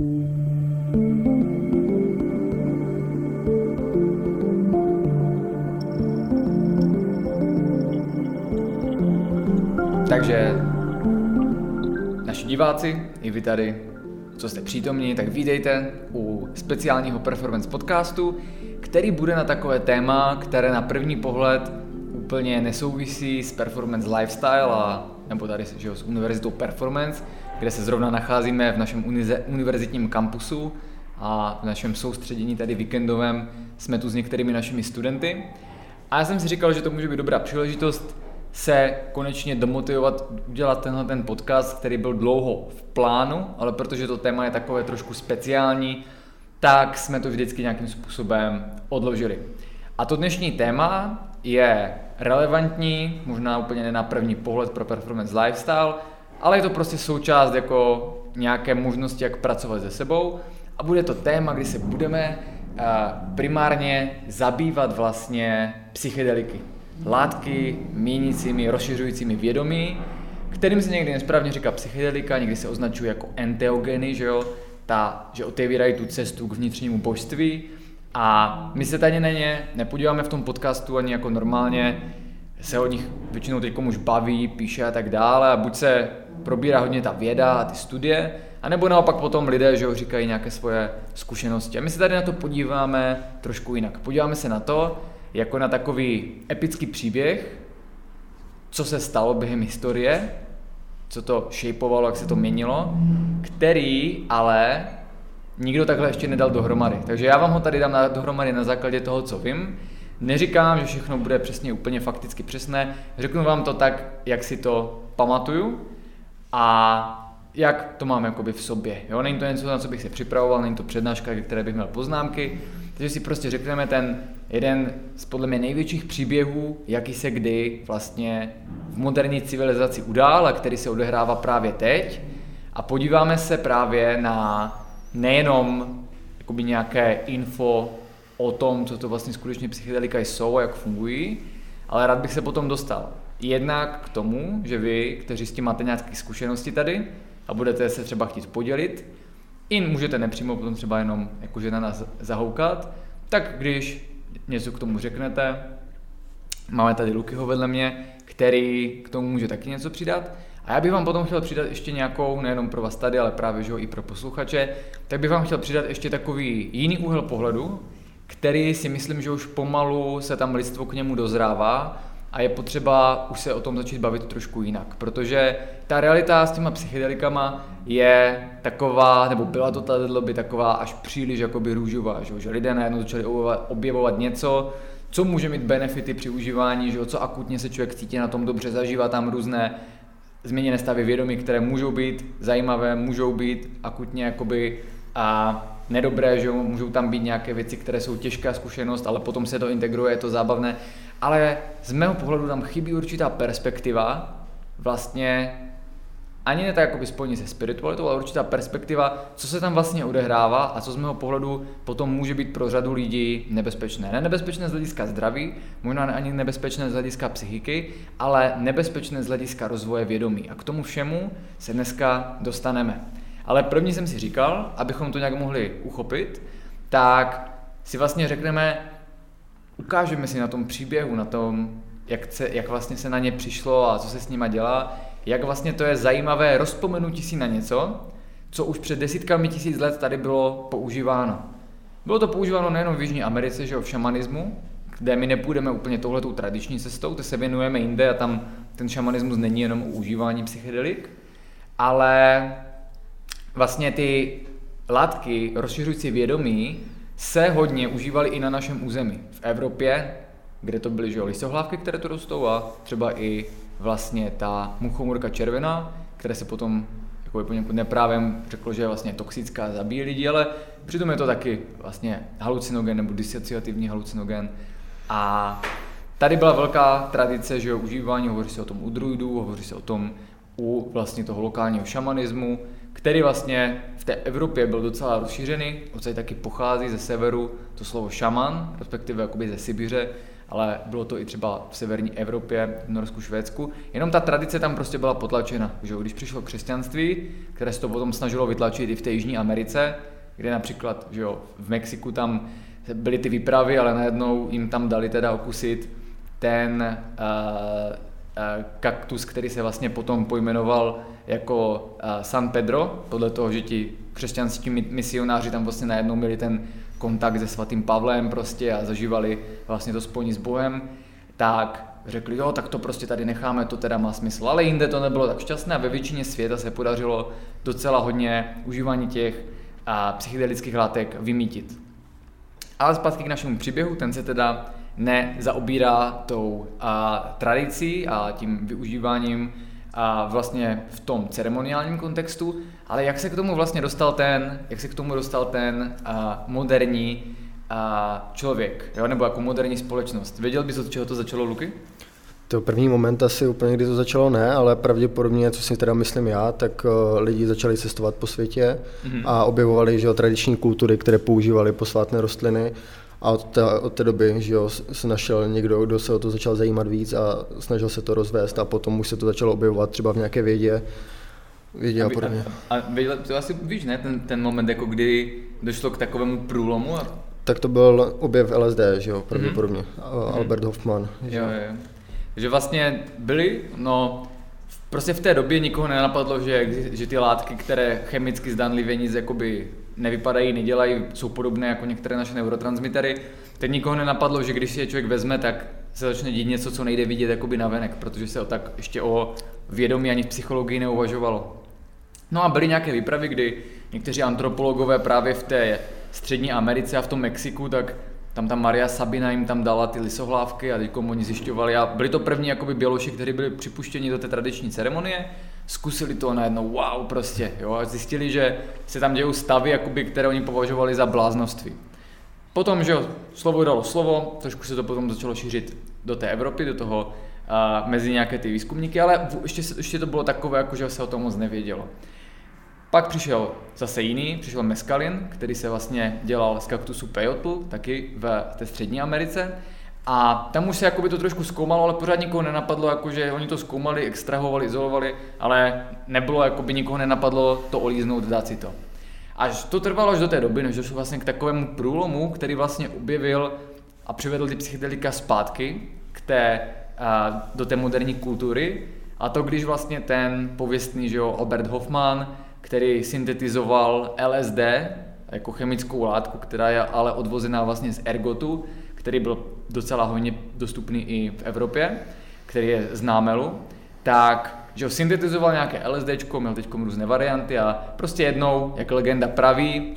Takže naši diváci, i vy tady, co jste přítomní, tak vítejte u speciálního performance podcastu, který bude na takové téma, které na první pohled úplně nesouvisí s performance lifestyle a nebo tady že jo, s univerzitou performance, kde se zrovna nacházíme v našem univerzitním kampusu a v našem soustředění tady víkendovém jsme tu s některými našimi studenty. A já jsem si říkal, že to může být dobrá příležitost se konečně domotivovat udělat tenhle ten podcast, který byl dlouho v plánu, ale protože to téma je takové trošku speciální, tak jsme to vždycky nějakým způsobem odložili. A to dnešní téma je relevantní, možná úplně ne na první pohled pro performance lifestyle, ale je to prostě součást jako nějaké možnosti, jak pracovat se sebou. A bude to téma, kdy se budeme eh, primárně zabývat vlastně psychedeliky. Látky měnícími, rozšiřujícími vědomí, kterým se někdy nesprávně říká psychedelika, někdy se označuje jako enteogeny, že jo, ta, že otevírají tu cestu k vnitřnímu božství. A my se tady na ně nepodíváme v tom podcastu ani jako normálně, se o nich většinou teď už baví, píše a tak dále. A buď se probírá hodně ta věda a ty studie, anebo naopak potom lidé, že jo, říkají nějaké svoje zkušenosti. A my se tady na to podíváme trošku jinak. Podíváme se na to, jako na takový epický příběh, co se stalo během historie, co to shapeovalo, jak se to měnilo, který ale nikdo takhle ještě nedal dohromady. Takže já vám ho tady dám na, dohromady na základě toho, co vím. Neříkám, že všechno bude přesně úplně fakticky přesné, řeknu vám to tak, jak si to pamatuju a jak to mám jakoby v sobě. Jo? Není to něco, na co bych se připravoval, není to přednáška, které bych měl poznámky, takže si prostě řekneme ten jeden z podle mě největších příběhů, jaký se kdy vlastně v moderní civilizaci udál a který se odehrává právě teď. A podíváme se právě na nejenom jakoby nějaké info o tom, co to vlastně skutečně psychedelika jsou a jak fungují, ale rád bych se potom dostal jednak k tomu, že vy, kteří s tím máte nějaké zkušenosti tady a budete se třeba chtít podělit, i můžete nepřímo potom třeba jenom jakože na nás zahoukat, tak když něco k tomu řeknete, máme tady Lukyho vedle mě, který k tomu může taky něco přidat. A já bych vám potom chtěl přidat ještě nějakou, nejenom pro vás tady, ale právě že i pro posluchače, tak bych vám chtěl přidat ještě takový jiný úhel pohledu, který si myslím, že už pomalu se tam lidstvo k němu dozrává a je potřeba už se o tom začít bavit trošku jinak, protože ta realita s těma psychedelikama je taková, nebo byla to tady doby taková až příliš jakoby růžová, že, že lidé najednou začali objevovat něco, co může mít benefity při užívání, že, co akutně se člověk cítí na tom dobře, zažívá tam různé změněné stavy vědomí, které můžou být zajímavé, můžou být akutně jakoby a nedobré, že můžou tam být nějaké věci, které jsou těžká zkušenost, ale potom se to integruje, je to zábavné. Ale z mého pohledu tam chybí určitá perspektiva, vlastně ani ne tak jako spojení se spiritualitou, ale určitá perspektiva, co se tam vlastně odehrává a co z mého pohledu potom může být pro řadu lidí nebezpečné. Ne nebezpečné z hlediska zdraví, možná ani nebezpečné z hlediska psychiky, ale nebezpečné z hlediska rozvoje vědomí. A k tomu všemu se dneska dostaneme. Ale první jsem si říkal, abychom to nějak mohli uchopit, tak si vlastně řekneme, ukážeme si na tom příběhu, na tom, jak, se, jak vlastně se na ně přišlo a co se s nima dělá, jak vlastně to je zajímavé rozpomenutí si na něco, co už před desítkami tisíc let tady bylo používáno. Bylo to používáno nejenom v Jižní Americe, že jo, v šamanismu, kde my nepůjdeme úplně touhletou tradiční cestou, to se věnujeme jinde a tam ten šamanismus není jenom o užívání psychedelik, ale vlastně ty látky rozšiřující vědomí se hodně užívaly i na našem území. V Evropě, kde to byly že, lisohlávky, které tu rostou a třeba i vlastně ta muchomurka červená, které se potom jako poněkud neprávem řeklo, že je vlastně toxická, zabíjí lidi, ale přitom je to taky vlastně halucinogen nebo disociativní halucinogen. A tady byla velká tradice, že užívání, hovoří se o tom u druidů, hovoří se o tom u vlastně toho lokálního šamanismu, který vlastně v té Evropě byl docela rozšířený, odsaď taky pochází ze severu to slovo šaman, respektive jakoby ze Sibiře, ale bylo to i třeba v severní Evropě, v Norsku, Švédsku. Jenom ta tradice tam prostě byla potlačena. Že když přišlo křesťanství, které se to potom snažilo vytlačit i v té Jižní Americe, kde například že jo, v Mexiku tam byly ty výpravy, ale najednou jim tam dali teda okusit ten uh, uh, kaktus, který se vlastně potom pojmenoval jako uh, San Pedro, podle toho, že ti křesťanští misionáři tam vlastně najednou měli ten kontakt se svatým Pavlem prostě a zažívali vlastně to spojení s Bohem, tak řekli, jo, tak to prostě tady necháme, to teda má smysl. Ale jinde to nebylo tak šťastné a ve většině světa se podařilo docela hodně užívání těch a psychedelických látek vymítit. Ale zpátky k našemu příběhu, ten se teda nezaobírá tou a, tradicí a tím využíváním a vlastně v tom ceremoniálním kontextu, ale jak se k tomu vlastně dostal ten, jak se k tomu dostal ten a, moderní a, člověk, jo? nebo jako moderní společnost. Věděl bys, od čeho to začalo, Luky? To první moment asi úplně, kdy to začalo ne, ale pravděpodobně, co si teda myslím já, tak uh, lidi začali cestovat po světě mm-hmm. a objevovali že tradiční kultury, které používali posvátné rostliny a od té, od té doby že jo, se našel někdo, kdo se o to začal zajímat víc a snažil se to rozvést a potom už se to začalo objevovat třeba v nějaké vědě, vědě a, a podobně. A, a věděl, to asi víš, ne, ten, ten moment, jako kdy došlo k takovému průlomu? A... Tak to byl objev LSD, že jo, pravděpodobně, mm-hmm. Albert Hoffman. Že? Jo, jo. Že vlastně byli, no, prostě v té době nikoho nenapadlo, že, že ty látky, které chemicky zdanlivě nic jakoby nevypadají, nedělají, jsou podobné jako některé naše neurotransmitery. Teď nikoho nenapadlo, že když si je člověk vezme, tak se začne dít něco, co nejde vidět jakoby navenek, protože se o tak ještě o vědomí ani psychologii neuvažovalo. No a byly nějaké výpravy, kdy někteří antropologové právě v té střední Americe a v tom Mexiku, tak tam ta Maria Sabina jim tam dala ty lisohlávky a teď oni zjišťovali a byli to první jakoby běloši, kteří byli připuštěni do té tradiční ceremonie zkusili to najednou, wow, prostě, jo, a zjistili, že se tam dějou stavy, jakoby, které oni považovali za bláznoství. Potom, že slovo dalo slovo, trošku se to potom začalo šířit do té Evropy, do toho a mezi nějaké ty výzkumníky, ale ještě, ještě to bylo takové, jako že se o tom moc nevědělo. Pak přišel zase jiný, přišel meskalin, který se vlastně dělal z kaktusu peyotl, taky v té střední Americe. A tam už se jakoby to trošku zkoumalo, ale pořád nikoho nenapadlo, jakože oni to zkoumali, extrahovali, izolovali, ale nebylo, jakoby nikoho nenapadlo to olíznout, dát si to. Až to trvalo až do té doby, než došlo vlastně k takovému průlomu, který vlastně objevil a přivedl ty psychedelika zpátky k té, do té moderní kultury. A to, když vlastně ten pověstný že jo, Albert Hoffman, který syntetizoval LSD jako chemickou látku, která je ale odvozená vlastně z ergotu, který byl docela hodně dostupný i v Evropě, který je z námelu, tak že ho syntetizoval nějaké LSD, měl teď různé varianty a prostě jednou, jak legenda praví,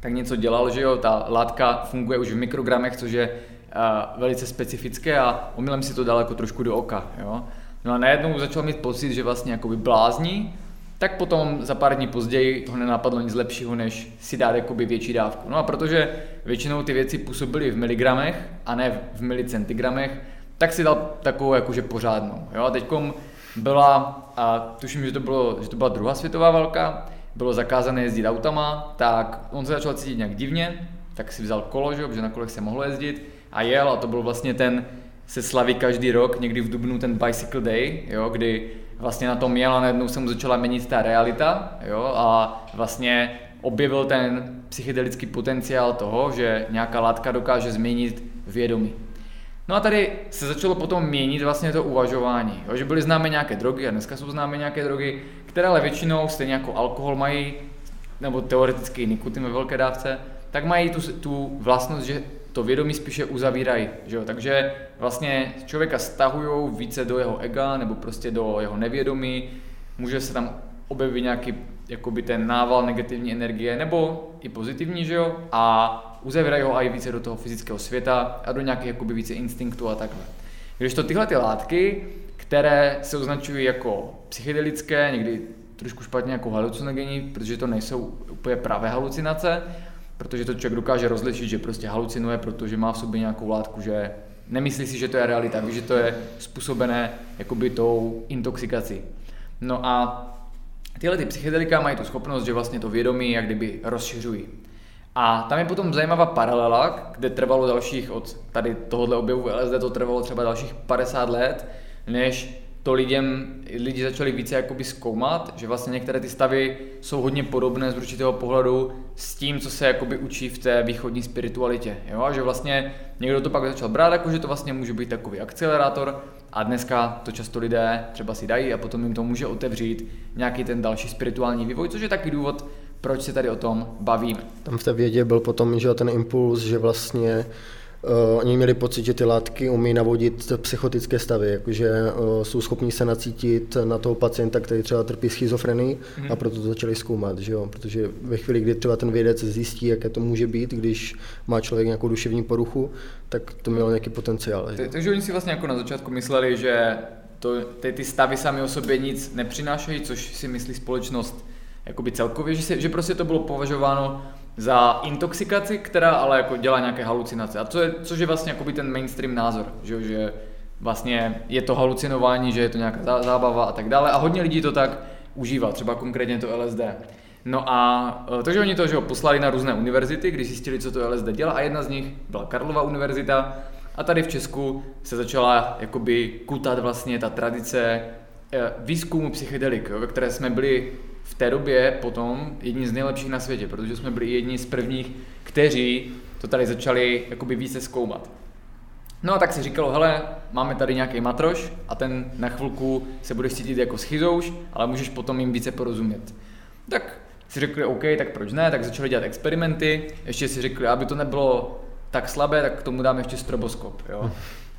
tak něco dělal, že jo, ta látka funguje už v mikrogramech, což je uh, velice specifické a omylem si to dal jako trošku do oka, jo. No a najednou začal mít pocit, že vlastně jakoby blázní, tak potom za pár dní později ho nenapadlo nic lepšího, než si dát jakoby větší dávku. No a protože většinou ty věci působily v miligramech a ne v milicentigramech, tak si dal takovou jakože pořádnou. Jo? A teďkom byla, a tuším, že to, bylo, že to byla druhá světová válka, bylo zakázané jezdit autama, tak on se začal cítit nějak divně, tak si vzal kolo, že, protože na kolech se mohlo jezdit a jel a to byl vlastně ten, se slaví každý rok, někdy v Dubnu ten Bicycle Day, jo, kdy vlastně na tom jel a najednou se mu začala měnit ta realita jo, a vlastně objevil ten psychedelický potenciál toho, že nějaká látka dokáže změnit vědomí. No a tady se začalo potom měnit vlastně to uvažování, jo, že byly známy nějaké drogy a dneska jsou známy nějaké drogy, které ale většinou stejně jako alkohol mají, nebo teoreticky nikotin ve velké dávce, tak mají tu, tu vlastnost, že to vědomí spíše uzavírají. Že jo? Takže vlastně člověka stahují více do jeho ega nebo prostě do jeho nevědomí, může se tam objevit nějaký jakoby ten nával negativní energie nebo i pozitivní, že jo? A uzavírají ho i více do toho fyzického světa a do nějakých jakoby více instinktů a takhle. Když to tyhle ty látky, které se označují jako psychedelické, někdy trošku špatně jako halucinogenní, protože to nejsou úplně pravé halucinace, protože to člověk dokáže rozlišit, že prostě halucinuje, protože má v sobě nějakou látku, že nemyslí si, že to je realita, ví, že to je způsobené jakoby tou intoxikací. No a tyhle ty psychedelika mají tu schopnost, že vlastně to vědomí jak kdyby rozšiřují. A tam je potom zajímavá paralela, kde trvalo dalších, od tady tohohle objevu LSD to trvalo třeba dalších 50 let, než to lidem, lidi začali více jakoby zkoumat, že vlastně některé ty stavy jsou hodně podobné z určitého pohledu s tím, co se jakoby učí v té východní spiritualitě. Jo? A že vlastně někdo to pak začal brát, jako že to vlastně může být takový akcelerátor a dneska to často lidé třeba si dají a potom jim to může otevřít nějaký ten další spirituální vývoj, což je taky důvod, proč se tady o tom bavíme. Tam v té vědě byl potom že ten impuls, že vlastně Uh, oni měli pocit, že ty látky umí navodit psychotické stavy, jakože uh, jsou schopní se nacítit na toho pacienta, který třeba trpí schizofrenii mm. a proto to začali zkoumat, že jo? protože ve chvíli, kdy třeba ten vědec zjistí, jaké to může být, když má člověk nějakou duševní poruchu, tak to mělo nějaký potenciál. Že? Takže oni si vlastně jako na začátku mysleli, že to, ty, ty stavy sami o sobě nic nepřinášejí, což si myslí společnost jakoby celkově, že, se, že prostě to bylo považováno za intoxikaci, která ale jako dělá nějaké halucinace. A co je, což je vlastně jakoby ten mainstream názor, že, že vlastně je to halucinování, že je to nějaká zábava a tak dále. A hodně lidí to tak užívá, třeba konkrétně to LSD. No a e, takže oni to že ho poslali na různé univerzity, když zjistili, co to LSD dělá a jedna z nich byla Karlova univerzita a tady v Česku se začala jakoby kutat vlastně ta tradice e, výzkumu psychedelik, ve které jsme byli v té době potom jedni z nejlepších na světě, protože jsme byli jedni z prvních, kteří to tady začali jakoby více zkoumat. No a tak si říkalo, hele, máme tady nějaký matroš a ten na chvilku se bude cítit jako schizouš, ale můžeš potom jim více porozumět. Tak si řekli, OK, tak proč ne, tak začali dělat experimenty, ještě si řekli, aby to nebylo tak slabé, tak k tomu dáme ještě stroboskop. Jo?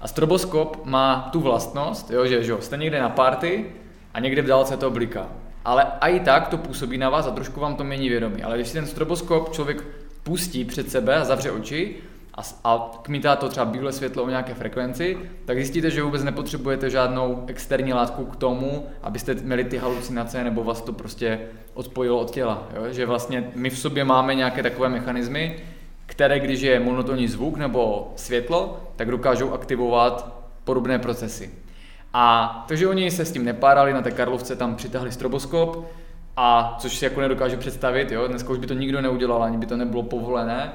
A stroboskop má tu vlastnost, jo, že, že jste někde na party a někde v dálce to bliká ale i tak to působí na vás a trošku vám to mění vědomí. Ale když si ten stroboskop člověk pustí před sebe a zavře oči a, a kmitá to třeba bílé světlo o nějaké frekvenci, tak zjistíte, že vůbec nepotřebujete žádnou externí látku k tomu, abyste měli ty halucinace nebo vás to prostě odpojilo od těla. Jo? Že vlastně my v sobě máme nějaké takové mechanismy, které, když je monotonní zvuk nebo světlo, tak dokážou aktivovat podobné procesy. A takže oni se s tím nepárali, na té Karlovce tam přitahli stroboskop, a což si jako nedokážu představit, jo, dneska už by to nikdo neudělal, ani by to nebylo povolené,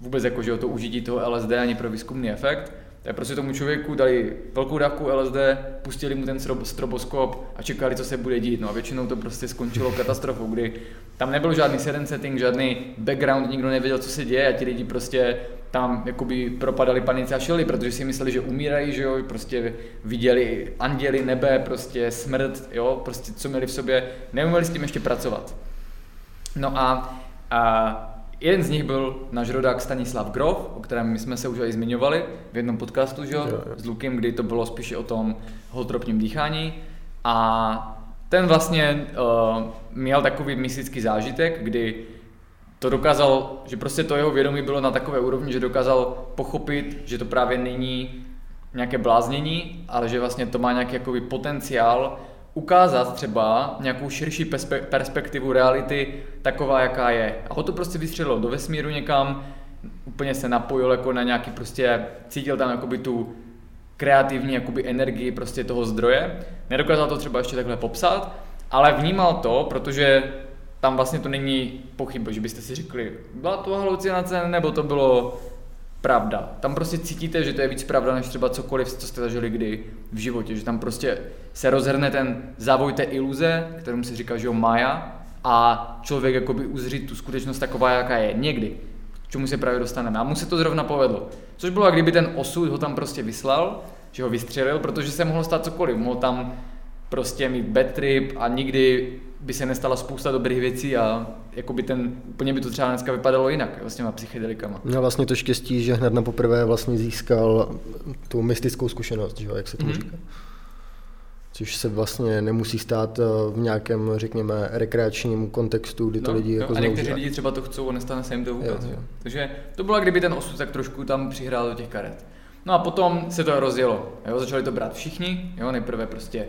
vůbec jako, že o to užití toho LSD ani pro výzkumný efekt, tak prostě tomu člověku dali velkou dávku LSD, pustili mu ten stroboskop a čekali, co se bude dít. No a většinou to prostě skončilo katastrofou, kdy tam nebyl žádný sedm setting, žádný background, nikdo nevěděl, co se děje a ti lidi prostě tam jakoby propadali panice a šeli, protože si mysleli, že umírají, že jo, prostě viděli anděli, nebe, prostě smrt, jo, prostě co měli v sobě, neuměli s tím ještě pracovat. No a, a jeden z nich byl náš rodák Stanislav Grof, o kterém my jsme se už i zmiňovali v jednom podcastu, že jo, s Lukem, kdy to bylo spíše o tom holotropním dýchání. A ten vlastně uh, měl takový mystický zážitek, kdy to dokázal, že prostě to jeho vědomí bylo na takové úrovni, že dokázal pochopit, že to právě není nějaké bláznění, ale že vlastně to má nějaký jakoby potenciál ukázat třeba nějakou širší perspektivu reality taková, jaká je. A ho to prostě vystřelilo do vesmíru někam, úplně se napojil jako na nějaký prostě, cítil tam jakoby tu kreativní jakoby energii prostě toho zdroje. Nedokázal to třeba ještě takhle popsat, ale vnímal to, protože tam vlastně to není pochyb, že byste si řekli, byla to halucinace nebo to bylo pravda. Tam prostě cítíte, že to je víc pravda, než třeba cokoliv, co jste zažili kdy v životě, že tam prostě se rozhrne ten závoj té iluze, kterému se říká, že jo, Maja, a člověk jakoby uzří tu skutečnost taková, jaká je někdy, k čemu se právě dostaneme. A mu se to zrovna povedlo. Což bylo, kdyby ten osud ho tam prostě vyslal, že ho vystřelil, protože se mohlo stát cokoliv. Mohl tam prostě mít bad trip a nikdy by se nestala spousta dobrých věcí a jakoby ten, úplně by to třeba dneska vypadalo jinak s těma psychedelikama. Měl vlastně to štěstí, že hned na poprvé vlastně získal tu mystickou zkušenost, že jo, jak se tomu mm-hmm. říká. Což se vlastně nemusí stát eh, v nějakém, řekněme, rekreačním kontextu, kdy to no, lidi jako A někteří lidi třeba to chcou a nestane se jim to vůbec. Jo, jo. Takže to bylo, kdyby ten osud tak trošku tam přihrál do těch karet. No a potom se to rozjelo. Jo, začali to brát všichni, jo, nejprve prostě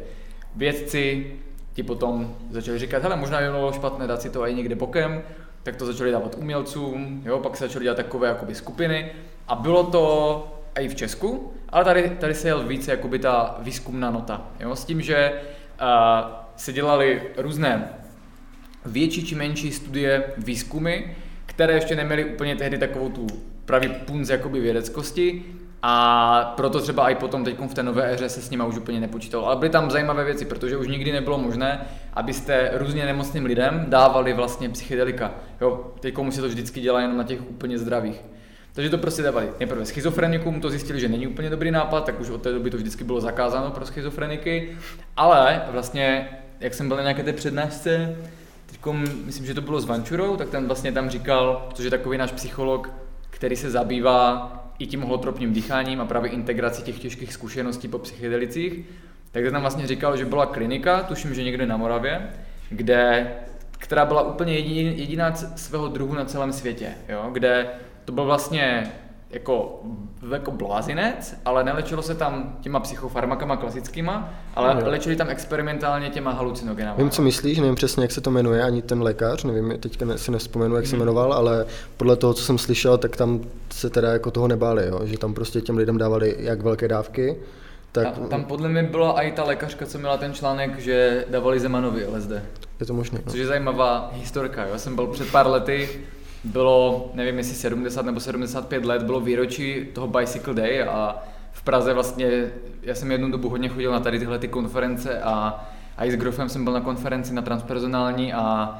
vědci, ti potom začali říkat, hele, možná by bylo špatné dát si to i někde bokem, tak to začali dávat umělcům, jo, pak se začaly dělat takové jakoby skupiny. A bylo to i v Česku, ale tady, tady se jel více jakoby ta výzkumná nota, jo, s tím, že uh, se dělaly různé větší či menší studie, výzkumy, které ještě neměly úplně tehdy takovou tu pravý punc jakoby vědeckosti, a proto třeba i potom teď v té nové éře se s nima už úplně nepočítalo. Ale byly tam zajímavé věci, protože už nikdy nebylo možné, abyste různě nemocným lidem dávali vlastně psychedelika. Jo, teď komu se to vždycky dělá jenom na těch úplně zdravých. Takže to prostě dávali nejprve schizofrenikům, to zjistili, že není úplně dobrý nápad, tak už od té doby to vždycky bylo zakázáno pro schizofreniky. Ale vlastně, jak jsem byl na nějaké té přednášce, teď myslím, že to bylo s Vančurou, tak ten vlastně tam říkal, což je takový náš psycholog, který se zabývá i tím holotropním dýcháním a právě integrací těch těžkých zkušeností po psychedelicích, tak tam vlastně říkal, že byla klinika, tuším, že někde na Moravě, kde, která byla úplně jediná svého druhu na celém světě, jo? kde to byl vlastně jako, jako blázinec, ale nelečilo se tam těma psychofarmakama klasickýma, ale no. léčili tam experimentálně těma halucinogenama. Vím, co myslíš, nevím přesně, jak se to jmenuje, ani ten lékař, nevím, teďka si nevzpomenu, jak se hmm. jmenoval, ale podle toho, co jsem slyšel, tak tam se teda jako toho nebáli, jo? že tam prostě těm lidem dávali jak velké dávky, tak... A tam podle mě byla i ta lékařka, co měla ten článek, že dávali Zemanovi LSD. Je to možné. No. Což je zajímavá historka. Jo? Já jsem byl před pár lety bylo, nevím jestli 70 nebo 75 let, bylo výročí toho Bicycle Day a v Praze vlastně, já jsem jednu dobu hodně chodil na tady tyhle ty konference a, a i s Grofem jsem byl na konferenci na transpersonální a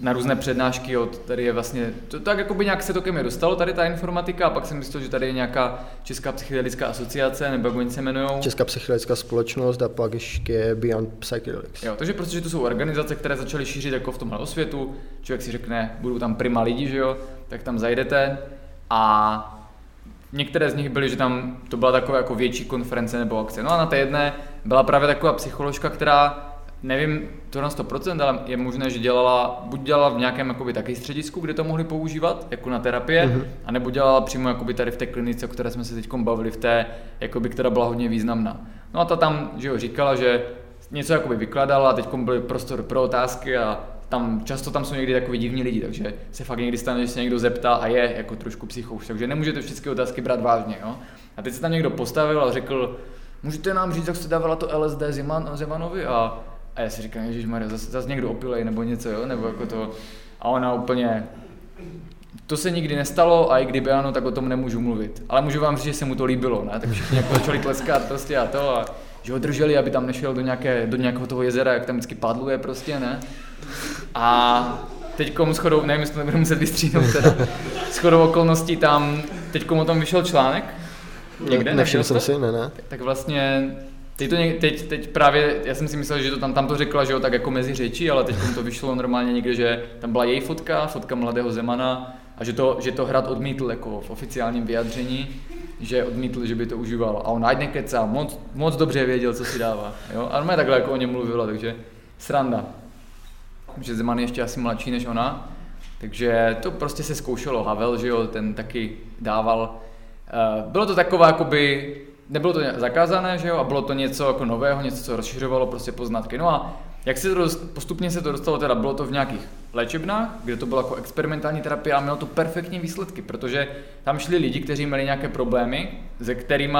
na různé přednášky od, tady je vlastně, to tak jako by nějak se to ke mně dostalo, tady ta informatika a pak jsem myslel, že tady je nějaká Česká psychedelická asociace, nebo jak oni se jmenují. Česká psychedelická společnost a pak ještě Beyond Psychedelics. Jo, takže prostě, že to jsou organizace, které začaly šířit jako v tomhle osvětu, člověk si řekne, budou tam prima lidi, že jo, tak tam zajdete a Některé z nich byly, že tam to byla taková jako větší konference nebo akce. No a na té jedné byla právě taková psycholožka, která nevím to na 100%, ale je možné, že dělala, buď dělala v nějakém jakoby, taky středisku, kde to mohli používat, jako na terapie, mm-hmm. anebo dělala přímo jakoby, tady v té klinice, o které jsme se teď bavili, v té, jakoby, která byla hodně významná. No a ta tam že jo, říkala, že něco jakoby vykladala, teď byl prostor pro otázky a tam často tam jsou někdy takový divní lidi, takže se fakt někdy stane, že se někdo zeptá a je jako trošku psychouš, takže nemůžete všechny otázky brát vážně. Jo? A teď se tam někdo postavil a řekl, můžete nám říct, jak jste dávala to LSD Zeman, Zemanovi a a já si říkám, Ježíš Maria, zase, zase někdo opilej nebo něco, jo? nebo jako to. A ona úplně, to se nikdy nestalo a i kdyby ano, tak o tom nemůžu mluvit. Ale můžu vám říct, že se mu to líbilo, ne? Tak všichni jako začali tleskat prostě a to a že ho drželi, aby tam nešel do, nějaké, do nějakého toho jezera, jak tam vždycky padluje prostě, ne? A teď shodou, nevím, jestli to nebudu muset vystříhnout teda, shodou okolností tam, teď o tom vyšel článek, někde, nevšiml jsem si, ne, ne. Tak vlastně Teď, to, teď, teď právě, já jsem si myslel, že to tam, tam to řekla, že jo, tak jako mezi řečí, ale teď to vyšlo normálně někde, že tam byla její fotka, fotka mladého Zemana a že to, že to hrad odmítl jako v oficiálním vyjádření, že odmítl, že by to užíval. A on ať nekecá, moc, moc dobře věděl, co si dává. Jo? A mě takhle jako o něm mluvila, takže sranda. Že Zeman je ještě asi mladší než ona, takže to prostě se zkoušelo. Havel, že jo, ten taky dával. Eh, bylo to takové jakoby nebylo to zakázané, že jo, a bylo to něco jako nového, něco, co rozšiřovalo prostě poznatky. No a jak se to postupně se to dostalo, teda bylo to v nějakých léčebnách, kde to bylo jako experimentální terapie a mělo to perfektní výsledky, protože tam šli lidi, kteří měli nějaké problémy, se kterými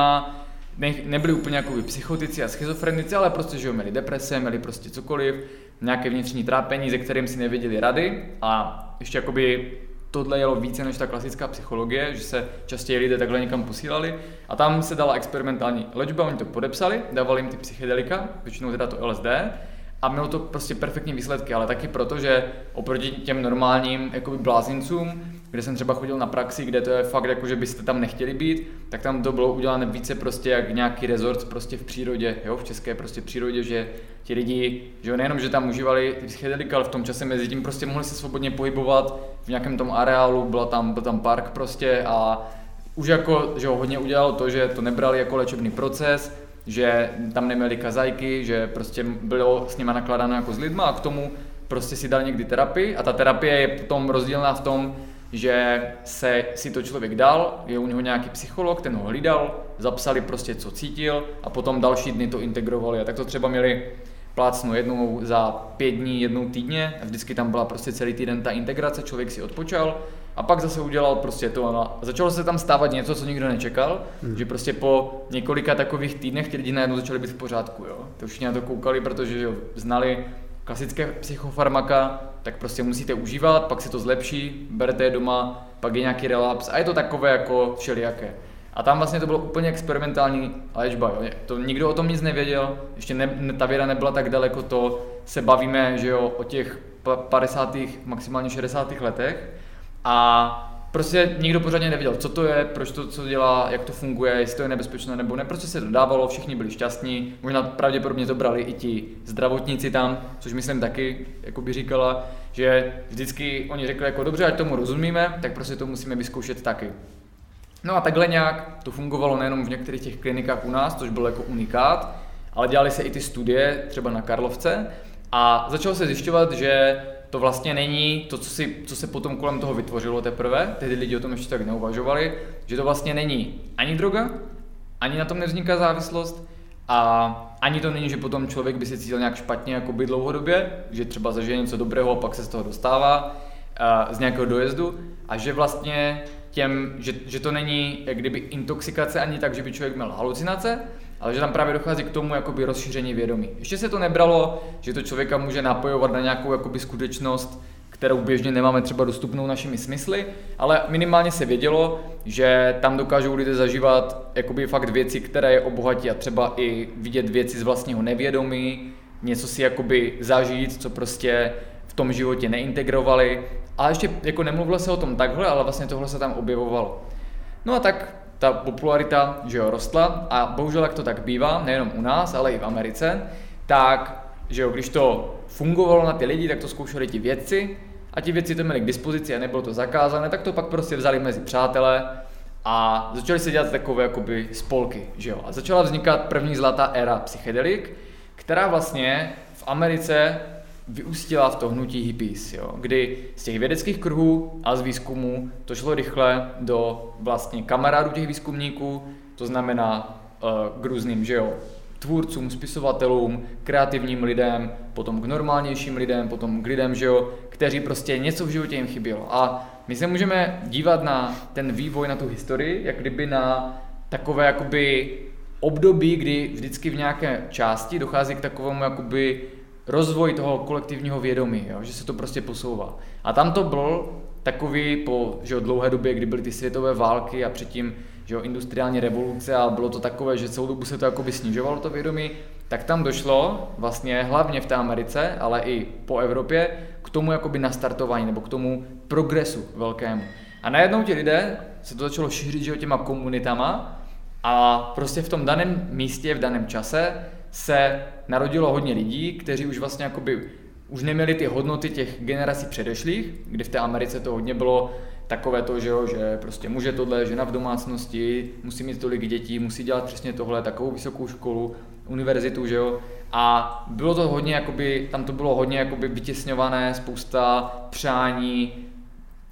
ne, nebyli úplně jako psychotici a schizofrenici, ale prostě, že jo, měli deprese, měli prostě cokoliv, nějaké vnitřní trápení, ze kterým si nevěděli rady a ještě jakoby tohle jelo více než ta klasická psychologie, že se častěji lidé takhle někam posílali. A tam se dala experimentální léčba, oni to podepsali, dávali jim ty psychedelika, většinou teda to LSD a mělo to prostě perfektní výsledky, ale taky proto, že oproti těm normálním jakoby blázincům, kde jsem třeba chodil na praxi, kde to je fakt jako, že byste tam nechtěli být, tak tam to bylo udělané více prostě jak nějaký rezort prostě v přírodě, jo, v české prostě přírodě, že ti lidi, že jo, nejenom, že tam užívali psychedelika, ale v tom čase mezi tím prostě mohli se svobodně pohybovat v nějakém tom areálu, byla tam, byl tam park prostě a už jako, že ho hodně udělalo to, že to nebrali jako léčebný proces, že tam neměli kazajky, že prostě bylo s nima nakladáno jako s lidma a k tomu prostě si dal někdy terapii a ta terapie je potom rozdílná v tom, že se si to člověk dal, je u něho nějaký psycholog, ten ho hlídal, zapsali prostě, co cítil a potom další dny to integrovali. A tak to třeba měli plácnu jednou za pět dní, jednou týdně a vždycky tam byla prostě celý týden ta integrace, člověk si odpočal a pak zase udělal prostě to a začalo se tam stávat něco, co nikdo nečekal, hmm. že prostě po několika takových týdnech ti lidi najednou začali být v pořádku, jo. To všichni na to koukali, protože jo, znali klasické psychofarmaka, tak prostě musíte užívat, pak se to zlepší, berete je doma, pak je nějaký relaps a je to takové jako všelijaké. A tam vlastně to bylo úplně experimentální léčba. Jo. To nikdo o tom nic nevěděl, ještě ne, ta věda nebyla tak daleko, to se bavíme že jo, o těch 50. maximálně 60. letech. A prostě nikdo pořádně nevěděl, co to je, proč to co dělá, jak to funguje, jestli to je nebezpečné nebo ne. Prostě se to dávalo, všichni byli šťastní, možná pravděpodobně to brali i ti zdravotníci tam, což myslím taky, jako by říkala, že vždycky oni řekli jako dobře, ať tomu rozumíme, tak prostě to musíme vyzkoušet taky. No a takhle nějak to fungovalo nejenom v některých těch klinikách u nás, což byl jako unikát, ale dělali se i ty studie, třeba na Karlovce, a začalo se zjišťovat, že to vlastně není to, co, si, co se potom kolem toho vytvořilo teprve, tehdy lidi o tom ještě tak neuvažovali, že to vlastně není ani droga, ani na tom nevzniká závislost a ani to není, že potom člověk by se cítil nějak špatně jako by dlouhodobě, že třeba zažije něco dobrého a pak se z toho dostává z nějakého dojezdu a že vlastně těm, že, že to není jak kdyby intoxikace ani tak, že by člověk měl halucinace, ale že tam právě dochází k tomu jakoby rozšíření vědomí. Ještě se to nebralo, že to člověka může napojovat na nějakou jakoby skutečnost, kterou běžně nemáme třeba dostupnou našimi smysly, ale minimálně se vědělo, že tam dokážou lidé zažívat jakoby fakt věci, které je obohatí a třeba i vidět věci z vlastního nevědomí, něco si jakoby zažít, co prostě v tom životě neintegrovali. A ještě jako nemluvilo se o tom takhle, ale vlastně tohle se tam objevovalo. No a tak ta popularita že jo, rostla a bohužel jak to tak bývá, nejenom u nás, ale i v Americe, tak že jo, když to fungovalo na ty lidi, tak to zkoušeli ti vědci a ti vědci to měli k dispozici a nebylo to zakázané, tak to pak prostě vzali mezi přátelé a začali se dělat takové jakoby spolky, že jo. A začala vznikat první zlatá éra psychedelik, která vlastně v Americe vyústila v to hnutí hippies, jo, kdy z těch vědeckých kruhů a z výzkumu to šlo rychle do vlastně kamarádů těch výzkumníků, to znamená uh, k různým, že jo, tvůrcům, spisovatelům, kreativním lidem, potom k normálnějším lidem, potom k lidem, že jo, kteří prostě něco v životě jim chybělo. A my se můžeme dívat na ten vývoj, na tu historii, jak kdyby na takové jakoby období, kdy vždycky v nějaké části dochází k takovému jakoby rozvoj toho kolektivního vědomí, jo, že se to prostě posouvá. A tam to byl takový po že jo, dlouhé době, kdy byly ty světové války a předtím že jo, industriální revoluce a bylo to takové, že celou dobu se to jakoby snižovalo to vědomí, tak tam došlo vlastně hlavně v té Americe, ale i po Evropě k tomu jakoby nastartování nebo k tomu progresu velkému. A najednou ti lidé se to začalo šířit že jo, těma komunitama a prostě v tom daném místě, v daném čase se narodilo hodně lidí, kteří už vlastně jakoby už neměli ty hodnoty těch generací předešlých, kdy v té Americe to hodně bylo takové to, že, jo, že prostě může tohle, žena v domácnosti, musí mít tolik dětí, musí dělat přesně tohle, takovou vysokou školu, univerzitu, že jo. A bylo to hodně, jakoby, tam to bylo hodně jakoby vytěsňované, spousta přání,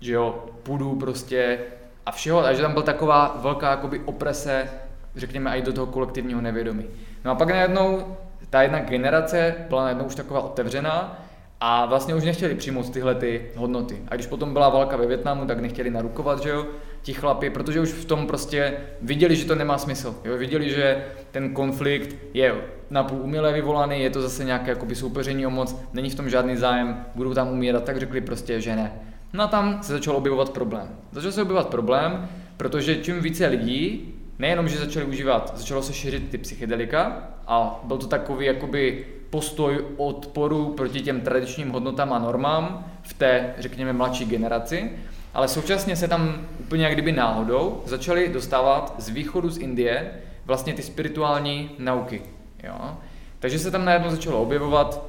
že jo, půdu prostě a všeho, takže tam byla taková velká jakoby oprese, řekněme, i do toho kolektivního nevědomí. No a pak najednou ta jedna generace byla najednou už taková otevřená a vlastně už nechtěli přijmout tyhle ty hodnoty. A když potom byla válka ve Větnamu, tak nechtěli narukovat, že jo, ti chlapi, protože už v tom prostě viděli, že to nemá smysl. Jo? Viděli, že ten konflikt je napůl uměle vyvolaný, je to zase nějaké jakoby soupeření o moc, není v tom žádný zájem, budou tam umírat, tak řekli prostě, že ne. No a tam se začal objevovat problém. Začal se objevovat problém, protože čím více lidí nejenom, že začali užívat, začalo se šířit ty psychedelika a byl to takový jakoby postoj odporu proti těm tradičním hodnotám a normám v té, řekněme, mladší generaci, ale současně se tam úplně jak kdyby náhodou začaly dostávat z východu z Indie vlastně ty spirituální nauky. Jo? Takže se tam najednou začalo objevovat,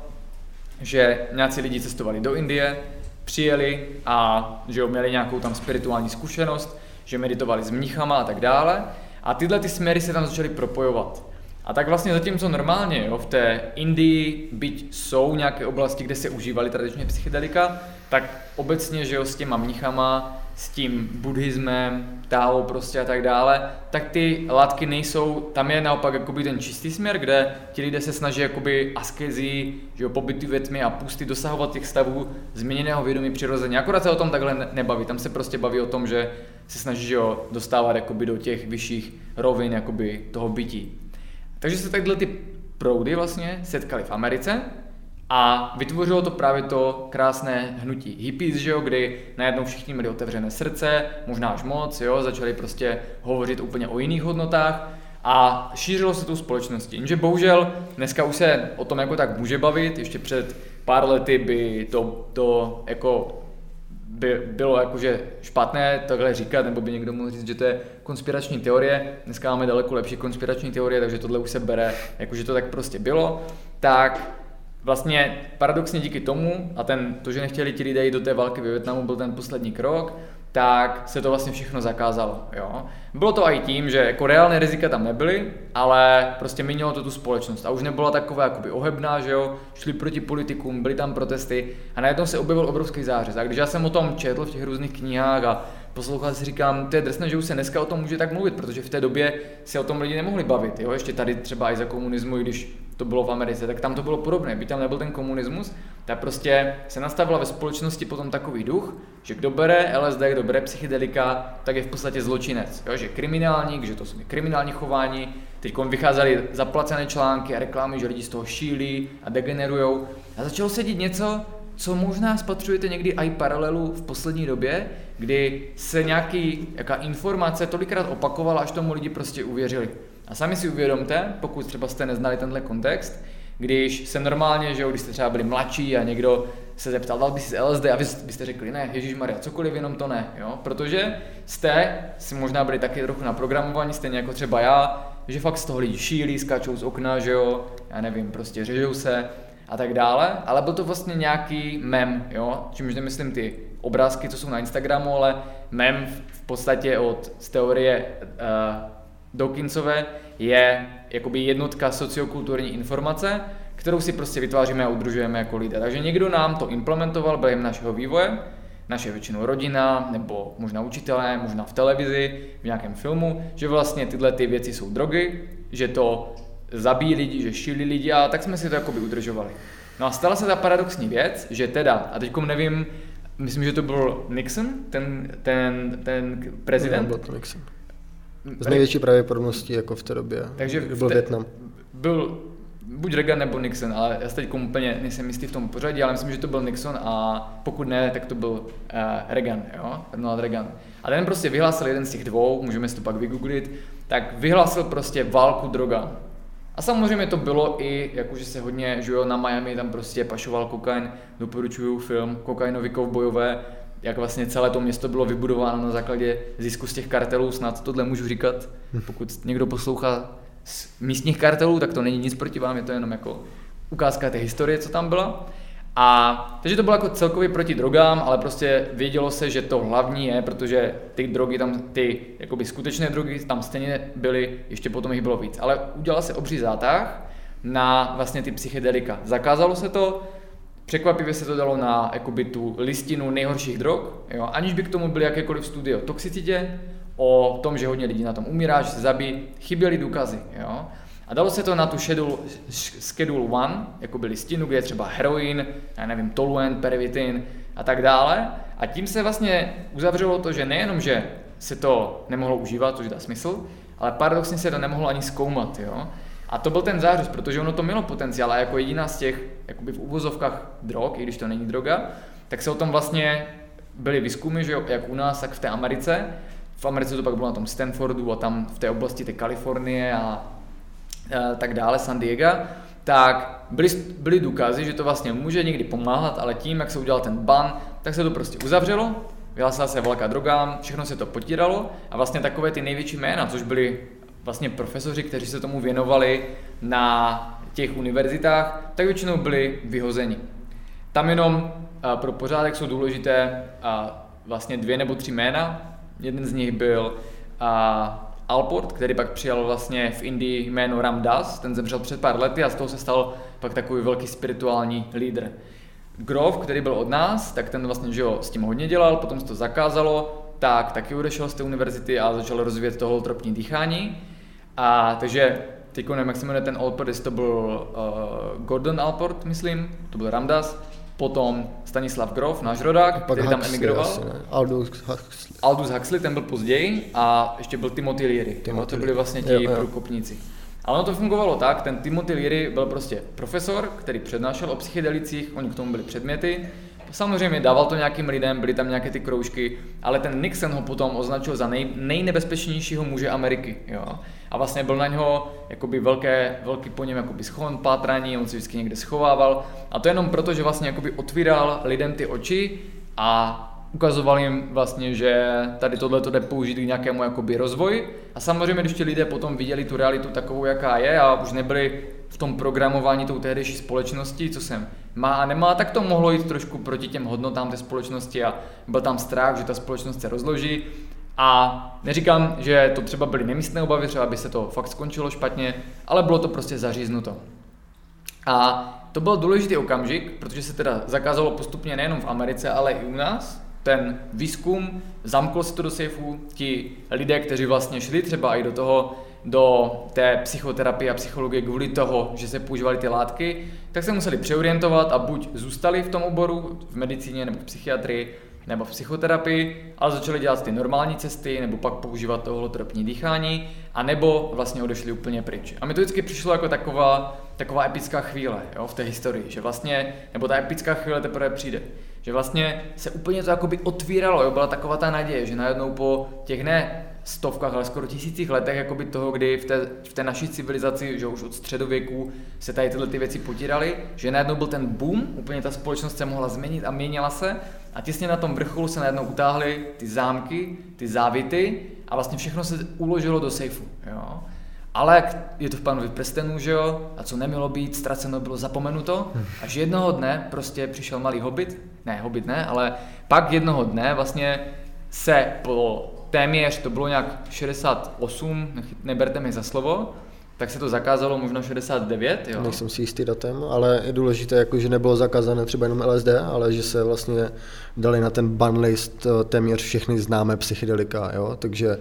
že nějací lidi cestovali do Indie, přijeli a že měli nějakou tam spirituální zkušenost, že meditovali s mnichama a tak dále. A tyhle ty směry se tam začaly propojovat. A tak vlastně zatímco normálně jo, v té Indii, byť jsou nějaké oblasti, kde se užívaly tradičně psychedelika, tak obecně, že jo, s těma mnichama, s tím buddhismem, Tao prostě a tak dále, tak ty látky nejsou, tam je naopak jakoby ten čistý směr, kde ti lidé se snaží jakoby askezi, že jo, pobyty ve tmě a pusty dosahovat těch stavů změněného vědomí přirozeně. Akorát se o tom takhle nebaví, tam se prostě baví o tom, že se snaží že jo, dostávat jakoby do těch vyšších rovin jakoby toho bytí. Takže se takhle ty proudy vlastně setkali v Americe A vytvořilo to právě to krásné hnutí hippies, že jo, kdy najednou všichni měli otevřené srdce, možná až moc, jo, začali prostě hovořit úplně o jiných hodnotách a šířilo se tu společnosti. Jenže bohužel dneska už se o tom jako tak může bavit, ještě před pár lety by to, to jako by bylo jakože špatné takhle říkat, nebo by někdo mohl říct, že to je konspirační teorie. Dneska máme daleko lepší konspirační teorie, takže tohle už se bere, jakože to tak prostě bylo. Tak vlastně paradoxně díky tomu, a ten, to, že nechtěli ti lidé jít do té války ve Větnamu, byl ten poslední krok, tak se to vlastně všechno zakázalo. Jo? Bylo to i tím, že jako reálné rizika tam nebyly, ale prostě měnilo to tu společnost a už nebyla taková jakoby ohebná, že jo, šli proti politikům, byly tam protesty a najednou se objevil obrovský zářez. A když já jsem o tom četl v těch různých knihách a poslouchal si říkám, to je drsné, že už se dneska o tom může tak mluvit, protože v té době si o tom lidi nemohli bavit. Jo? Ještě tady třeba i za komunismu, i když to bylo v Americe, tak tam to bylo podobné. By tam nebyl ten komunismus, tak prostě se nastavila ve společnosti potom takový duch, že kdo bere LSD, kdo bere psychedelika, tak je v podstatě zločinec. Jo? Že kriminálník, že to jsou kriminální chování. Teď vycházely zaplacené články a reklamy, že lidi z toho šílí a degenerujou. A začalo se dít něco, co možná spatřujete někdy i paralelu v poslední době, kdy se nějaký jaká informace tolikrát opakovala, až tomu lidi prostě uvěřili. A sami si uvědomte, pokud třeba jste neznali tenhle kontext, když se normálně, že jo, když jste třeba byli mladší a někdo se zeptal, dal by si LSD a vy byste řekli, ne, Ježíš Maria, cokoliv, jenom to ne, jo, protože jste si možná byli taky trochu naprogramovaní, stejně jako třeba já, že fakt z toho lidi šílí, skáčou z okna, že jo, já nevím, prostě řežou se a tak dále, ale byl to vlastně nějaký mem, jo, čímž nemyslím ty obrázky, co jsou na Instagramu, ale mem v podstatě od z teorie uh, Dawkinsové je jakoby jednotka sociokulturní informace, kterou si prostě vytváříme a udržujeme jako lidé. Takže někdo nám to implementoval během našeho vývoje, naše většinou rodina, nebo možná učitelé, možná v televizi, v nějakém filmu, že vlastně tyhle ty věci jsou drogy, že to zabíjí lidi, že šílí lidi a tak jsme si to jakoby udržovali. No a stala se ta paradoxní věc, že teda, a teď nevím, myslím, že to byl Nixon, ten, ten, ten prezident. Nixon. Z největší pravděpodobností jako v té době, Takže byl te, Větnam. Byl buď Reagan nebo Nixon, ale já se teď úplně nejsem jistý v tom pořadí, ale myslím, že to byl Nixon a pokud ne, tak to byl uh, Reagan, jo, Ronald Reagan. A ten prostě vyhlásil jeden z těch dvou, můžeme si to pak vygooglit, tak vyhlásil prostě válku droga. A samozřejmě to bylo i, jakože se hodně žujo na Miami, tam prostě pašoval kokain, doporučuju film Kokainový kovbojové, jak vlastně celé to město bylo vybudováno na základě zisku z těch kartelů, snad tohle můžu říkat, pokud někdo poslouchá z místních kartelů, tak to není nic proti vám, je to jenom jako ukázka té historie, co tam byla. A takže to bylo jako celkově proti drogám, ale prostě vědělo se, že to hlavní je, protože ty drogy tam, ty jakoby skutečné drogy tam stejně byly, ještě potom jich bylo víc. Ale udělal se obří zátah na vlastně ty psychedelika. Zakázalo se to, Překvapivě se to dalo na jakoby, tu listinu nejhorších drog, jo, aniž by k tomu byly jakékoliv studie o toxicitě, o tom, že hodně lidí na tom umírá, že se zabíjí, chyběly důkazy. Jo. A dalo se to na tu schedule, schedule one, jako by listinu, kde je třeba heroin, já nevím, toluen, pervitin a tak dále. A tím se vlastně uzavřelo to, že nejenom, že se to nemohlo užívat, což dá smysl, ale paradoxně se to nemohlo ani zkoumat. Jo? A to byl ten zářez, protože ono to mělo potenciál a jako jediná z těch, jakoby v uvozovkách drog, i když to není droga, tak se o tom vlastně byly výzkumy, že jak u nás, tak v té Americe. V Americe to pak bylo na tom Stanfordu a tam v té oblasti té Kalifornie a, a tak dále, San Diego, tak byly, byly důkazy, že to vlastně může někdy pomáhat, ale tím, jak se udělal ten ban, tak se to prostě uzavřelo, vyhlásila se velká drogám, všechno se to potíralo a vlastně takové ty největší jména, což byly vlastně profesoři, kteří se tomu věnovali na těch univerzitách, tak většinou byli vyhozeni. Tam jenom pro pořádek jsou důležité vlastně dvě nebo tři jména. Jeden z nich byl Alport, který pak přijal vlastně v Indii jméno Ramdas, ten zemřel před pár lety a z toho se stal pak takový velký spirituální lídr. Grove, který byl od nás, tak ten vlastně že jo, s tím hodně dělal, potom se to zakázalo, tak taky odešel z té univerzity a začal rozvíjet to holotropní dýchání. A takže teď nevím, jak se jmenuje ten Alport, to byl uh, Gordon Alport, myslím, to byl Ramdas, potom Stanislav Grof, náš rodák, který tam emigroval. Asi, Aldous Huxley. Aldous Huxley, ten byl později a ještě byl Timothy Leary. Timothy. To byli vlastně ti průkopníci. Ale ono to fungovalo tak, ten Timothy Leary byl prostě profesor, který přednášel o psychedelicích, oni k tomu byli předměty, Samozřejmě dával to nějakým lidem, byly tam nějaké ty kroužky, ale ten Nixon ho potom označil za nej, nejnebezpečnějšího muže Ameriky. Jo? A vlastně byl na něho jakoby velké, velký po něm jakoby schon, pátraní, on se vždycky někde schovával. A to jenom proto, že vlastně jakoby otvíral lidem ty oči a ukazoval jim vlastně, že tady tohle to jde použít k nějakému jakoby rozvoji. A samozřejmě, když ti lidé potom viděli tu realitu takovou, jaká je a už nebyli v tom programování tou tehdejší společnosti, co jsem má a nemá, tak to mohlo jít trošku proti těm hodnotám té společnosti a byl tam strach, že ta společnost se rozloží. A neříkám, že to třeba byly nemístné obavy, třeba by se to fakt skončilo špatně, ale bylo to prostě zaříznuto. A to byl důležitý okamžik, protože se teda zakázalo postupně nejenom v Americe, ale i u nás. Ten výzkum, zamklo se to do sejfu, ti lidé, kteří vlastně šli třeba i do toho do té psychoterapie a psychologie kvůli toho, že se používaly ty látky, tak se museli přeorientovat a buď zůstali v tom oboru, v medicíně nebo v psychiatrii, nebo v psychoterapii, ale začali dělat ty normální cesty, nebo pak používat to holotropní dýchání, a nebo vlastně odešli úplně pryč. A mi to vždycky přišlo jako taková, taková epická chvíle jo, v té historii, že vlastně, nebo ta epická chvíle teprve přijde, že vlastně se úplně to jakoby otvíralo, jo, byla taková ta naděje, že najednou po těch ne stovkách, ale skoro tisících letech jakoby toho, kdy v té, v té naší civilizaci, že už od středověku se tady tyhle ty věci potíraly, že najednou byl ten boom, úplně ta společnost se mohla změnit a měnila se a těsně na tom vrcholu se najednou utáhly ty zámky, ty závity a vlastně všechno se uložilo do sejfu. Jo? Ale je to v panovi prstenů, že jo, a co nemělo být, ztraceno bylo zapomenuto, až jednoho dne prostě přišel malý hobit, ne, hobit ne, ale pak jednoho dne vlastně se po téměř, to bylo nějak 68, neberte mi za slovo, tak se to zakázalo možná 69, jo? Nejsem si jistý datem, ale je důležité, jako, že nebylo zakázané třeba jenom LSD, ale že se vlastně dali na ten ban list eh, téměř všechny známé psychedelika, jo? takže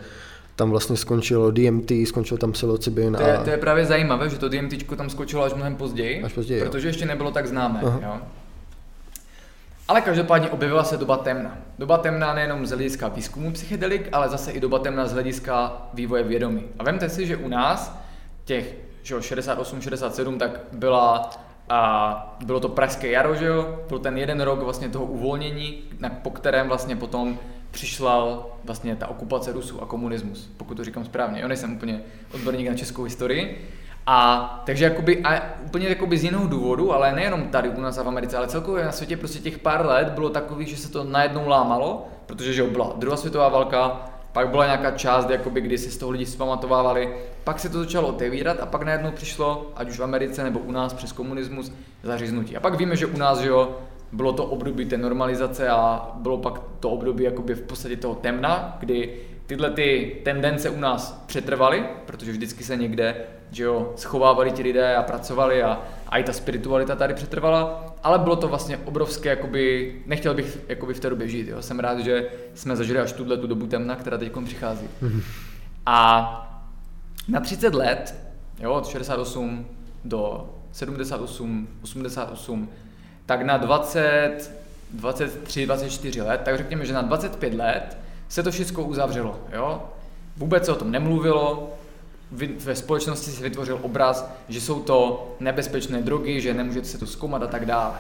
tam vlastně skončilo DMT, skončil tam psilocybin. To je, a... to je právě zajímavé, že to DMT tam skočilo až mnohem později, až později protože jo. ještě nebylo tak známé. Jo? Ale každopádně objevila se doba temna. Doba temna nejenom z hlediska výzkumu psychedelik, ale zase i doba temna z hlediska vývoje vědomí. A vemte si, že u nás těch 68-67 tak byla a bylo to pražské jaro, že jo? Byl ten jeden rok vlastně toho uvolnění, na, po kterém vlastně potom přišla vlastně ta okupace Rusů a komunismus, pokud to říkám správně. Jo, nejsem úplně odborník na českou historii, a takže jakoby, a úplně jakoby z jiného důvodu, ale nejenom tady u nás a v Americe, ale celkově na světě prostě těch pár let bylo takových, že se to najednou lámalo, protože že byla druhá světová válka, pak byla nějaká část, jakoby, kdy si z toho lidi zpamatovávali, pak se to začalo otevírat a pak najednou přišlo, ať už v Americe nebo u nás přes komunismus, zaříznutí. A pak víme, že u nás, že jo, bylo to období té normalizace a bylo pak to období jakoby v podstatě toho temna, kdy tyhle ty tendence u nás přetrvaly, protože vždycky se někde že jo, schovávali ti lidé a pracovali a, a i ta spiritualita tady přetrvala, ale bylo to vlastně obrovské, jakoby, nechtěl bych jakoby v té době žít, jo. jsem rád, že jsme zažili až tuhle tu dobu temna, která teď přichází. A na 30 let, jo, od 68 do 78, 88, tak na 20, 23, 24 let, tak řekněme, že na 25 let se to všechno uzavřelo. Jo? Vůbec se o tom nemluvilo, ve společnosti se vytvořil obraz, že jsou to nebezpečné drogy, že nemůžete se to zkoumat a tak dále.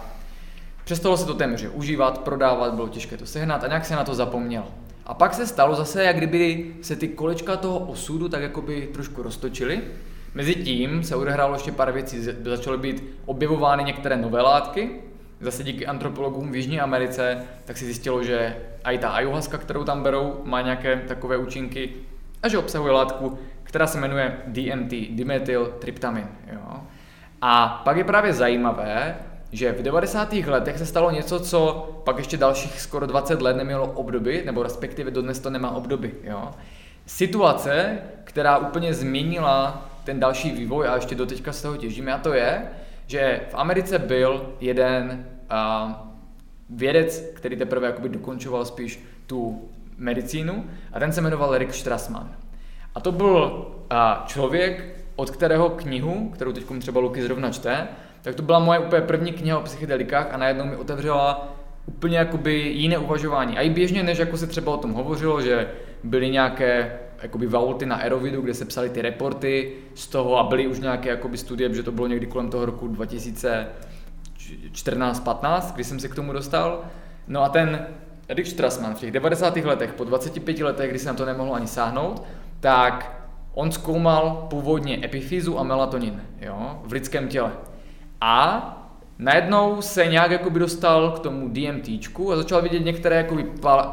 Přestalo se to téměř užívat, prodávat, bylo těžké to sehnat a nějak se na to zapomnělo. A pak se stalo zase, jak kdyby se ty kolečka toho osudu tak jakoby trošku roztočily. Mezitím se odehrálo ještě pár věcí, začaly být objevovány některé nové látky, zase díky antropologům v Jižní Americe, tak si zjistilo, že i ta ayahuasca, kterou tam berou, má nějaké takové účinky a že obsahuje látku, která se jmenuje DMT, dimethyltryptamin. Jo? A pak je právě zajímavé, že v 90. letech se stalo něco, co pak ještě dalších skoro 20 let nemělo obdoby, nebo respektive dodnes to nemá obdoby. Jo? Situace, která úplně změnila ten další vývoj a ještě doteďka z toho těžíme, a to je, že v Americe byl jeden uh, vědec, který teprve jakoby dokončoval spíš tu medicínu a ten se jmenoval Rick Strassman. A to byl uh, člověk, od kterého knihu, kterou teď třeba Luky zrovna čte, tak to byla moje úplně první kniha o psychedelikách a najednou mi otevřela úplně jakoby jiné uvažování. A i běžně, než jako se třeba o tom hovořilo, že byly nějaké jakoby vaulty na Aerovidu, kde se psali ty reporty z toho a byly už nějaké jakoby studie, že to bylo někdy kolem toho roku 2014-15, kdy jsem se k tomu dostal. No a ten Erik Strassman v těch 90. letech, po 25 letech, kdy se na to nemohlo ani sáhnout, tak on zkoumal původně epifýzu a melatonin jo, v lidském těle. A najednou se nějak jakoby dostal k tomu DMT a začal vidět některé jakoby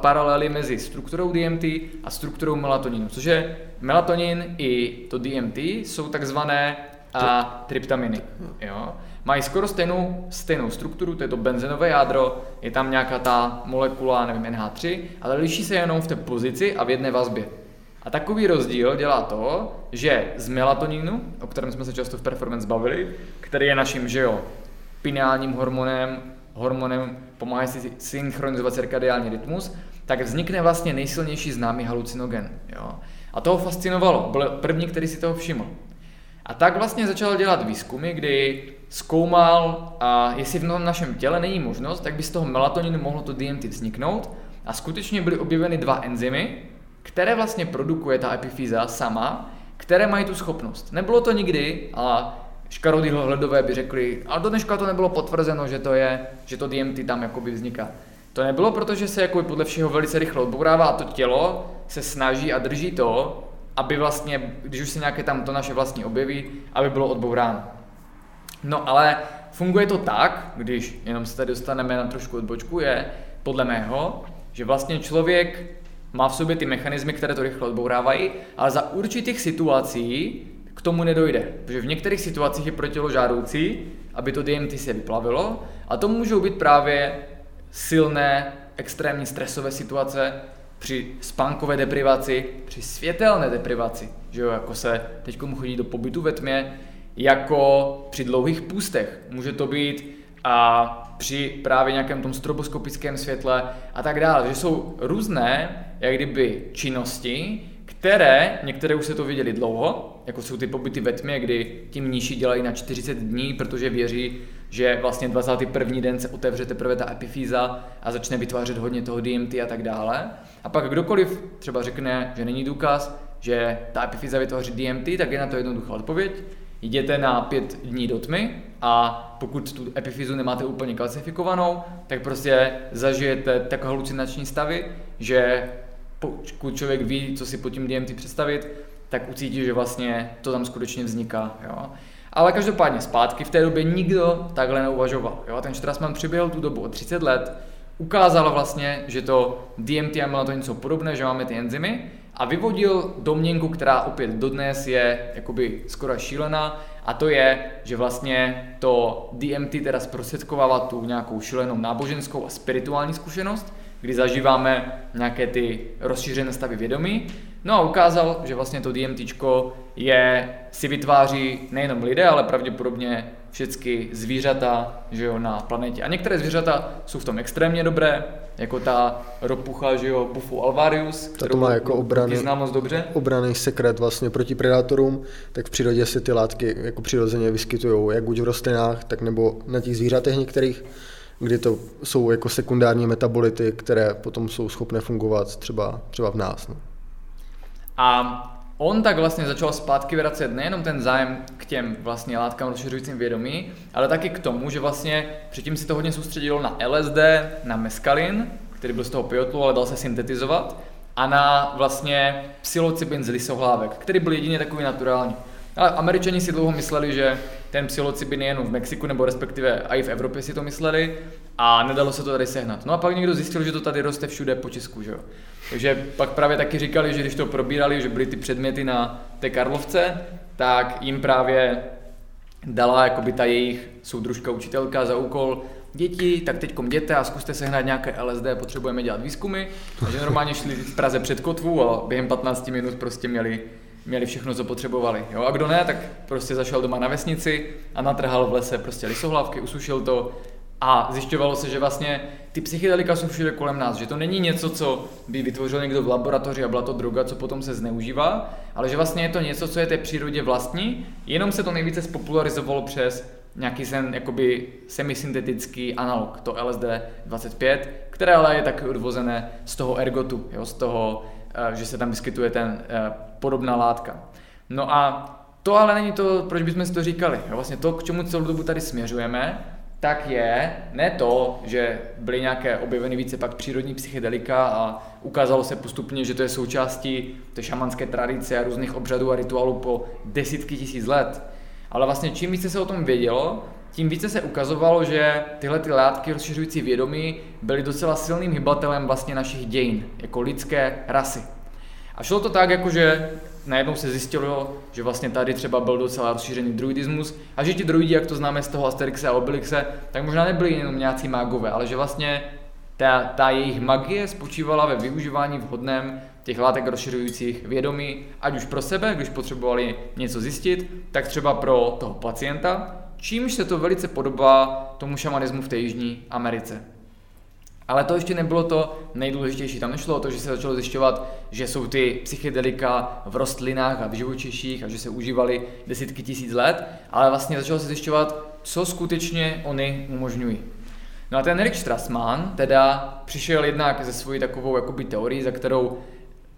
paralely mezi strukturou DMT a strukturou melatoninu, což je melatonin i to DMT jsou takzvané a tryptaminy. Jo? Mají skoro stejnou, stejnou strukturu, to je to benzenové jádro, je tam nějaká ta molekula, nevím, NH3, ale liší se jenom v té pozici a v jedné vazbě. A takový rozdíl dělá to, že z melatoninu, o kterém jsme se často v performance bavili, který je naším, že jo, pineálním hormonem, hormonem pomáhající synchronizovat cirkadiální rytmus, tak vznikne vlastně nejsilnější známý halucinogen. Jo? A toho fascinovalo, byl první, který si toho všiml. A tak vlastně začal dělat výzkumy, kdy zkoumal, a jestli v našem těle není možnost, tak by z toho melatoninu mohlo to DMT vzniknout. A skutečně byly objeveny dva enzymy, které vlastně produkuje ta epifýza sama, které mají tu schopnost. Nebylo to nikdy, ale škarodý hledové by řekli, ale do dneška to nebylo potvrzeno, že to je, že to DMT tam jakoby vzniká. To nebylo, protože se jako podle všeho velice rychle odbourává a to tělo se snaží a drží to, aby vlastně, když už se nějaké tam to naše vlastní objeví, aby bylo odbouráno. No ale funguje to tak, když jenom se tady dostaneme na trošku odbočku, je podle mého, že vlastně člověk má v sobě ty mechanismy, které to rychle odbourávají, ale za určitých situací k tomu nedojde. Protože v některých situacích je pro tělo žádoucí, aby to DMT se vyplavilo a to můžou být právě silné, extrémní stresové situace při spánkové deprivaci, při světelné deprivaci, že jo, jako se teď chodí do pobytu ve tmě, jako při dlouhých půstech. Může to být a při právě nějakém tom stroboskopickém světle a tak dále. Že jsou různé, jak kdyby, činnosti, které, některé už se to viděli dlouho, jako jsou ty pobyty ve tmě, kdy ti mníši dělají na 40 dní, protože věří, že vlastně 21. den se otevře teprve ta epifýza a začne vytvářet hodně toho DMT a tak dále. A pak kdokoliv třeba řekne, že není důkaz, že ta epifýza vytváří DMT, tak je na to jednoduchá odpověď. Jděte na pět dní do tmy a pokud tu epifyzu nemáte úplně klasifikovanou, tak prostě zažijete takové halucinační stavy, že pokud člověk ví, co si pod tím DMT představit, tak ucítí, že vlastně to tam skutečně vzniká. Jo? Ale každopádně zpátky v té době nikdo takhle neuvažoval. Jo? Ten Strassman přiběhl tu dobu o 30 let, ukázal vlastně, že to DMT a melatonin jsou podobné, že máme ty enzymy a vyvodil domněnku, která opět dodnes je jakoby skoro šílená a to je, že vlastně to DMT teda zprostředkovává tu nějakou šílenou náboženskou a spirituální zkušenost, kdy zažíváme nějaké ty rozšířené stavy vědomí. No a ukázal, že vlastně to DMT je, si vytváří nejenom lidé, ale pravděpodobně všechny zvířata že jo, na planetě. A některé zvířata jsou v tom extrémně dobré, jako ta ropucha, že jo, Bufu alvarius, kterou to má jako obrany, moc dobře. Obraný sekret vlastně proti predátorům, tak v přírodě se ty látky jako přirozeně vyskytují, jak buď v rostlinách, tak nebo na těch zvířatech některých, kdy to jsou jako sekundární metabolity, které potom jsou schopné fungovat třeba, třeba v nás. No. A on tak vlastně začal zpátky vracet nejenom ten zájem k těm vlastně látkám rozšiřujícím vědomí, ale taky k tomu, že vlastně předtím si to hodně soustředilo na LSD, na meskalin, který byl z toho piotlu, ale dal se syntetizovat, a na vlastně psilocybin z lisohlávek, který byl jedině takový naturální. Ale američani si dlouho mysleli, že ten psilocybin je jenom v Mexiku, nebo respektive i v Evropě si to mysleli a nedalo se to tady sehnat. No a pak někdo zjistil, že to tady roste všude po Česku, že jo. Takže pak právě taky říkali, že když to probírali, že byly ty předměty na té Karlovce, tak jim právě dala jakoby ta jejich soudružka učitelka za úkol děti, tak teď jděte a zkuste sehnat nějaké LSD, potřebujeme dělat výzkumy. Takže normálně šli v Praze před kotvu a během 15 minut prostě měli měli všechno, co potřebovali. Jo? A kdo ne, tak prostě zašel doma na vesnici a natrhal v lese prostě lisohlavky, usušil to a zjišťovalo se, že vlastně ty psychedelika jsou všude kolem nás, že to není něco, co by vytvořil někdo v laboratoři a byla to droga, co potom se zneužívá, ale že vlastně je to něco, co je té přírodě vlastní, jenom se to nejvíce spopularizovalo přes nějaký sen, jakoby semisyntetický analog, to LSD 25, které ale je taky odvozené z toho ergotu, jo, z toho eh, že se tam vyskytuje ten eh, podobná látka. No a to ale není to, proč bychom si to říkali. Vlastně to, k čemu celou dobu tady směřujeme, tak je ne to, že byly nějaké objeveny více pak přírodní psychedelika a ukázalo se postupně, že to je součástí té šamanské tradice a různých obřadů a rituálů po desítky tisíc let. Ale vlastně čím více se o tom vědělo, tím více se ukazovalo, že tyhle ty látky rozšiřující vědomí byly docela silným hybatelem vlastně našich dějin, jako lidské rasy. A šlo to tak, jako že najednou se zjistilo, že vlastně tady třeba byl docela rozšířený druidismus a že ti druidi, jak to známe z toho Asterixe a Obelixe, tak možná nebyli jenom nějací mágové, ale že vlastně ta, ta jejich magie spočívala ve využívání vhodném těch látek rozšiřujících vědomí, ať už pro sebe, když potřebovali něco zjistit, tak třeba pro toho pacienta, čímž se to velice podobá tomu šamanismu v té Jižní Americe. Ale to ještě nebylo to nejdůležitější. Tam nešlo o to, že se začalo zjišťovat, že jsou ty psychedelika v rostlinách a v živočiších a že se užívali desítky tisíc let, ale vlastně začalo se zjišťovat, co skutečně oni umožňují. No a ten Rick Strassman teda přišel jednak ze svojí takovou jakoby teorií, za kterou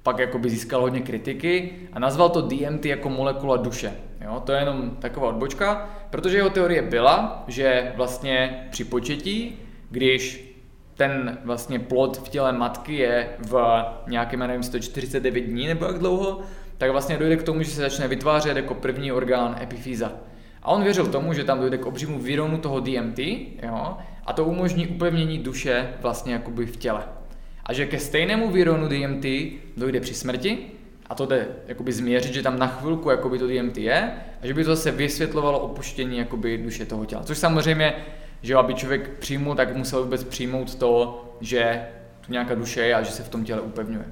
pak jakoby získal hodně kritiky a nazval to DMT jako molekula duše. Jo, to je jenom taková odbočka, protože jeho teorie byla, že vlastně při početí, když ten vlastně plod v těle matky je v nějakém, nevím, 149 dní nebo jak dlouho, tak vlastně dojde k tomu, že se začne vytvářet jako první orgán epifýza. A on věřil tomu, že tam dojde k obřímu výronu toho DMT, jo, a to umožní upevnění duše vlastně jakoby v těle. A že ke stejnému výronu DMT dojde při smrti, a to jde jakoby změřit, že tam na chvilku jakoby to DMT je, a že by to zase vysvětlovalo opuštění jakoby duše toho těla. Což samozřejmě že aby člověk přijmul, tak musel vůbec přijmout to, že tu nějaká duše je a že se v tom těle upevňuje.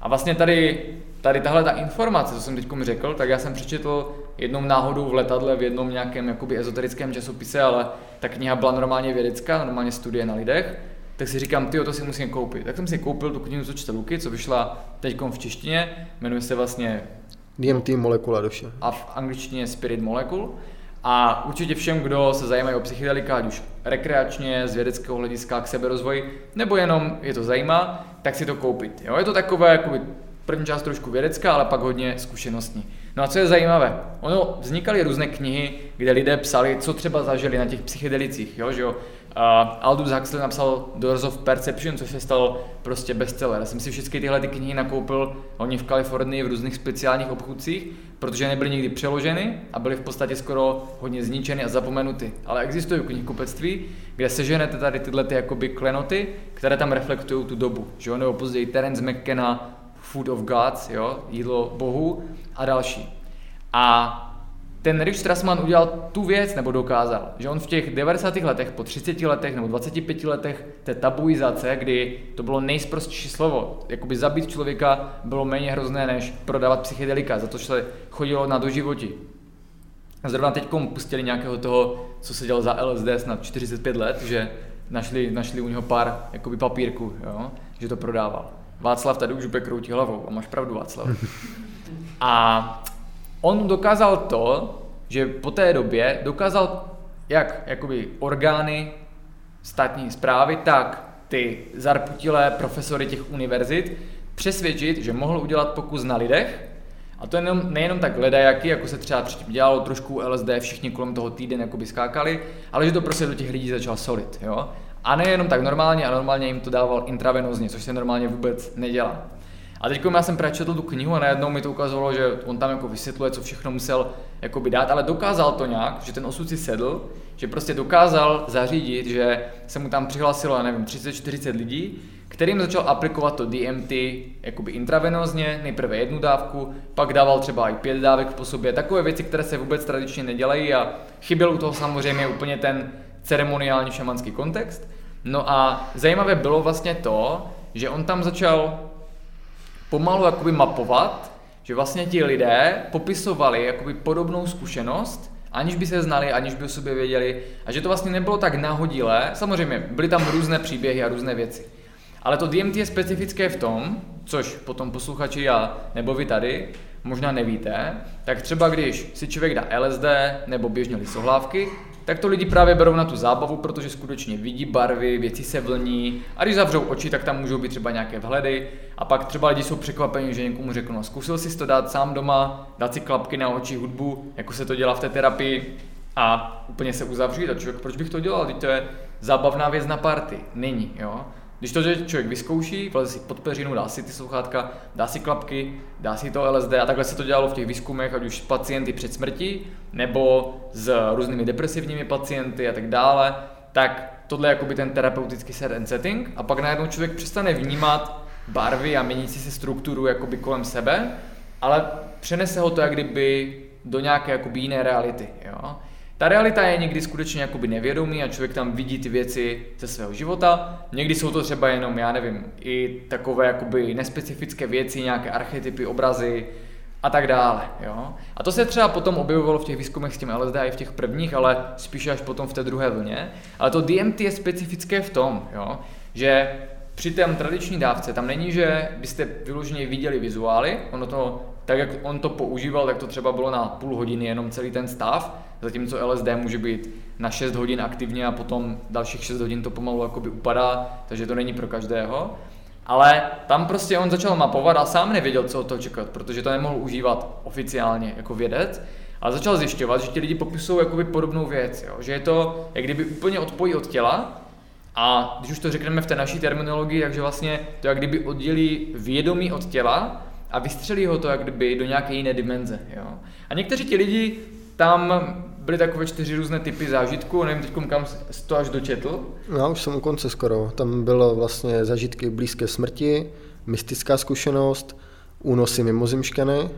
A vlastně tady, tady tahle ta informace, co jsem teď řekl, tak já jsem přečetl jednou náhodou v letadle v jednom nějakém jakoby ezoterickém časopise, ale ta kniha byla normálně vědecká, normálně studie na lidech, tak si říkám, ty to si musím koupit. Tak jsem si koupil tu knihu, co čte Luky, co vyšla teď v češtině, jmenuje se vlastně DMT molekula duše. A v angličtině Spirit Molecule. A určitě všem, kdo se zajímají o psychedelika, ať už rekreačně, z vědeckého hlediska k seberozvoji, nebo jenom je to zajímá, tak si to koupit. Jo? Je to takové, jakoby, první část trošku vědecká, ale pak hodně zkušenostní. No a co je zajímavé, ono vznikaly různé knihy, kde lidé psali, co třeba zažili na těch psychedelicích, jo, že jo. Aldous Huxley napsal Doors of Perception, což se stalo prostě bestseller. Já jsem si všechny tyhle ty knihy nakoupil oni v Kalifornii v různých speciálních obchůdcích, protože nebyly nikdy přeloženy a byly v podstatě skoro hodně zničeny a zapomenuty. Ale existují knihkupectví, kde seženete tady tyhle ty jakoby klenoty, které tam reflektují tu dobu, že jo, nebo později Terence McKenna, Food of Gods, jo, jídlo bohu a další. A ten Rich Strassman udělal tu věc, nebo dokázal, že on v těch 90. letech, po 30 letech nebo 25 letech té tabuizace, kdy to bylo nejsprostší slovo, jakoby zabít člověka bylo méně hrozné, než prodávat psychedelika, za to se chodilo na doživotí. Zrovna teď pustili nějakého toho, co se dělal za LSD snad 45 let, že našli, našli u něho pár jakoby papírků, jo, že to prodával. Václav tady už kroutí hlavou a máš pravdu Václav. A on dokázal to, že po té době dokázal jak jakoby orgány státní zprávy, tak ty zarputilé profesory těch univerzit přesvědčit, že mohl udělat pokus na lidech, a to jenom, nejenom tak ledajaky, jako se třeba předtím dělalo trošku LSD, všichni kolem toho týden jakoby skákali, ale že to prostě do těch lidí začal solit. Jo? A nejenom tak normálně, a normálně jim to dával intravenozně, což se normálně vůbec nedělá. A teď já jsem přečetl tu knihu a najednou mi to ukazovalo, že on tam jako vysvětluje, co všechno musel jakoby dát, ale dokázal to nějak, že ten osud si sedl, že prostě dokázal zařídit, že se mu tam přihlásilo, nevím, 30-40 lidí, kterým začal aplikovat to DMT jakoby intravenozně, nejprve jednu dávku, pak dával třeba i pět dávek po sobě, takové věci, které se vůbec tradičně nedělají a chyběl u toho samozřejmě úplně ten ceremoniální šamanský kontext. No a zajímavé bylo vlastně to, že on tam začal pomalu jakoby mapovat, že vlastně ti lidé popisovali jakoby podobnou zkušenost, aniž by se znali, aniž by o sobě věděli a že to vlastně nebylo tak nahodilé. Samozřejmě byly tam různé příběhy a různé věci. Ale to DMT je specifické v tom, což potom posluchači já nebo vy tady možná nevíte, tak třeba když si člověk dá LSD nebo běžně lisohlávky, tak to lidi právě berou na tu zábavu, protože skutečně vidí barvy, věci se vlní. A když zavřou oči, tak tam můžou být třeba nějaké vhledy. A pak třeba lidi jsou překvapeni, že někomu řeknou, no, zkusil jsi to dát sám doma, dát si klapky na oči, hudbu, jako se to dělá v té terapii a úplně se uzavřít. A člověk, proč bych to dělal, teď to je zábavná věc na party, není, jo. Když to člověk vyzkouší, vleze si pod peřinu, dá si ty sluchátka, dá si klapky, dá si to LSD a takhle se to dělalo v těch výzkumech, ať už pacienty před smrtí, nebo s různými depresivními pacienty a tak dále, tak tohle je jakoby ten terapeutický set and setting a pak najednou člověk přestane vnímat barvy a měnící se strukturu jakoby kolem sebe, ale přenese ho to jak kdyby do nějaké jakoby jiné reality. Jo? Ta realita je někdy skutečně jakoby nevědomý a člověk tam vidí ty věci ze svého života. Někdy jsou to třeba jenom, já nevím, i takové jakoby nespecifické věci, nějaké archetypy, obrazy a tak dále. Jo? A to se třeba potom objevovalo v těch výzkumech s tím LSD i v těch prvních, ale spíše až potom v té druhé vlně. Ale to DMT je specifické v tom, jo? že při té tradiční dávce tam není, že byste vyloženě viděli vizuály, ono to, tak jak on to používal, tak to třeba bylo na půl hodiny jenom celý ten stav, zatímco LSD může být na 6 hodin aktivně a potom dalších 6 hodin to pomalu jakoby upadá, takže to není pro každého. Ale tam prostě on začal mapovat a sám nevěděl, co od toho čekat, protože to nemohl užívat oficiálně jako vědec, ale začal zjišťovat, že ti lidi popisují jakoby podobnou věc, jo? že je to jak kdyby úplně odpojí od těla a když už to řekneme v té naší terminologii, takže vlastně to jak kdyby oddělí vědomí od těla a vystřelí ho to jak kdyby do nějaké jiné dimenze. Jo? A někteří ti lidi tam byly takové čtyři různé typy zážitků, nevím teď kam jsi to až dočetl. Já už jsem u konce skoro. Tam bylo vlastně zážitky blízké smrti, mystická zkušenost, únosy mimozemšťany,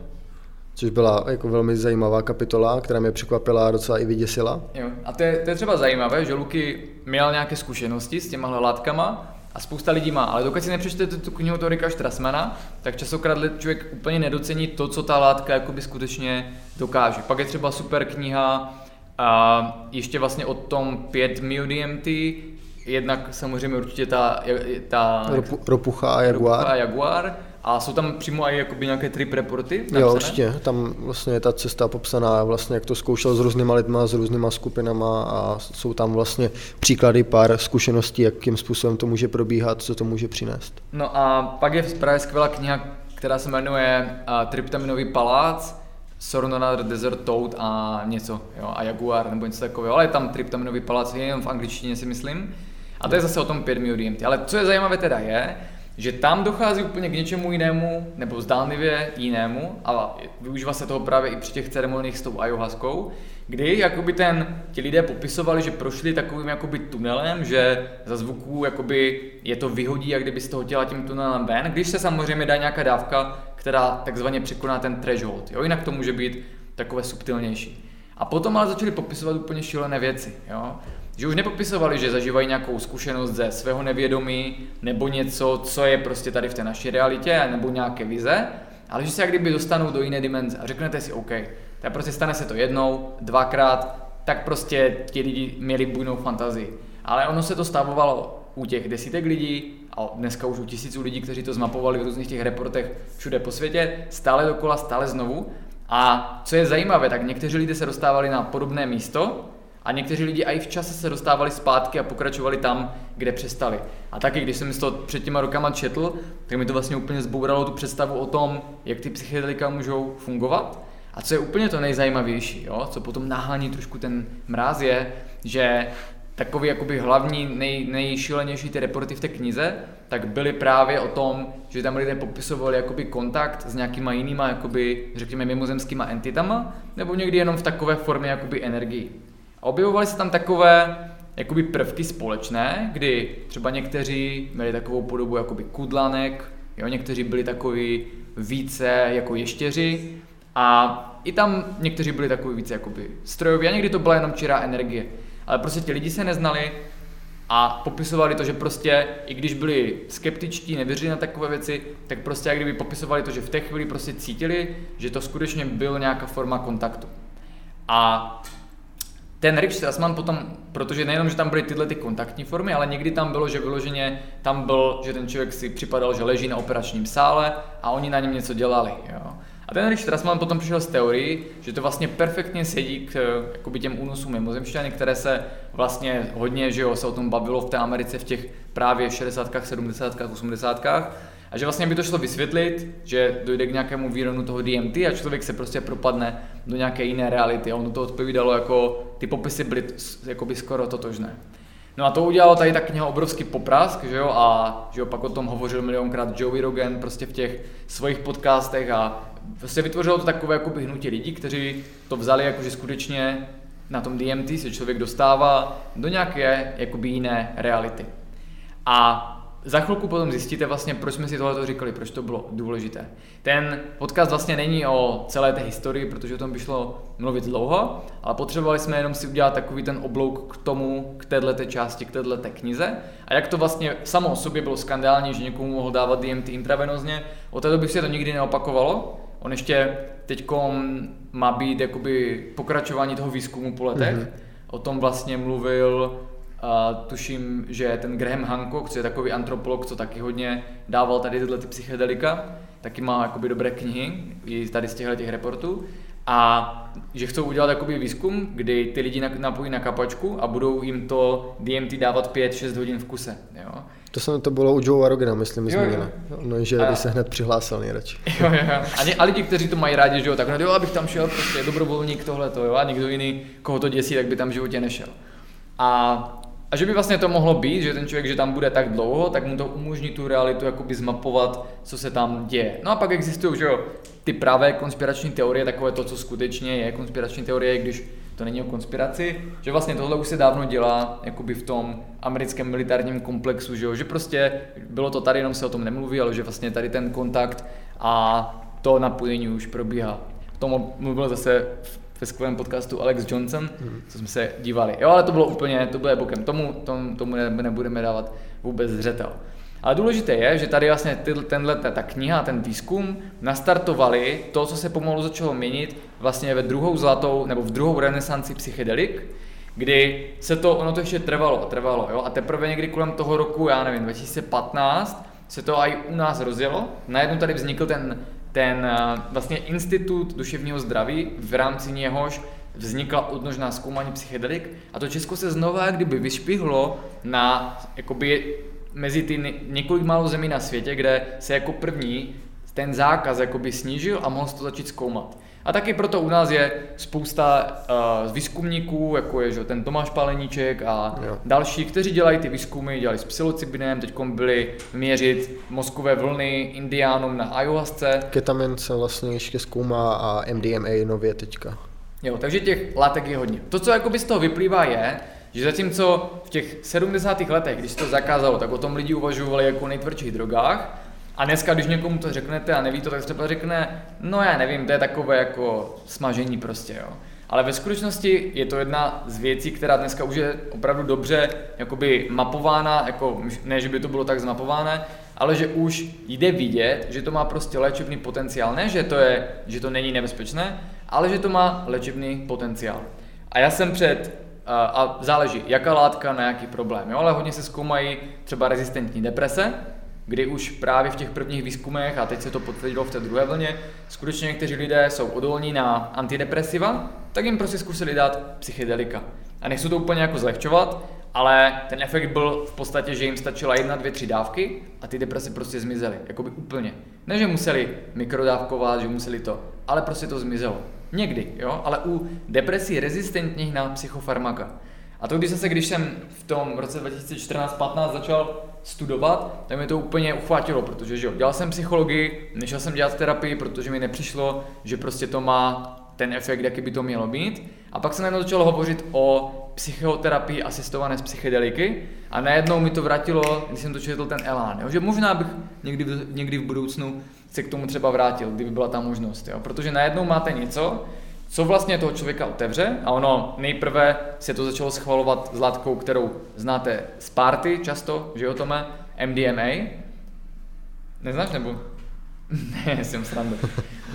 což byla jako velmi zajímavá kapitola, která mě překvapila a docela i vyděsila. Jo. A to je, to je třeba zajímavé, že Luky měl nějaké zkušenosti s těma látkama a spousta lidí má, ale dokud si nepřečtete tu knihu Torika Štrasmana, tak časokrát člověk úplně nedocení to, co ta látka jakoby skutečně dokáže. Pak je třeba super kniha a ještě vlastně o tom 5 DMT, jednak samozřejmě určitě ta, ta Ropu, Ropucha a Jaguar. Ropucha a Jaguar a jsou tam přímo i jakoby nějaké trip reporty? Napsané? Jo, určitě. Tam vlastně je ta cesta popsaná, vlastně jak to zkoušel s různýma lidma, s různýma skupinama a jsou tam vlastně příklady pár zkušeností, jakým způsobem to může probíhat, co to může přinést. No a pak je právě skvělá kniha, která se jmenuje uh, Triptaminový palác, Sornona Desert Toad a něco, jo, a Jaguar nebo něco takového, ale je tam Triptaminový palác, jenom v angličtině si myslím. A to je zase o tom 5 DMT. Ale co je zajímavé teda je, že tam dochází úplně k něčemu jinému, nebo zdánlivě jinému, a využívá se toho právě i při těch ceremoniích s tou ayahuaskou, kdy jakoby ten, ti lidé popisovali, že prošli takovým jakoby tunelem, že za zvuků jakoby je to vyhodí, jak kdyby z toho těla tím tunelem ven, když se samozřejmě dá nějaká dávka, která takzvaně překoná ten threshold, jo, jinak to může být takové subtilnější. A potom ale začali popisovat úplně šílené věci, jo že už nepopisovali, že zažívají nějakou zkušenost ze svého nevědomí nebo něco, co je prostě tady v té naší realitě, nebo nějaké vize, ale že se jak kdyby dostanou do jiné dimenze a řeknete si, OK, tak prostě stane se to jednou, dvakrát, tak prostě ti lidi měli bujnou fantazii. Ale ono se to stávovalo u těch desítek lidí a dneska už u tisíců lidí, kteří to zmapovali v různých těch reportech všude po světě, stále dokola, stále znovu. A co je zajímavé, tak někteří lidé se dostávali na podobné místo, a někteří lidi i v čase se dostávali zpátky a pokračovali tam, kde přestali. A taky, když jsem to před těma rokama četl, tak mi to vlastně úplně zbouralo tu představu o tom, jak ty psychedelika můžou fungovat. A co je úplně to nejzajímavější, jo? co potom nahání trošku ten mráz je, že takový jakoby hlavní, nej, nejšílenější ty reporty v té knize, tak byly právě o tom, že tam lidé popisovali jakoby kontakt s nějakýma jinýma, jakoby, řekněme, mimozemskýma entitama, nebo někdy jenom v takové formě jakoby energii. A objevovaly se tam takové jakoby prvky společné, kdy třeba někteří měli takovou podobu jakoby kudlanek, jo, někteří byli takový více jako ještěři a i tam někteří byli takový více jakoby strojoví a někdy to byla jenom čirá energie. Ale prostě ti lidi se neznali a popisovali to, že prostě, i když byli skeptičtí, nevěřili na takové věci, tak prostě jak kdyby popisovali to, že v té chvíli prostě cítili, že to skutečně byl nějaká forma kontaktu. A ten Rich Strassman potom, protože nejenom, že tam byly tyhle ty kontaktní formy, ale někdy tam bylo, že vyloženě tam byl, že ten člověk si připadal, že leží na operačním sále a oni na něm něco dělali. Jo. A ten Rich Strassman potom přišel s teorií, že to vlastně perfektně sedí k jakoby těm únosům mimozemšťany, které se vlastně hodně, že jo, se o tom bavilo v té Americe v těch právě 60 70 80 a že vlastně by to šlo vysvětlit, že dojde k nějakému výronu toho DMT a člověk se prostě propadne do nějaké jiné reality. A ono to odpovídalo jako, ty popisy byly jakoby skoro totožné. No a to udělalo tady ta kniha obrovský poprask, že jo, a že jo, pak o tom hovořil milionkrát Joey Rogan prostě v těch svých podcastech a se vytvořilo to takové jakoby hnutí lidí, kteří to vzali jako, že skutečně na tom DMT se člověk dostává do nějaké jakoby jiné reality. A za chvilku potom zjistíte vlastně, proč jsme si tohle říkali, proč to bylo důležité. Ten podcast vlastně není o celé té historii, protože o tom by šlo mluvit dlouho, ale potřebovali jsme jenom si udělat takový ten oblouk k tomu, k této části, k této knize. A jak to vlastně samo o sobě bylo skandální, že někomu mohl dávat DMT intravenozně, od té doby se to nikdy neopakovalo. On ještě teď má být jakoby pokračování toho výzkumu po letech. Mm-hmm. O tom vlastně mluvil a tuším, že ten Graham Hancock, co je takový antropolog, co taky hodně dával tady tyhle ty psychedelika, taky má jakoby dobré knihy i tady z těchto těch reportů. A že chcou udělat jakoby výzkum, kdy ty lidi napojí na kapačku a budou jim to DMT dávat 5-6 hodin v kuse. Jo? To jsem to bylo u Joe Rogana, myslím, zmínila. No, že a... by se hned přihlásil nejradši. Jo, jo, A, ně, a lidi, kteří to mají rádi, že jo, tak no, jo, abych tam šel, prostě dobrovolník tohle, jo, a někdo jiný, koho to děsí, tak by tam v životě nešel. A a že by vlastně to mohlo být, že ten člověk, že tam bude tak dlouho, tak mu to umožní tu realitu jakoby zmapovat, co se tam děje. No a pak existují, že jo, ty pravé konspirační teorie, takové to, co skutečně je konspirační teorie, když to není o konspiraci, že vlastně tohle už se dávno dělá jakoby v tom americkém militárním komplexu, že, jo? že prostě bylo to tady, jenom se o tom nemluví, ale že vlastně tady ten kontakt a to napojení už probíhá. V tom mluvil zase ve skvělém podcastu Alex Johnson, hmm. co jsme se dívali. Jo, ale to bylo úplně, to bylo bokem. Tomu, tomu, tomu nebudeme dávat vůbec zřetel. Ale důležité je, že tady vlastně tenhle, ta kniha, ten výzkum nastartovali to, co se pomalu začalo měnit vlastně ve druhou zlatou, nebo v druhou renesanci psychedelik, kdy se to, ono to ještě trvalo a trvalo, jo, a teprve někdy kolem toho roku, já nevím, 2015, se to i u nás rozjelo. Najednou tady vznikl ten ten eh, vlastně institut duševního zdraví, v rámci něhož vznikla odnožná zkoumání psychedelik a to Česko se znova kdyby vyšpihlo na jakoby mezi ty několik málo zemí na světě, kde se jako první ten zákaz jakoby snížil a mohl to začít zkoumat. A taky proto u nás je spousta uh, výzkumníků, jako je že, ten Tomáš Paleníček a jo. další, kteří dělají ty výzkumy, dělali s psilocybinem, teď byli měřit mozkové vlny indiánům na ayahuasce. Ketamin se vlastně ještě zkoumá a MDMA nově teďka. Jo, takže těch látek je hodně. To, co jakoby z toho vyplývá, je, že zatímco v těch 70. letech, když se to zakázalo, tak o tom lidi uvažovali jako o nejtvrdších drogách, a dneska, když někomu to řeknete a neví to, tak třeba řekne, no já nevím, to je takové jako smažení prostě, jo. Ale ve skutečnosti je to jedna z věcí, která dneska už je opravdu dobře jakoby mapována, jako ne, že by to bylo tak zmapované, ale že už jde vidět, že to má prostě léčebný potenciál. Ne, že to, je, že to není nebezpečné, ale že to má léčebný potenciál. A já jsem před, a, záleží, jaká látka na jaký problém, jo? ale hodně se zkoumají třeba rezistentní deprese, kdy už právě v těch prvních výzkumech, a teď se to potvrdilo v té druhé vlně, skutečně někteří lidé jsou odolní na antidepresiva, tak jim prostě zkusili dát psychedelika. A nechci to úplně jako zlehčovat, ale ten efekt byl v podstatě, že jim stačila jedna, dvě, tři dávky a ty deprese prostě zmizely, jakoby úplně. Ne, že museli mikrodávkovat, že museli to, ale prostě to zmizelo. Někdy, jo, ale u depresí rezistentních na psychofarmaka. A to když zase, když jsem v tom roce 2014-15 začal studovat, tak mi to úplně uchvátilo, protože že jo, dělal jsem psychologii, nešel jsem dělat terapii, protože mi nepřišlo, že prostě to má ten efekt, jaký by to mělo být. A pak jsem najednou začal hovořit o psychoterapii asistované z psychedeliky a najednou mi to vrátilo, když jsem to četl, ten elán. Jo? Že možná bych někdy, někdy v budoucnu se k tomu třeba vrátil, kdyby byla ta možnost. Jo? Protože najednou máte něco, co vlastně toho člověka otevře a ono nejprve se to začalo schvalovat s látkou, kterou znáte z party často, že jo Tome, MDMA. Neznáš nebo? ne, jsem srandu.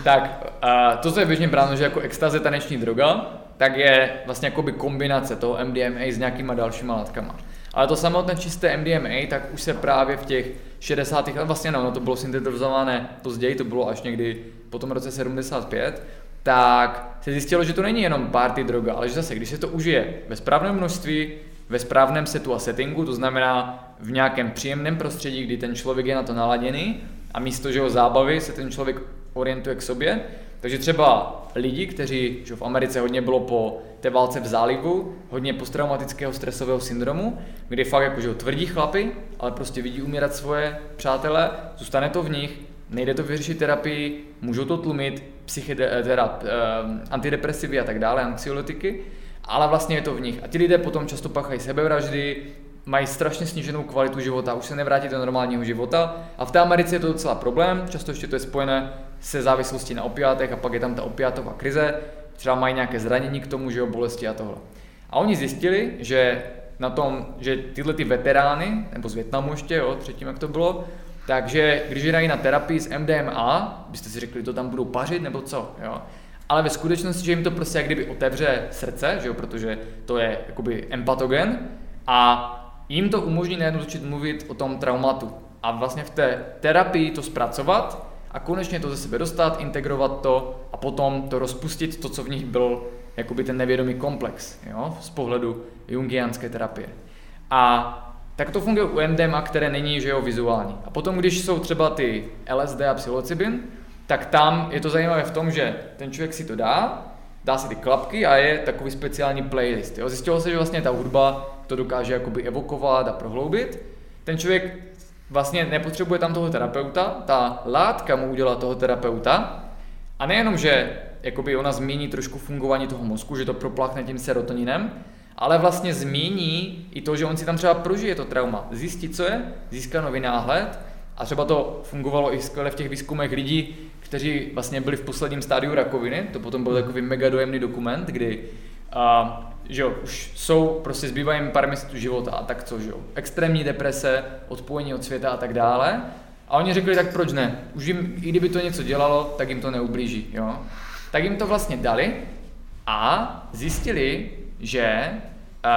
tak, uh, to, co je běžně bráno, že jako extaze taneční droga, tak je vlastně jakoby kombinace toho MDMA s nějakýma dalšíma látkama. Ale to samotné čisté MDMA, tak už se právě v těch 60. let, vlastně no, no to bylo syntetizované později, to bylo až někdy po tom roce 75, tak se zjistilo, že to není jenom party droga, ale že zase, když se to užije ve správném množství, ve správném setu a settingu, to znamená v nějakém příjemném prostředí, kdy ten člověk je na to naladěný a místo, že ho zábavy se ten člověk orientuje k sobě, takže třeba lidi, kteří, že v Americe hodně bylo po té válce v zálivu, hodně posttraumatického stresového syndromu, kdy fakt jakože tvrdí chlapy, ale prostě vidí umírat svoje přátele, zůstane to v nich, nejde to vyřešit terapii, můžou to tlumit, psychide, eh, teda, eh, antidepresivy a tak dále, anxiolytiky, ale vlastně je to v nich. A ti lidé potom často pachají sebevraždy, mají strašně sníženou kvalitu života, už se nevrátí do normálního života a v té Americe je to docela problém, často ještě to je spojené se závislostí na opiátech a pak je tam ta opiátová krize, třeba mají nějaké zranění k tomu, že jo, bolesti a tohle. A oni zjistili, že na tom, že tyhle ty veterány, nebo z Větnamu ještě, jo, třetím jak to bylo, takže když dají na terapii s MDMA, byste si řekli, to tam budou pařit nebo co, jo. Ale ve skutečnosti, že jim to prostě jak kdyby otevře srdce, že jo, protože to je jakoby empatogen a jim to umožní najednou začít mluvit o tom traumatu. A vlastně v té terapii to zpracovat a konečně to ze sebe dostat, integrovat to a potom to rozpustit, to, co v nich byl jakoby ten nevědomý komplex, jo, z pohledu jungianské terapie. A tak to funguje u MDMA, které není že jo, vizuální. A potom, když jsou třeba ty LSD a psilocybin, tak tam je to zajímavé v tom, že ten člověk si to dá, dá si ty klapky a je takový speciální playlist. Jo. Zjistilo se, že vlastně ta hudba to dokáže jakoby evokovat a prohloubit. Ten člověk vlastně nepotřebuje tam toho terapeuta, ta látka mu udělá toho terapeuta a nejenom, že jakoby ona změní trošku fungování toho mozku, že to propláchne tím serotoninem, ale vlastně změní i to, že on si tam třeba prožije to trauma, zjistí, co je, získá nový náhled a třeba to fungovalo i skvěle v těch výzkumech lidí, kteří vlastně byli v posledním stádiu rakoviny, to potom byl takový mega dojemný dokument, kdy a, že jo, už jsou, prostě zbývají jim pár měsíců života a tak co, že jo, extrémní deprese, odpojení od světa a tak dále. A oni řekli, tak proč ne? Už jim, i kdyby to něco dělalo, tak jim to neublíží, jo. Tak jim to vlastně dali a zjistili, že uh,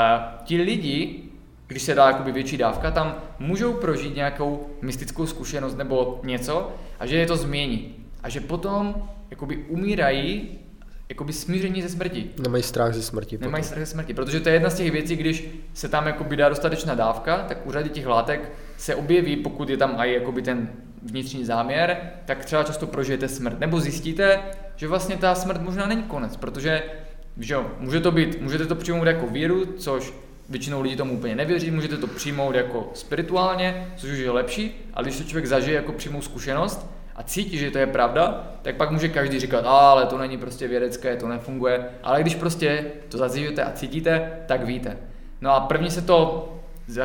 ti lidi, když se dá jakoby větší dávka, tam můžou prožít nějakou mystickou zkušenost nebo něco a že je to změní. A že potom jakoby umírají jakoby smíření ze smrti. Nemají strach ze smrti. Nemají strach ze smrti, protože to je jedna z těch věcí, když se tam jakoby dá dostatečná dávka, tak u řady těch látek se objeví, pokud je tam i jakoby ten vnitřní záměr, tak třeba často prožijete smrt. Nebo zjistíte, že vlastně ta smrt možná není konec, protože že jo, může to být, můžete to přijmout jako víru, což většinou lidí tomu úplně nevěří, můžete to přijmout jako spirituálně, což už je lepší, ale když to člověk zažije jako přímou zkušenost a cítí, že to je pravda, tak pak může každý říkat, ale to není prostě vědecké, to nefunguje, ale když prostě to zažijete a cítíte, tak víte. No a první se to,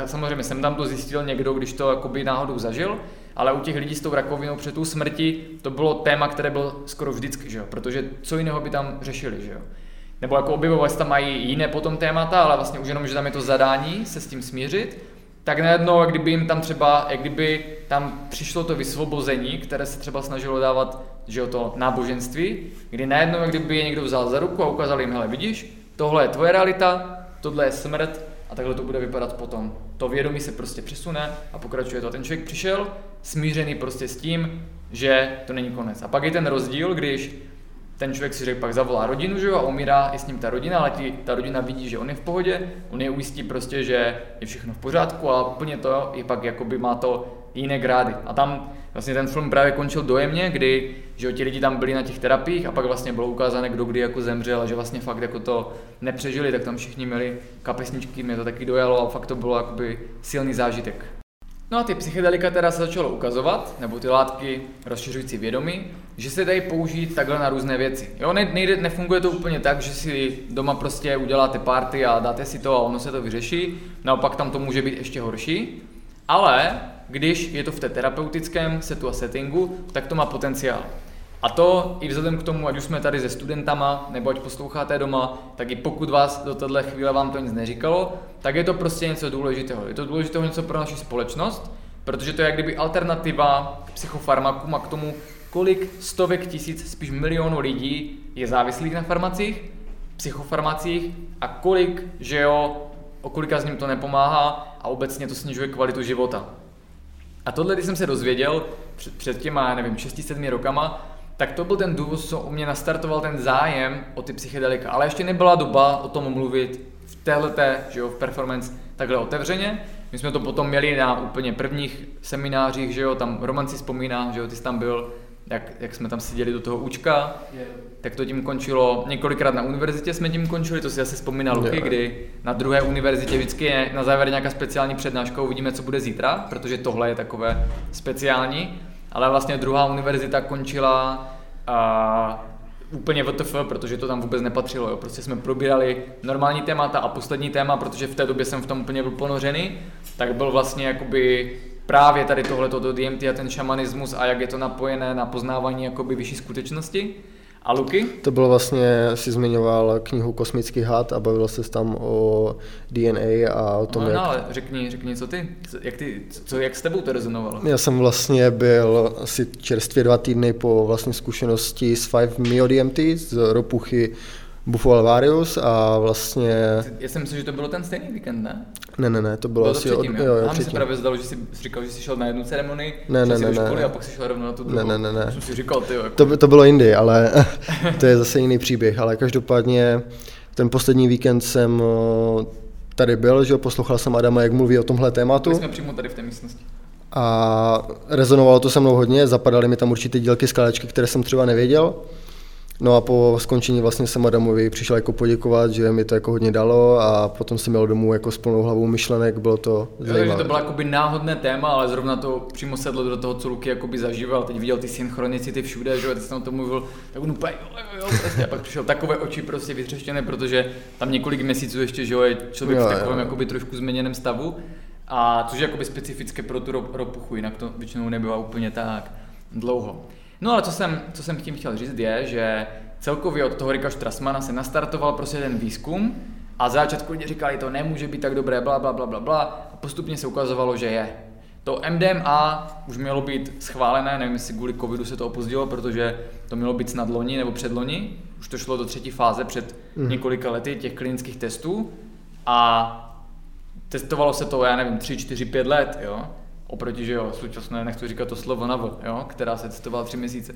samozřejmě jsem tam to zjistil někdo, když to jakoby náhodou zažil, ale u těch lidí s tou rakovinou před tou smrti to bylo téma, které bylo skoro vždycky, že jo? protože co jiného by tam řešili, že jo nebo jako objevovat tam mají jiné potom témata, ale vlastně už jenom, že tam je to zadání se s tím smířit, tak najednou, jak kdyby jim tam třeba, jak kdyby tam přišlo to vysvobození, které se třeba snažilo dávat, že jo, to náboženství, kdy najednou, jak kdyby je někdo vzal za ruku a ukázal jim, hele, vidíš, tohle je tvoje realita, tohle je smrt a takhle to bude vypadat potom. To vědomí se prostě přesune a pokračuje to. Ten člověk přišel smířený prostě s tím, že to není konec. A pak je ten rozdíl, když ten člověk si řekl, pak zavolá rodinu, že jo, a umírá i s ním ta rodina, ale ti, ta rodina vidí, že on je v pohodě, on je ujistí prostě, že je všechno v pořádku a úplně to je pak jakoby má to jiné grády. A tam vlastně ten film právě končil dojemně, kdy že ti lidi tam byli na těch terapiích a pak vlastně bylo ukázané, kdo kdy jako zemřel a že vlastně fakt jako to nepřežili, tak tam všichni měli kapesničky, mě to taky dojalo a fakt to bylo jakoby silný zážitek. No a ty psychedelika teda se začalo ukazovat, nebo ty látky rozšiřující vědomí, že se dají použít takhle na různé věci. Jo, ne, nejde, nefunguje to úplně tak, že si doma prostě uděláte party a dáte si to a ono se to vyřeší, naopak tam to může být ještě horší, ale když je to v té terapeutickém setu a settingu, tak to má potenciál. A to i vzhledem k tomu, ať už jsme tady se studentama, nebo ať posloucháte doma, tak i pokud vás do téhle chvíle vám to nic neříkalo, tak je to prostě něco důležitého. Je to důležitého něco pro naši společnost, protože to je jak kdyby alternativa k psychofarmakům a k tomu, kolik stovek tisíc, spíš milionů lidí je závislých na farmacích, psychofarmacích a kolik, že jo, o kolika z ním to nepomáhá a obecně to snižuje kvalitu života. A tohle, když jsem se dozvěděl před, před těma, nevím, 6-7 rokama, tak to byl ten důvod, co u mě nastartoval ten zájem o ty psychedelika. Ale ještě nebyla doba o tom mluvit v téhleté, že jo, v performance takhle otevřeně. My jsme to potom měli na úplně prvních seminářích, že jo, tam Roman si vzpomíná, že jo, ty jsi tam byl, jak, jak jsme tam seděli do toho účka, yeah. tak to tím končilo, několikrát na univerzitě jsme tím končili, to si asi vzpomínal Luky, yeah. kdy na druhé univerzitě vždycky je na závěr nějaká speciální přednáška, uvidíme, co bude zítra, protože tohle je takové speciální, ale vlastně druhá univerzita končila a úplně WTF, protože to tam vůbec nepatřilo. Jo. Prostě jsme probírali normální témata a poslední téma, protože v té době jsem v tom úplně byl ponořený, tak byl vlastně jakoby právě tady tohleto DMT a ten šamanismus a jak je to napojené na poznávání jakoby vyšší skutečnosti. A Luky? To bylo vlastně, si zmiňoval knihu Kosmický had a bavil se tam o DNA a o tom, no, jak... No, ale řekni, řekni, co ty, jak, ty, co, jak s tebou to rezonovalo? Já jsem vlastně byl asi čerstvě dva týdny po vlastní zkušenosti s 5 Mio DMT z ropuchy Buffo Alvarius a vlastně... Já si myslím, že to bylo ten stejný víkend, ne? Ne, ne, ne, to bylo, bylo to asi předtím, od... jo, jo, předtím. se právě zdalo, že jsi říkal, že jsi šel na jednu ceremonii, ne, ne, ne, ne, školy a pak jsi šel rovnou na tu druhou. Ne, ne, ne, ne. Jsem si říkal, ty, jako... to, to bylo jindy, ale to je zase jiný příběh, ale každopádně ten poslední víkend jsem tady byl, že poslouchal jsem Adama, jak mluví o tomhle tématu. My jsme přímo tady v té místnosti. A rezonovalo to se mnou hodně, zapadaly mi tam určité dílky skládačky, které jsem třeba nevěděl. No a po skončení vlastně jsem Adamovi přišel jako poděkovat, že mi to jako hodně dalo a potom jsem měl domů jako s plnou hlavou myšlenek, bylo to zajímavé. Jo, to bylo jakoby náhodné téma, ale zrovna to přímo sedlo do toho, co Luky jakoby zažíval. Teď viděl ty synchronicity všude, že teď jsem o tom mluvil, tak on úplně jo, jo, jo, prostě. A pak přišel takové oči prostě vytřeštěné, protože tam několik měsíců ještě, že jo, je člověk jo, v takovém jo. jakoby trošku změněném stavu. A což je jakoby specifické pro tu ropuchu, jinak to většinou nebylo úplně tak dlouho. No ale co jsem, co jsem tím chtěl říct je, že celkově od toho Rika Strassmana se nastartoval prostě ten výzkum a za začátku lidi říkali, to nemůže být tak dobré, bla, bla, bla, bla, bla a postupně se ukazovalo, že je. To MDMA už mělo být schválené, nevím, jestli kvůli covidu se to opozdilo, protože to mělo být snad loni nebo předloni, už to šlo do třetí fáze před mm. několika lety těch klinických testů a testovalo se to, já nevím, 3, 4, 5 let, jo oproti, že jo, současné, nechci říkat to slovo na jo, která se testovala tři měsíce.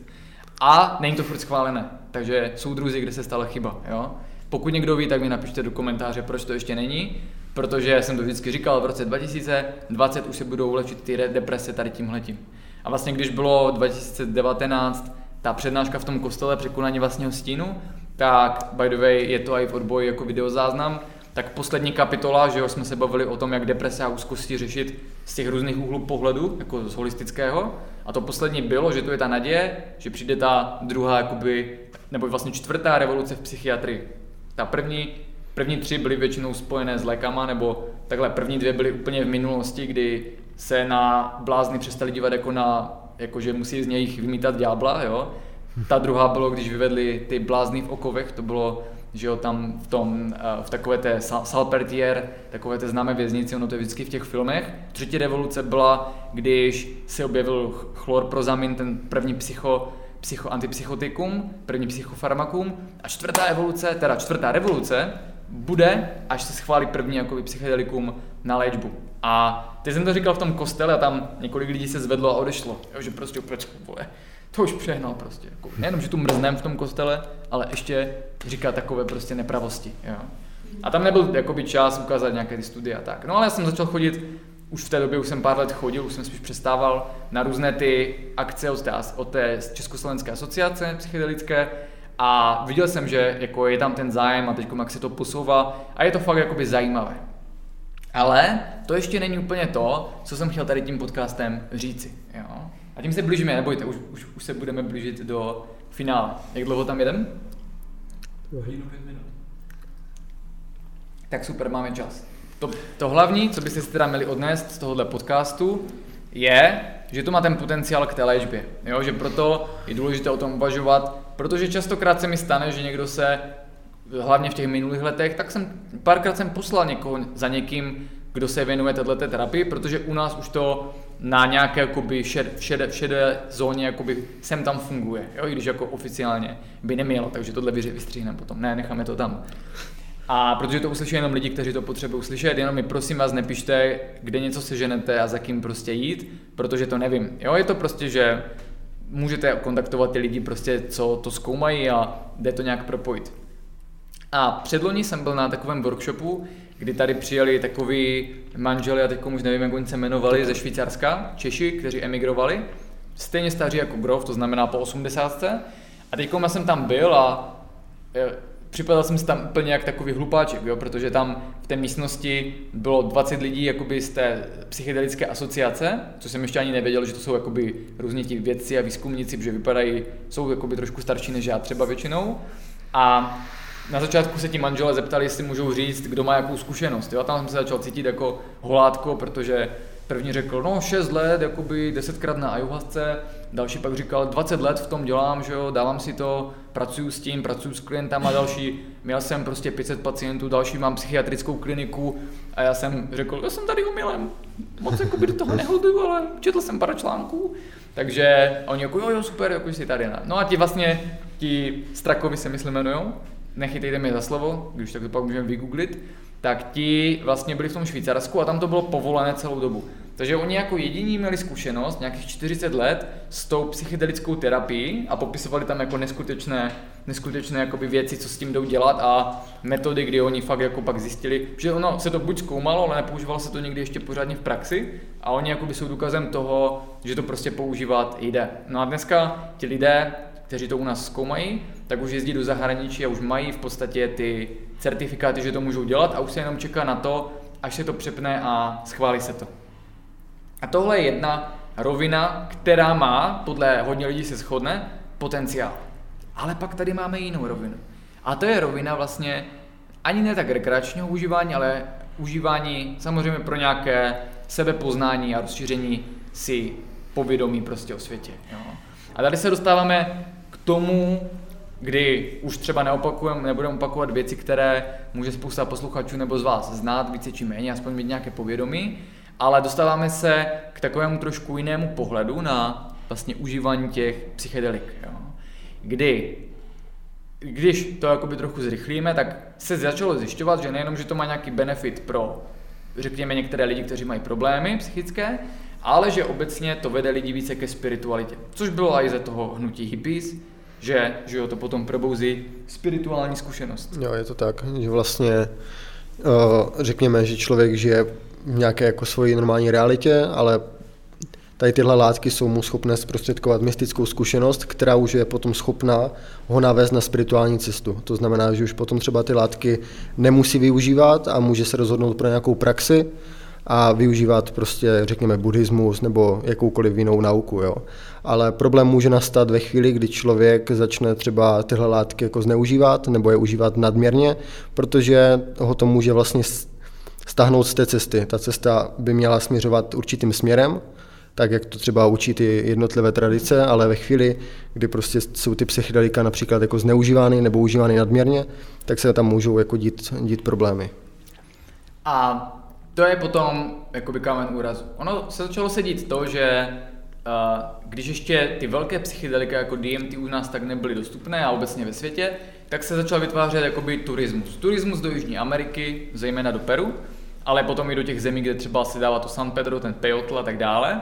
A není to furt schválené, takže jsou druzy, kde se stala chyba, jo. Pokud někdo ví, tak mi napište do komentáře, proč to ještě není, protože jsem to vždycky říkal, v roce 2020 už se budou léčit ty deprese tady tímhletím. A vlastně když bylo 2019 ta přednáška v tom kostele překonání vlastního stínu, tak by the way je to i v odboji jako videozáznam, tak poslední kapitola, že jo, jsme se bavili o tom, jak deprese a úzkosti řešit z těch různých úhlů pohledu, jako z holistického. A to poslední bylo, že to je ta naděje, že přijde ta druhá, jakoby, nebo vlastně čtvrtá revoluce v psychiatrii. Ta první, první tři byly většinou spojené s lékama, nebo takhle první dvě byly úplně v minulosti, kdy se na blázny přestali dívat jako na, jako že musí z něj vymítat ďábla, jo. Ta druhá bylo, když vyvedli ty blázny v okovech, to bylo že jo, tam v tom, eh, v takové té Salpertier, takové té známé věznici, ono to je vždycky v těch filmech. Třetí revoluce byla, když se objevil chlorprozamin, ten první psycho, psycho, antipsychotikum, první psychofarmakum. A čtvrtá evoluce, teda čtvrtá revoluce, bude, až se schválí první jakoby, psychedelikum na léčbu. A teď jsem to říkal v tom kostele a tam několik lidí se zvedlo a odešlo. Jo, že prostě úplně, to už přehnal prostě. Jako, nejenom, že tu mrznem v tom kostele, ale ještě říká takové prostě nepravosti. Jo. A tam nebyl jakoby čas ukázat nějaké ty studie a tak. No ale já jsem začal chodit, už v té době už jsem pár let chodil, už jsem spíš přestával na různé ty akce od té, od té Československé asociace psychedelické a viděl jsem, že jako je tam ten zájem a teď jak se to posouvá a je to fakt jakoby zajímavé. Ale to ještě není úplně to, co jsem chtěl tady tím podcastem říci. Jo? A tím se blížíme, nebojte, už, už, už se budeme blížit do finále. Jak dlouho tam jedem? Hodinu pět minut. Tak super, máme čas. To, to hlavní, co byste si teda měli odnést z tohohle podcastu, je, že to má ten potenciál k té léčbě. Jo? Že proto je důležité o tom uvažovat, protože častokrát se mi stane, že někdo se, hlavně v těch minulých letech, tak jsem párkrát jsem poslal někoho za někým, kdo se věnuje této terapii, protože u nás už to na nějaké jakoby šed, šedé, šedé zóně jakoby sem tam funguje, jo? i když jako oficiálně by nemělo, takže tohle vystříhneme potom, ne, necháme to tam. A protože to uslyší jenom lidi, kteří to potřebují slyšet, jenom mi prosím vás nepište, kde něco seženete a za kým prostě jít, protože to nevím. Jo, je to prostě, že můžete kontaktovat ty lidi prostě, co to zkoumají a jde to nějak propojit. A předloni jsem byl na takovém workshopu, kdy tady přijeli takový manželi, a teď už nevím, jak oni se jmenovali, ze Švýcarska, Češi, kteří emigrovali, stejně staří jako Grov, to znamená po 80. A teď já jsem tam byl a e, připadal jsem si tam úplně jak takový hlupáček, jo, protože tam v té místnosti bylo 20 lidí jakoby z té psychedelické asociace, co jsem ještě ani nevěděl, že to jsou jakoby různí ti vědci a výzkumníci, že vypadají, jsou jakoby trošku starší než já třeba většinou. A na začátku se ti manžele zeptali, jestli můžou říct, kdo má jakou zkušenost. Jo? A tam jsem se začal cítit jako holátko, protože první řekl, no 6 let, jakoby 10krát na ayahuasce, další pak říkal, 20 let v tom dělám, že jo, dávám si to, pracuju s tím, pracuju s klientama, další, měl jsem prostě 500 pacientů, další mám psychiatrickou kliniku a já jsem řekl, já jsem tady umilem, moc jakoby do toho nehoduju, ale četl jsem pár článků, takže oni jako jo, jo, super, jako jsi tady. No a ti vlastně, ti Strakovi se myslím jmenujou, nechytejte mě za slovo, když tak to pak můžeme vygooglit, tak ti vlastně byli v tom Švýcarsku a tam to bylo povolené celou dobu. Takže oni jako jediní měli zkušenost nějakých 40 let s tou psychedelickou terapií a popisovali tam jako neskutečné, neskutečné jakoby věci, co s tím jdou dělat a metody, kdy oni fakt jako pak zjistili, že ono se to buď zkoumalo, ale nepoužívalo se to někdy ještě pořádně v praxi a oni jsou důkazem toho, že to prostě používat jde. No a dneska ti lidé, kteří to u nás zkoumají, tak už jezdí do zahraničí a už mají v podstatě ty certifikáty, že to můžou dělat a už se jenom čeká na to, až se to přepne a schválí se to. A tohle je jedna rovina, která má, podle hodně lidí se shodne, potenciál. Ale pak tady máme jinou rovinu. A to je rovina vlastně ani ne tak rekreačního užívání, ale užívání samozřejmě pro nějaké sebepoznání a rozšíření si povědomí prostě o světě. Jo. A tady se dostáváme tomu, kdy už třeba neopakujeme, nebudeme opakovat věci, které může spousta posluchačů nebo z vás znát více či méně, aspoň mít nějaké povědomí, ale dostáváme se k takovému trošku jinému pohledu na vlastně užívání těch psychedelik. Jo. Kdy když to jakoby trochu zrychlíme, tak se začalo zjišťovat, že nejenom, že to má nějaký benefit pro, řekněme, některé lidi, kteří mají problémy psychické, ale že obecně to vede lidi více ke spiritualitě. Což bylo i ze toho hnutí hippies, že, že jo, to potom probouzí spirituální zkušenost. Jo, je to tak, že vlastně uh, řekněme, že člověk žije v nějaké jako svoji normální realitě, ale tady tyhle látky jsou mu schopné zprostředkovat mystickou zkušenost, která už je potom schopná ho navést na spirituální cestu. To znamená, že už potom třeba ty látky nemusí využívat a může se rozhodnout pro nějakou praxi, a využívat prostě, řekněme, buddhismus nebo jakoukoliv jinou nauku. Jo. Ale problém může nastat ve chvíli, kdy člověk začne třeba tyhle látky jako zneužívat nebo je užívat nadměrně, protože ho to může vlastně stáhnout z té cesty. Ta cesta by měla směřovat určitým směrem, tak jak to třeba učí ty jednotlivé tradice, ale ve chvíli, kdy prostě jsou ty psychedelika například jako zneužívány nebo užívány nadměrně, tak se tam můžou jako dít, dít problémy. A to je potom jakoby kámen úrazu. Ono se začalo sedít to, že uh, když ještě ty velké psychedelika jako DMT u nás tak nebyly dostupné a obecně ve světě, tak se začal vytvářet jakoby turismus. Turismus do Jižní Ameriky, zejména do Peru, ale potom i do těch zemí, kde třeba se dává to San Pedro, ten Peyotl a tak dále.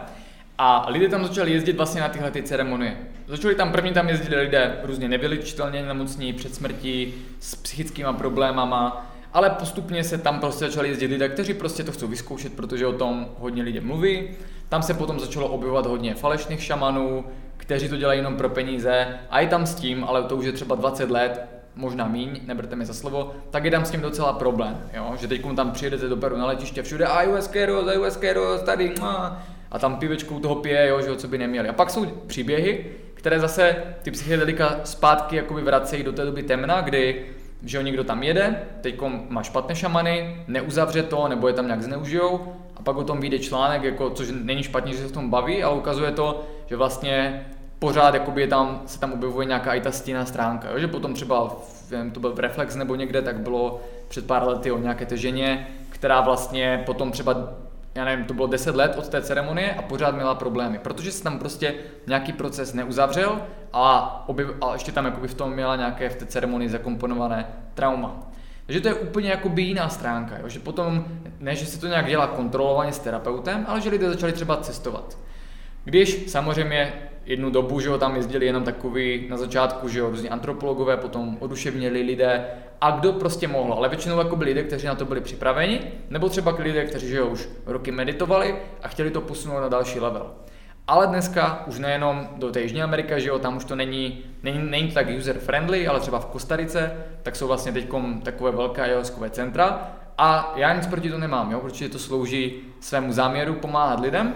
A lidé tam začali jezdit vlastně na tyhle ty ceremonie. Začali tam, první tam jezdili lidé různě nevyličitelně nemocní, před smrtí, s psychickými problémama, ale postupně se tam prostě začali jezdit lidé, kteří prostě to chcou vyzkoušet, protože o tom hodně lidé mluví. Tam se potom začalo objevovat hodně falešných šamanů, kteří to dělají jenom pro peníze a i tam s tím, ale to už je třeba 20 let, možná míň, neberte mi za slovo, tak je tam s tím docela problém, jo? že teď tam přijedete do Peru na letiště všude, a US Keros, US Keros, tady, a, a tam pivečkou toho pije, jo, že co by neměli. A pak jsou příběhy, které zase ty psychedelika zpátky jakoby vracejí do té doby temna, kdy že někdo tam jede, teď má špatné šamany, neuzavře to, nebo je tam nějak zneužijou, a pak o tom vyjde článek, jako, což není špatně, že se v tom baví, ale ukazuje to, že vlastně pořád jakoby je tam, se tam objevuje nějaká i ta stíná stránka, jo? že potom třeba, vím, to byl v Reflex nebo někde, tak bylo před pár lety o nějaké té ženě, která vlastně potom třeba já nevím, to bylo 10 let od té ceremonie a pořád měla problémy, protože se tam prostě nějaký proces neuzavřel a, objev, a ještě tam jakoby v tom měla nějaké v té ceremonii zakomponované trauma. Takže to je úplně jako by jiná stránka, jo? že potom, ne, že se to nějak dělá kontrolovaně s terapeutem, ale že lidé začali třeba cestovat. Když samozřejmě jednu dobu, že jo, tam jezdili jenom takový na začátku, že jo, různí antropologové, potom oduševněli lidé. A kdo prostě mohl, ale většinou jako byli lidé, kteří na to byli připraveni, nebo třeba lidé, kteří že jo, už roky meditovali a chtěli to posunout na další level. Ale dneska už nejenom do té Jižní Ameriky, že jo, tam už to není, není, není tak user friendly, ale třeba v Kostarice, tak jsou vlastně teď takové velké ayahuaskové centra. A já nic proti to nemám, jo, protože to slouží svému záměru pomáhat lidem,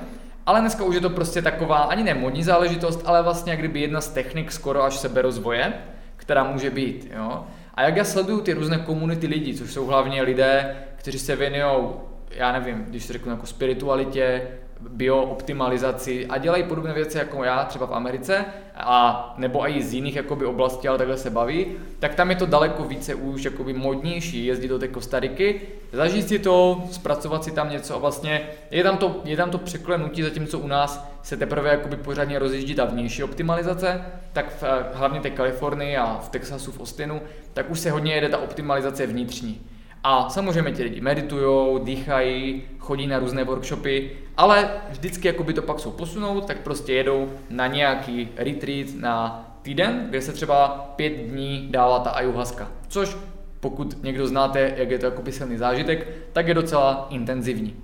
ale dneska už je to prostě taková ani ne modní záležitost, ale vlastně jak kdyby jedna z technik skoro až seberozvoje, která může být, jo. A jak já sleduju ty různé komunity lidí, což jsou hlavně lidé, kteří se věnují, já nevím, když se řeknu jako spiritualitě, biooptimalizaci a dělají podobné věci jako já, třeba v Americe, a nebo i z jiných jakoby, oblastí, ale takhle se baví, tak tam je to daleko více už jakoby modnější jezdit do té Kostariky, zažít si to, zpracovat si tam něco a vlastně je tam to, je tam to překlenutí, zatímco u nás se teprve jakoby pořádně rozjíždí ta vnější optimalizace, tak v, hlavně té Kalifornii a v Texasu, v Austinu, tak už se hodně jede ta optimalizace vnitřní. A samozřejmě ti lidi meditují, dýchají, chodí na různé workshopy, ale vždycky jako by to pak jsou posunout, tak prostě jedou na nějaký retreat na týden, kde se třeba pět dní dává ta ayahuasca, což pokud někdo znáte, jak je to jako silný zážitek, tak je docela intenzivní.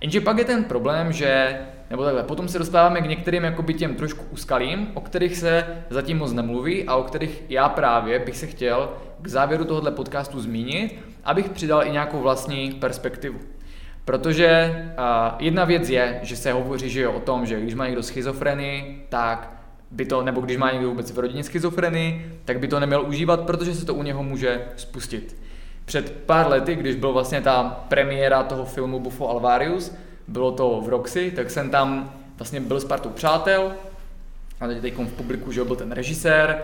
Jenže pak je ten problém, že, nebo takhle, potom se dostáváme k některým jakoby těm trošku úskalým, o kterých se zatím moc nemluví a o kterých já právě bych se chtěl k závěru tohohle podcastu zmínit, abych přidal i nějakou vlastní perspektivu. Protože uh, jedna věc je, že se hovoří že jo, o tom, že když má někdo schizofrenii, tak by to, nebo když má někdo vůbec v rodině schizofrenii, tak by to neměl užívat, protože se to u něho může spustit. Před pár lety, když byl vlastně ta premiéra toho filmu Buffo Alvarius, bylo to v Roxy, tak jsem tam vlastně byl s partou přátel, a teď v publiku, že byl ten režisér,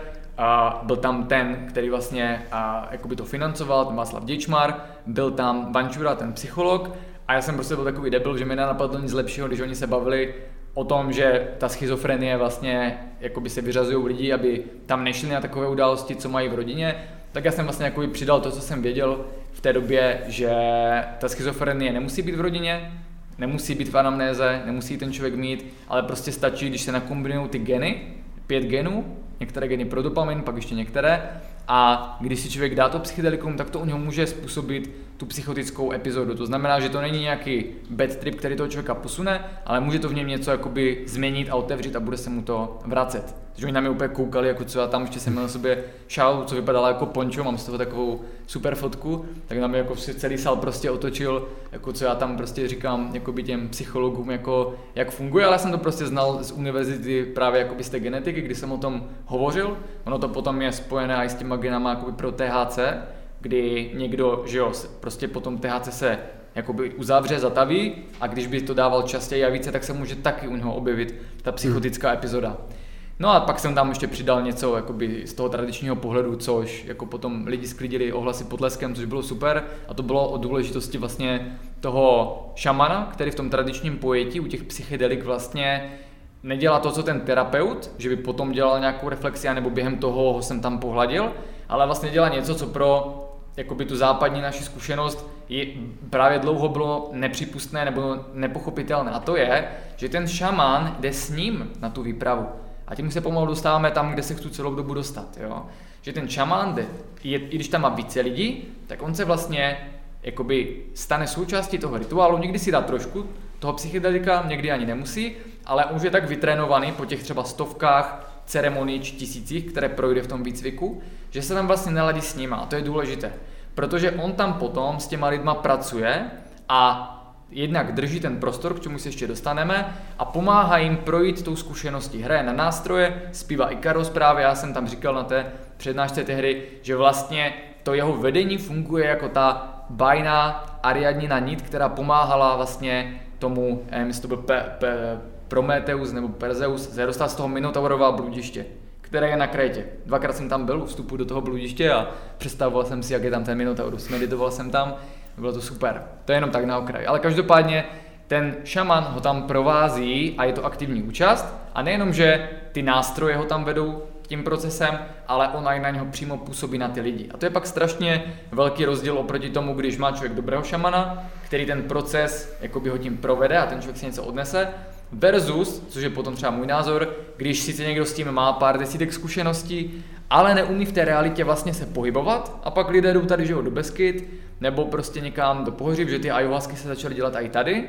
byl tam ten, který vlastně a, jakoby to financoval, ten Václav Děčmar, byl tam Vančura, ten psycholog. A já jsem prostě byl takový debil, že mi nenapadlo nic lepšího, když oni se bavili o tom, že ta schizofrenie vlastně jakoby se vyřazují lidi, aby tam nešli na takové události, co mají v rodině, tak já jsem vlastně jakoby přidal to, co jsem věděl v té době, že ta schizofrenie nemusí být v rodině, nemusí být v anamnéze, nemusí ten člověk mít, ale prostě stačí, když se nakombinují ty geny, pět genů, některé geny pro dopamin, pak ještě některé, a když si člověk dá to psychedelikum, tak to u něho může způsobit tu psychotickou epizodu. To znamená, že to není nějaký bad trip, který toho člověka posune, ale může to v něm něco jakoby změnit a otevřít a bude se mu to vracet. Takže oni na mě úplně koukali, jako co já tam ještě jsem měl na sobě šál, co vypadalo jako pončo, mám z toho takovou super fotku, tak na mě jako si celý sál prostě otočil, jako co já tam prostě říkám jakoby těm psychologům, jako jak funguje, ale já jsem to prostě znal z univerzity právě jakoby z té genetiky, kdy jsem o tom hovořil. Ono to potom je spojené i s těma genama jakoby pro THC, kdy někdo, že jo, prostě potom THC se jakoby uzavře, zataví a když by to dával častěji a více, tak se může taky u něho objevit ta psychotická epizoda. No a pak jsem tam ještě přidal něco jakoby z toho tradičního pohledu, což jako potom lidi sklidili ohlasy potleskem, což bylo super a to bylo o důležitosti vlastně toho šamana, který v tom tradičním pojetí u těch psychedelik vlastně nedělá to, co ten terapeut, že by potom dělal nějakou reflexi, nebo během toho ho jsem tam pohladil, ale vlastně dělá něco, co pro jakoby tu západní naši zkušenost je, právě dlouho bylo nepřipustné nebo nepochopitelné. A to je, že ten šamán jde s ním na tu výpravu. A tím se pomalu dostáváme tam, kde se chci celou dobu dostat. Jo? Že ten šamán jde, je, i když tam má více lidí, tak on se vlastně jakoby stane součástí toho rituálu, někdy si dá trošku toho psychedelika, někdy ani nemusí, ale už je tak vytrénovaný po těch třeba stovkách ceremonií či tisících, které projde v tom výcviku, že se tam vlastně neladí s nima a to je důležité. Protože on tam potom s těma lidma pracuje a jednak drží ten prostor, k čemu se ještě dostaneme a pomáhá jim projít tou zkušeností. Hraje na nástroje, zpívá Icarus právě, já jsem tam říkal na té přednášce té hry, že vlastně to jeho vedení funguje jako ta bajná Ariadnina nit, která pomáhala vlastně tomu, jestli to byl Prometeus nebo Perzeus, se dostat z toho Minotaurova bludiště, které je na Krétě. Dvakrát jsem tam byl u vstupu do toho bludiště a představoval jsem si, jak je tam ten Minotaurus. Meditoval jsem tam, bylo to super. To je jenom tak na okraj. Ale každopádně ten šaman ho tam provází a je to aktivní účast. A nejenom, že ty nástroje ho tam vedou tím procesem, ale ona na něho přímo působí na ty lidi. A to je pak strašně velký rozdíl oproti tomu, když má člověk dobrého šamana, který ten proces jakoby ho tím provede a ten člověk si něco odnese, versus, což je potom třeba můj názor, když sice někdo s tím má pár desítek zkušeností, ale neumí v té realitě vlastně se pohybovat a pak lidé jdou tady, že jo, do Beskyt, nebo prostě někam do pohoří, že ty ayahuasky se začaly dělat i tady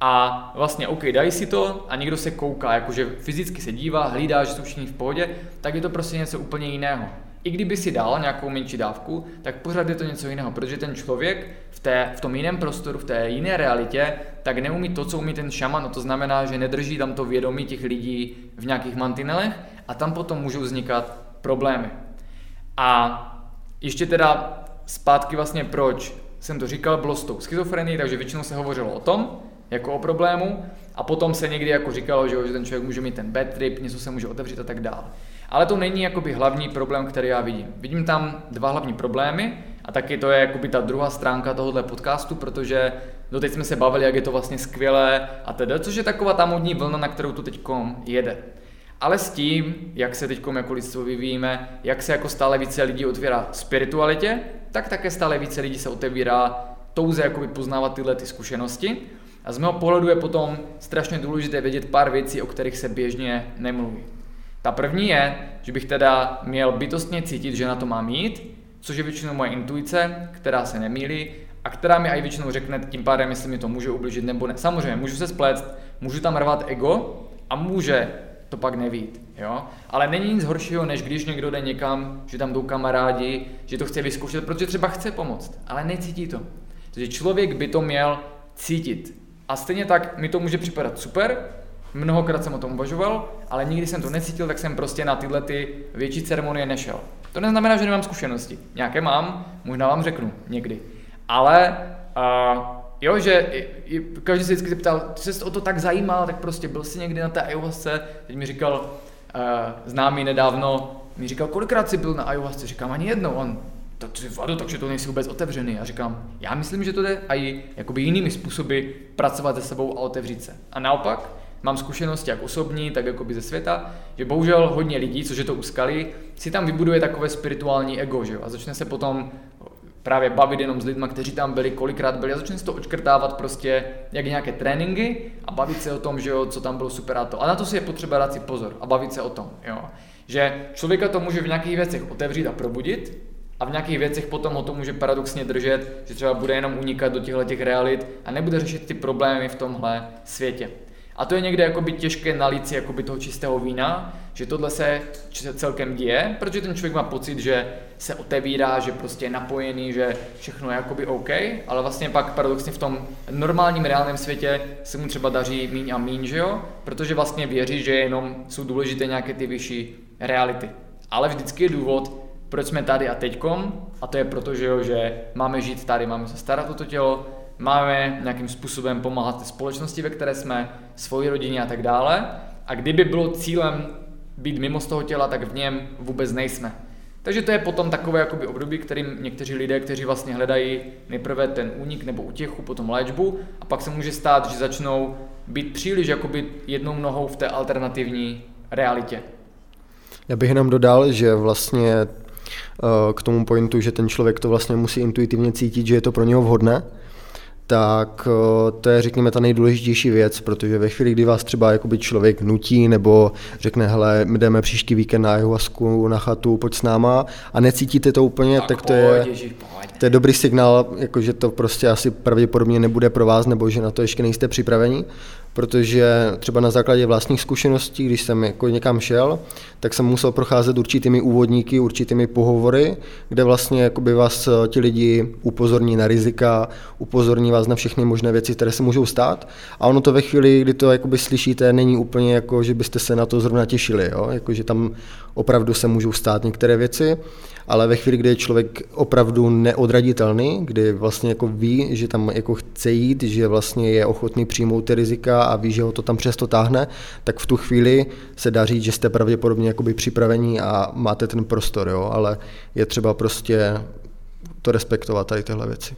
a vlastně, OK, dají si to a někdo se kouká, jakože fyzicky se dívá, hlídá, že jsou všichni v pohodě, tak je to prostě něco úplně jiného. I kdyby si dal nějakou menší dávku, tak pořád je to něco jiného, protože ten člověk v, té, v tom jiném prostoru, v té jiné realitě, tak neumí to, co umí ten šaman, no to znamená, že nedrží tam to vědomí těch lidí v nějakých mantinelech a tam potom můžou vznikat problémy. A ještě teda zpátky vlastně proč jsem to říkal, bylo s tou schizofrenií, takže většinou se hovořilo o tom, jako o problému a potom se někdy jako říkalo, že, ten člověk může mít ten bad trip, něco se může otevřít a tak dále. Ale to není jakoby hlavní problém, který já vidím. Vidím tam dva hlavní problémy a taky to je jakoby ta druhá stránka tohohle podcastu, protože doteď jsme se bavili, jak je to vlastně skvělé a teda, což je taková ta modní vlna, na kterou tu teď jede. Ale s tím, jak se teď jako lidstvo vyvíjíme, jak se jako stále více lidí otvírá spiritualitě, tak také stále více lidí se otevírá touze jakoby poznávat tyhle ty zkušenosti a z mého pohledu je potom strašně důležité vědět pár věcí, o kterých se běžně nemluví. Ta první je, že bych teda měl bytostně cítit, že na to mám mít, což je většinou moje intuice, která se nemýlí a která mi i většinou řekne tím pádem, jestli mi to může ublížit nebo ne. Samozřejmě, můžu se spléct, můžu tam rvat ego a může to pak nevít, jo? Ale není nic horšího, než když někdo jde někam, že tam jdou kamarádi, že to chce vyzkoušet, protože třeba chce pomoct, ale necítí to. Takže člověk by to měl cítit. A stejně tak mi to může připadat super, mnohokrát jsem o tom uvažoval, ale nikdy jsem to necítil, tak jsem prostě na tyhle ty větší ceremonie nešel. To neznamená, že nemám zkušenosti. Nějaké mám, možná vám řeknu někdy. Ale uh, jo, že každý se vždycky zeptal, ty se o to tak zajímal, tak prostě byl jsi někdy na té ayahuasce, teď mi říkal uh, známý nedávno, mi říkal, kolikrát jsi byl na ayahuasce, říkám ani jednou, on, takže vado, takže to nejsi vůbec otevřený. A říkám, já myslím, že to jde i jakoby jinými způsoby pracovat se sebou a otevřít se. A naopak, mám zkušenosti jak osobní, tak jakoby ze světa, že bohužel hodně lidí, což je to uskali, si tam vybuduje takové spirituální ego, že jo? A začne se potom právě bavit jenom s lidmi, kteří tam byli, kolikrát byli a začne se to očkrtávat prostě jak nějaké tréninky a bavit se o tom, že jo, co tam bylo super a to. A na to si je potřeba dát si pozor a bavit se o tom, jo. Že člověka to může v nějakých věcech otevřít a probudit, a v nějakých věcech potom ho to může paradoxně držet, že třeba bude jenom unikat do těchto těch realit a nebude řešit ty problémy v tomhle světě. A to je někde jakoby těžké nalít si jakoby toho čistého vína, že tohle se celkem děje, protože ten člověk má pocit, že se otevírá, že prostě je napojený, že všechno je jakoby OK, ale vlastně pak paradoxně v tom normálním reálném světě se mu třeba daří míň a míň, že jo? Protože vlastně věří, že jenom jsou důležité nějaké ty vyšší reality. Ale vždycky je důvod, proč jsme tady a teďkom, a to je proto, že, jo, že máme žít tady, máme se starat o to tělo, máme nějakým způsobem pomáhat té společnosti, ve které jsme, svoji rodině a tak dále. A kdyby bylo cílem být mimo z toho těla, tak v něm vůbec nejsme. Takže to je potom takové jakoby období, kterým někteří lidé, kteří vlastně hledají nejprve ten únik nebo útěchu, potom léčbu a pak se může stát, že začnou být příliš jakoby jednou nohou v té alternativní realitě. Já bych jenom dodal, že vlastně Eh, k tomu pointu, že ten člověk to vlastně musí intuitivně cítit, že je to pro něho vhodné, tak eh, to je, řekněme, ta nejdůležitější věc, protože ve chvíli, kdy vás třeba jakoby člověk nutí nebo řekne, hele, my jdeme příští víkend na ayahuasku, na chatu, pojď s náma a necítíte to úplně, tak, tak to je, to je dobrý signál, jako že to prostě asi pravděpodobně nebude pro vás, nebo že na to ještě nejste připraveni protože třeba na základě vlastních zkušeností, když jsem jako někam šel, tak jsem musel procházet určitými úvodníky, určitými pohovory, kde vlastně jakoby vás eh, ti lidi upozorní na rizika, upozorní vás na všechny možné věci, které se můžou stát. A ono to ve chvíli, kdy to jakoby slyšíte, není úplně jako, že byste se na to zrovna těšili, jo? Jako, že tam opravdu se můžou stát některé věci ale ve chvíli, kdy je člověk opravdu neodraditelný, kdy vlastně jako ví, že tam jako chce jít, že vlastně je ochotný přijmout ty rizika a ví, že ho to tam přesto táhne, tak v tu chvíli se dá říct, že jste pravděpodobně jakoby připravení a máte ten prostor, jo? ale je třeba prostě to respektovat tady tyhle věci.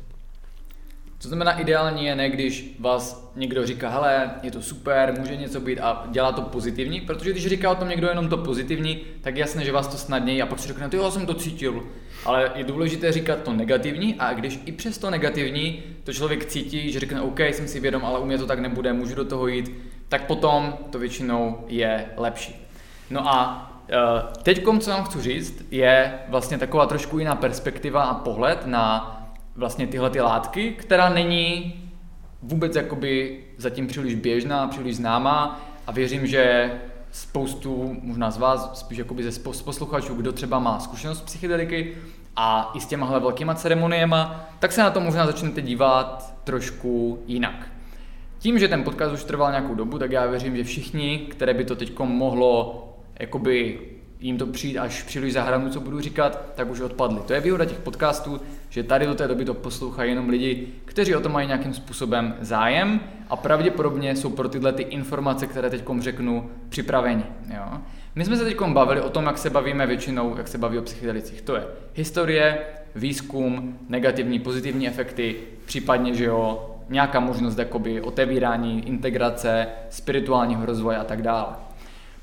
Co znamená ideální je ne, když vás někdo říká, hele, je to super, může něco být a dělá to pozitivní, protože když říká o tom někdo jenom to pozitivní, tak jasně, že vás to snadněji a pak si řekne, jo, jsem to cítil. Ale je důležité říkat to negativní a když i přes to negativní to člověk cítí, že řekne, OK, jsem si vědom, ale u mě to tak nebude, můžu do toho jít, tak potom to většinou je lepší. No a uh, teď, co vám chci říct, je vlastně taková trošku jiná perspektiva a pohled na vlastně tyhle ty látky, která není vůbec jakoby zatím příliš běžná, příliš známá a věřím, že spoustu, možná z vás, spíš jakoby ze posluchačů, kdo třeba má zkušenost s psychedeliky a i s těmahle velkýma ceremoniema, tak se na to možná začnete dívat trošku jinak. Tím, že ten podcast už trval nějakou dobu, tak já věřím, že všichni, které by to teď mohlo jakoby jim to přijít až příliš za hranu, co budu říkat, tak už odpadli. To je výhoda těch podcastů, že tady do té doby to poslouchají jenom lidi, kteří o to mají nějakým způsobem zájem a pravděpodobně jsou pro tyhle ty informace, které teď řeknu, připraveni. Jo? My jsme se teď bavili o tom, jak se bavíme většinou, jak se baví o psychedelicích. To je historie, výzkum, negativní, pozitivní efekty, případně, že jo, nějaká možnost jakoby otevírání, integrace, spirituálního rozvoje a tak dále.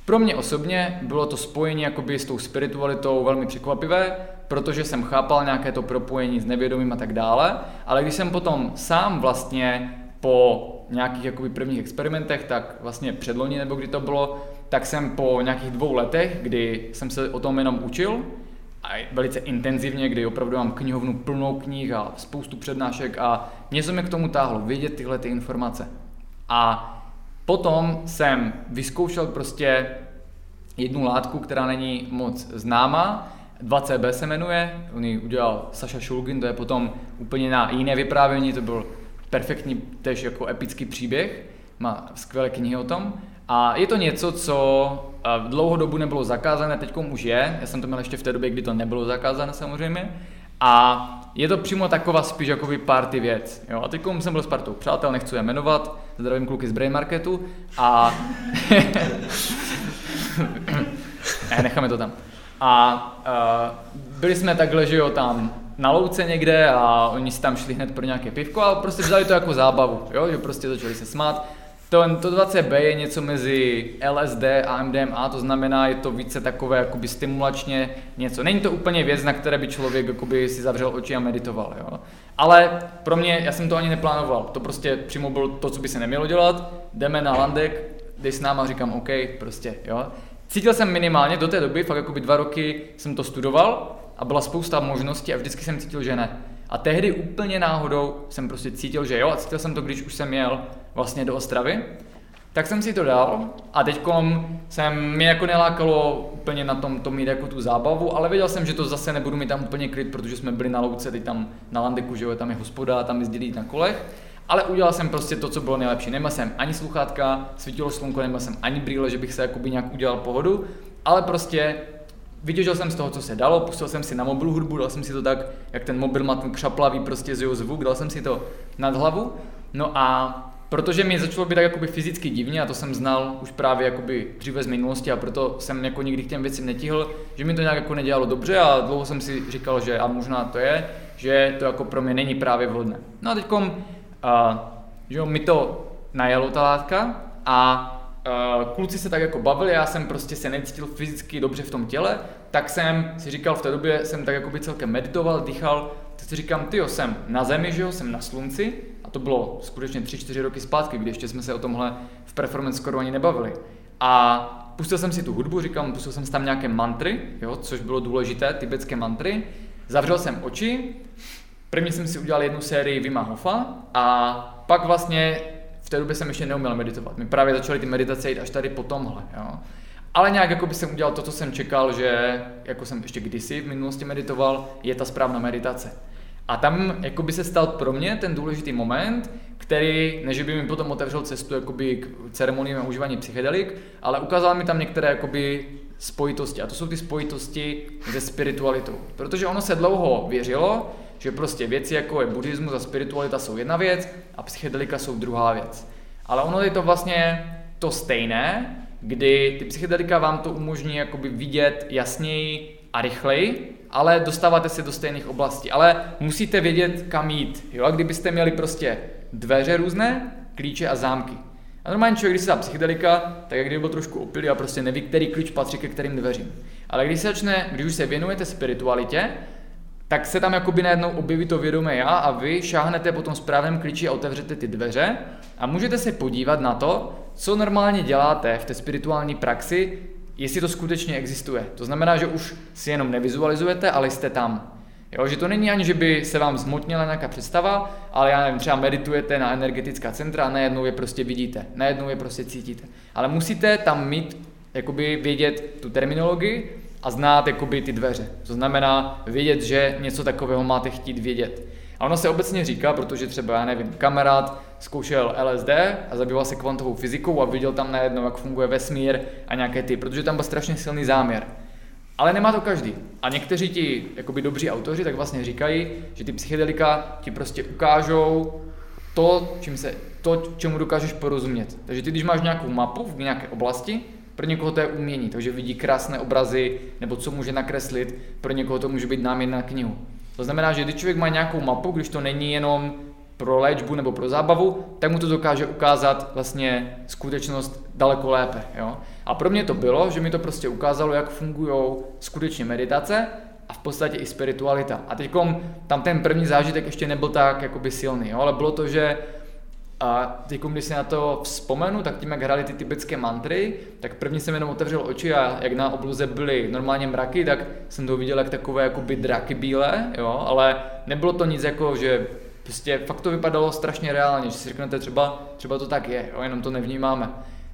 Pro mě osobně bylo to spojení jakoby s tou spiritualitou velmi překvapivé, protože jsem chápal nějaké to propojení s nevědomím a tak dále, ale když jsem potom sám vlastně po nějakých jakoby prvních experimentech, tak vlastně předloni nebo kdy to bylo, tak jsem po nějakých dvou letech, kdy jsem se o tom jenom učil, a velice intenzivně, kdy opravdu mám knihovnu plnou knih a spoustu přednášek a něco mě k tomu táhlo, vědět tyhle ty informace. A Potom jsem vyzkoušel prostě jednu látku, která není moc známá, 2CB se jmenuje, on ji udělal Saša Shulgin, to je potom úplně na jiné vyprávění, to byl perfektní, tež jako epický příběh, má skvělé knihy o tom. A je to něco, co v dlouhou dobu nebylo zakázané, teď už je, já jsem to měl ještě v té době, kdy to nebylo zakázané samozřejmě. A je to přímo taková spíš jakoby party věc. Jo? A teď jsem byl s partou přátel, nechci je jmenovat, zdravím kluky z Brain Marketu a ne, necháme to tam. A uh, byli jsme takhle, že jo, tam na louce někde a oni si tam šli hned pro nějaké pivko a prostě vzali to jako zábavu, jo, že prostě začali se smát to, to 20B je něco mezi LSD a MDMA, to znamená, je to více takové jakoby stimulačně něco. Není to úplně věc, na které by člověk jakoby si zavřel oči a meditoval. Jo? Ale pro mě, já jsem to ani neplánoval, to prostě přímo bylo to, co by se nemělo dělat, jdeme na landek, jdej s náma, říkám OK, prostě, jo. Cítil jsem minimálně do té doby, fakt jakoby dva roky jsem to studoval a byla spousta možností a vždycky jsem cítil, že ne. A tehdy úplně náhodou jsem prostě cítil, že jo, a cítil jsem to, když už jsem jel vlastně do Ostravy, tak jsem si to dal a teď jsem mě jako nelákalo úplně na tom to mít jako tu zábavu, ale věděl jsem, že to zase nebudu mít tam úplně klid, protože jsme byli na louce, teď tam na Landeku, že jo, tam je hospoda, tam jezdili na kolech. Ale udělal jsem prostě to, co bylo nejlepší. Neměl jsem ani sluchátka, svítilo slunko, neměl jsem ani brýle, že bych se jakoby nějak udělal pohodu, ale prostě vytěžil jsem z toho, co se dalo, pustil jsem si na mobilu hudbu, dal jsem si to tak, jak ten mobil má ten křaplavý prostě z jeho zvuk, dal jsem si to nad hlavu. No a protože mi začalo být tak jakoby fyzicky divně a to jsem znal už právě jakoby dříve z minulosti a proto jsem jako nikdy k těm věcem netihl, že mi to nějak jako nedělalo dobře a dlouho jsem si říkal, že a možná to je, že to jako pro mě není právě vhodné. No a teďkom, uh, že jo, mi to najelo ta látka a kluci se tak jako bavili, já jsem prostě se necítil fyzicky dobře v tom těle, tak jsem si říkal, v té době jsem tak jako by celkem meditoval, dýchal, tak si říkám, ty jsem na zemi, že jo, jsem na slunci, a to bylo skutečně 3-4 roky zpátky, kdy ještě jsme se o tomhle v performance skoro ani nebavili. A pustil jsem si tu hudbu, říkám, pustil jsem tam nějaké mantry, jo, což bylo důležité, tibetské mantry, zavřel jsem oči, první jsem si udělal jednu sérii Vima Hofa a pak vlastně té době jsem ještě neuměl meditovat. My právě začaly ty meditace jít až tady po tomhle. Jo. Ale nějak jako by jsem udělal to, co jsem čekal, že jako jsem ještě kdysi v minulosti meditoval, je ta správná meditace. A tam jako by se stal pro mě ten důležitý moment, který, než by mi potom otevřel cestu jakoby k ceremonii a užívání psychedelik, ale ukázal mi tam některé jakoby spojitosti. A to jsou ty spojitosti se spiritualitou. Protože ono se dlouho věřilo, že prostě věci jako je buddhismus a spiritualita jsou jedna věc a psychedelika jsou druhá věc. Ale ono je to vlastně to stejné, kdy ty psychedelika vám to umožní jakoby vidět jasněji a rychleji, ale dostáváte se do stejných oblastí. Ale musíte vědět, kam jít. Jo? A kdybyste měli prostě dveře různé, klíče a zámky. A normálně člověk, když se dá psychedelika, tak jak kdyby byl trošku opilý a prostě neví, který klíč patří ke kterým dveřím. Ale když se začne, když už se věnujete spiritualitě, tak se tam jakoby najednou objeví to vědomé já a vy šáhnete po tom správném klíči a otevřete ty dveře a můžete se podívat na to, co normálně děláte v té spirituální praxi, jestli to skutečně existuje. To znamená, že už si jenom nevizualizujete, ale jste tam. Jo, že to není ani, že by se vám zmotnila nějaká představa, ale já nevím, třeba meditujete na energetická centra a najednou je prostě vidíte, najednou je prostě cítíte. Ale musíte tam mít, jakoby vědět tu terminologii a znát jakoby ty dveře. To znamená vědět, že něco takového máte chtít vědět. A ono se obecně říká, protože třeba, já nevím, kamarád zkoušel LSD a zabýval se kvantovou fyzikou a viděl tam najednou, jak funguje vesmír a nějaké ty, protože tam byl strašně silný záměr. Ale nemá to každý. A někteří ti jakoby dobří autoři tak vlastně říkají, že ty psychedelika ti prostě ukážou to, čím se, to, čemu dokážeš porozumět. Takže ty, když máš nějakou mapu v nějaké oblasti, pro někoho to je umění, takže vidí krásné obrazy, nebo co může nakreslit, pro někoho to může být námět na knihu. To znamená, že když člověk má nějakou mapu, když to není jenom pro léčbu nebo pro zábavu, tak mu to dokáže ukázat vlastně skutečnost daleko lépe. Jo? A pro mě to bylo, že mi to prostě ukázalo, jak fungují skutečně meditace a v podstatě i spiritualita. A teď tam ten první zážitek ještě nebyl tak jakoby silný, jo? ale bylo to, že a teď, když si na to vzpomenu, tak tím, jak hráli ty tibetské mantry, tak první jsem jenom otevřel oči a jak na obloze byly normálně mraky, tak jsem to viděl jak takové jakoby draky bílé, jo, ale nebylo to nic jako, že prostě fakt to vypadalo strašně reálně, že si řeknete třeba, třeba to tak je, jo, jenom to nevnímáme.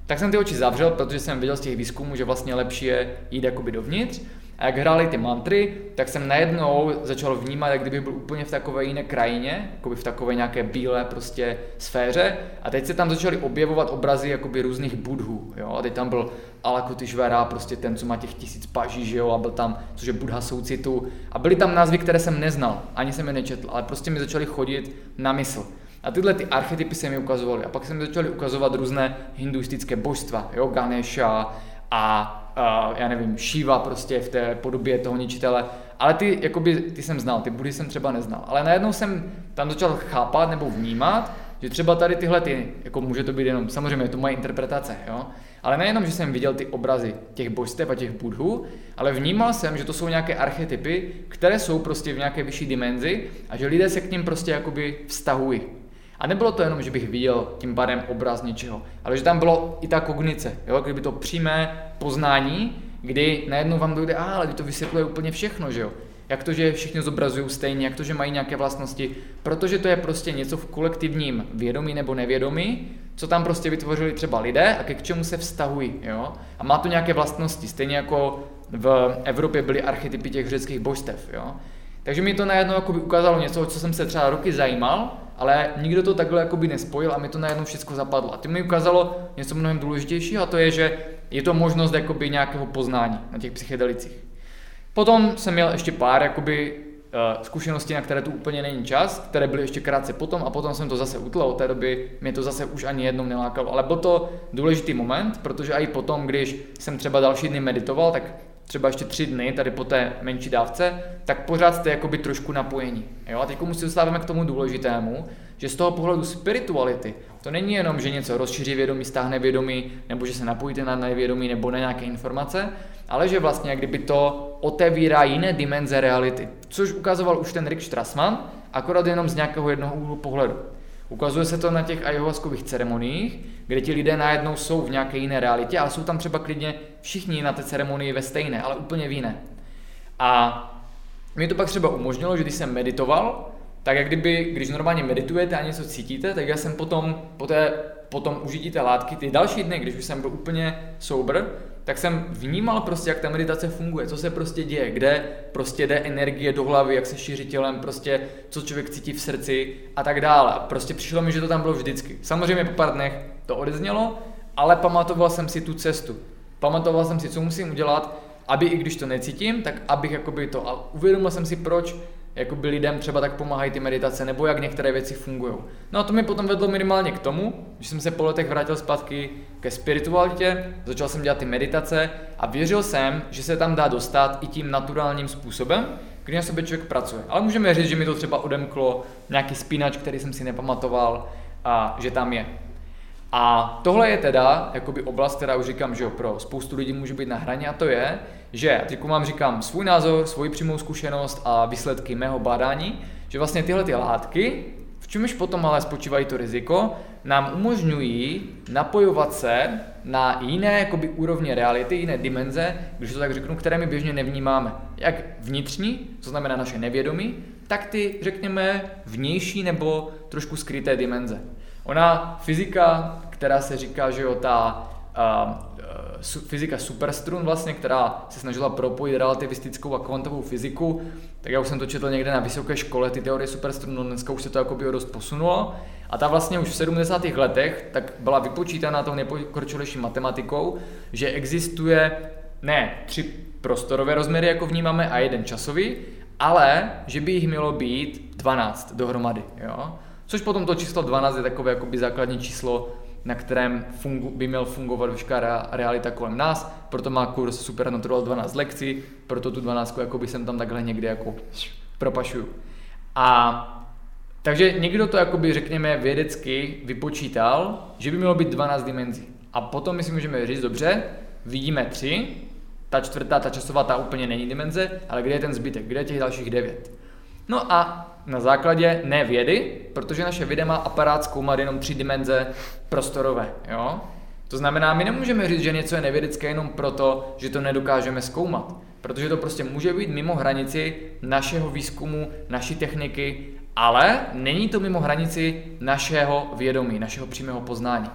Tak jsem ty oči zavřel, protože jsem viděl z těch výzkumů, že vlastně lepší je jít jakoby dovnitř a jak hráli ty mantry, tak jsem najednou začal vnímat, jak kdyby byl úplně v takové jiné krajině, jakoby v takové nějaké bílé prostě sféře. A teď se tam začaly objevovat obrazy jakoby různých budhů. Jo? A teď tam byl Alakutyšvara, prostě ten, co má těch tisíc paží, že jo? a byl tam, což je Budha soucitu. A byly tam názvy, které jsem neznal, ani jsem je nečetl, ale prostě mi začaly chodit na mysl. A tyhle ty archetypy se mi ukazovaly. A pak se mi začaly ukazovat různé hinduistické božstva, jo, Ganesha a uh, já nevím, Shiva prostě v té podobě toho ničitele, ale ty, jakoby, ty jsem znal, ty budy jsem třeba neznal. Ale najednou jsem tam začal chápat nebo vnímat, že třeba tady tyhle ty, jako může to být jenom, samozřejmě je to moje interpretace, jo, ale nejenom, že jsem viděl ty obrazy těch božstev a těch budhů, ale vnímal jsem, že to jsou nějaké archetypy, které jsou prostě v nějaké vyšší dimenzi a že lidé se k ním prostě jakoby vztahují. A nebylo to jenom, že bych viděl tím pádem obraz něčeho, ale že tam bylo i ta kognice, jo? kdyby to přímé poznání, kdy najednou vám dojde, a ale to vysvětluje úplně všechno, že jo. Jak to, že všichni zobrazují stejně, jak to, že mají nějaké vlastnosti, protože to je prostě něco v kolektivním vědomí nebo nevědomí, co tam prostě vytvořili třeba lidé a ke k čemu se vztahují, jo. A má to nějaké vlastnosti, stejně jako v Evropě byly archetypy těch řeckých božstev, jo. Takže mi to najednou ukázalo něco, co jsem se třeba roky zajímal, ale nikdo to takhle jakoby nespojil a mi to najednou všechno zapadlo. A to mi ukázalo něco mnohem důležitějšího a to je, že je to možnost jakoby nějakého poznání na těch psychedelicích. Potom jsem měl ještě pár jakoby, uh, zkušeností, na které tu úplně není čas, které byly ještě krátce potom a potom jsem to zase utl, od té doby mě to zase už ani jednou nelákalo. Ale byl to důležitý moment, protože i potom, když jsem třeba další dny meditoval, tak třeba ještě tři dny tady po té menší dávce, tak pořád jste jakoby trošku napojení. Jo? A teď se dostáváme k tomu důležitému, že z toho pohledu spirituality to není jenom, že něco rozšíří vědomí, stáhne vědomí, nebo že se napojíte na nevědomí nebo na nějaké informace, ale že vlastně kdyby to otevírá jiné dimenze reality. Což ukazoval už ten Rick Strassman, akorát jenom z nějakého jednoho úhlu pohledu. Ukazuje se to na těch ayahuaskových ceremoniích, kde ti lidé najednou jsou v nějaké jiné realitě, ale jsou tam třeba klidně všichni na té ceremonii ve stejné, ale úplně v jiné. A mi to pak třeba umožnilo, že když jsem meditoval, tak jak kdyby, když normálně meditujete a něco cítíte, tak já jsem potom, po, té, potom užití té látky, ty další dny, když už jsem byl úplně sober, tak jsem vnímal prostě, jak ta meditace funguje, co se prostě děje, kde prostě jde energie do hlavy, jak se šíří tělem, prostě co člověk cítí v srdci a tak dále. Prostě přišlo mi, že to tam bylo vždycky. Samozřejmě po pár dnech to odeznělo, ale pamatoval jsem si tu cestu. Pamatoval jsem si, co musím udělat, aby i když to necítím, tak abych jakoby to, a uvědomil jsem si proč jakoby lidem třeba tak pomáhají ty meditace, nebo jak některé věci fungují. No a to mi potom vedlo minimálně k tomu, že jsem se po letech vrátil zpátky ke spiritualitě, začal jsem dělat ty meditace a věřil jsem, že se tam dá dostat i tím naturálním způsobem, kdy na sobě člověk pracuje. Ale můžeme říct, že mi to třeba odemklo nějaký spínač, který jsem si nepamatoval a že tam je. A tohle je teda jakoby oblast, která už říkám, že jo, pro spoustu lidí může být na hraně a to je, že teď vám říkám svůj názor, svoji přímou zkušenost a výsledky mého bádání, že vlastně tyhle ty látky, v čemž potom ale spočívají to riziko, nám umožňují napojovat se na jiné jakoby, úrovně reality, jiné dimenze, když to tak řeknu, které my běžně nevnímáme. Jak vnitřní, to znamená naše nevědomí, tak ty, řekněme, vnější nebo trošku skryté dimenze. Ona, fyzika, která se říká, že jo, ta uh, su, fyzika superstrun vlastně, která se snažila propojit relativistickou a kvantovou fyziku, tak já už jsem to četl někde na vysoké škole, ty teorie superstrun, no dneska už se to jako by dost posunulo. A ta vlastně už v 70. letech tak byla vypočítaná tou nejpokročilejší matematikou, že existuje ne tři prostorové rozměry, jako vnímáme, a jeden časový, ale že by jich mělo být 12 dohromady. Jo? Což potom to číslo 12 je takové jakoby základní číslo, na kterém fungu, by měl fungovat veškerá realita kolem nás, proto má kurz Supernatural 12 lekcí, proto tu 12 jakoby jsem tam takhle někde jako propašuju. A takže někdo to jakoby řekněme vědecky vypočítal, že by mělo být 12 dimenzí. A potom my si můžeme říct, dobře, vidíme tři, ta čtvrtá, ta časová, ta úplně není dimenze, ale kde je ten zbytek, kde je těch dalších devět? No a na základě ne vědy, protože naše věda má aparát zkoumat jenom tři dimenze prostorové. Jo? To znamená, my nemůžeme říct, že něco je nevědecké jenom proto, že to nedokážeme zkoumat. Protože to prostě může být mimo hranici našeho výzkumu, naší techniky, ale není to mimo hranici našeho vědomí, našeho přímého poznání.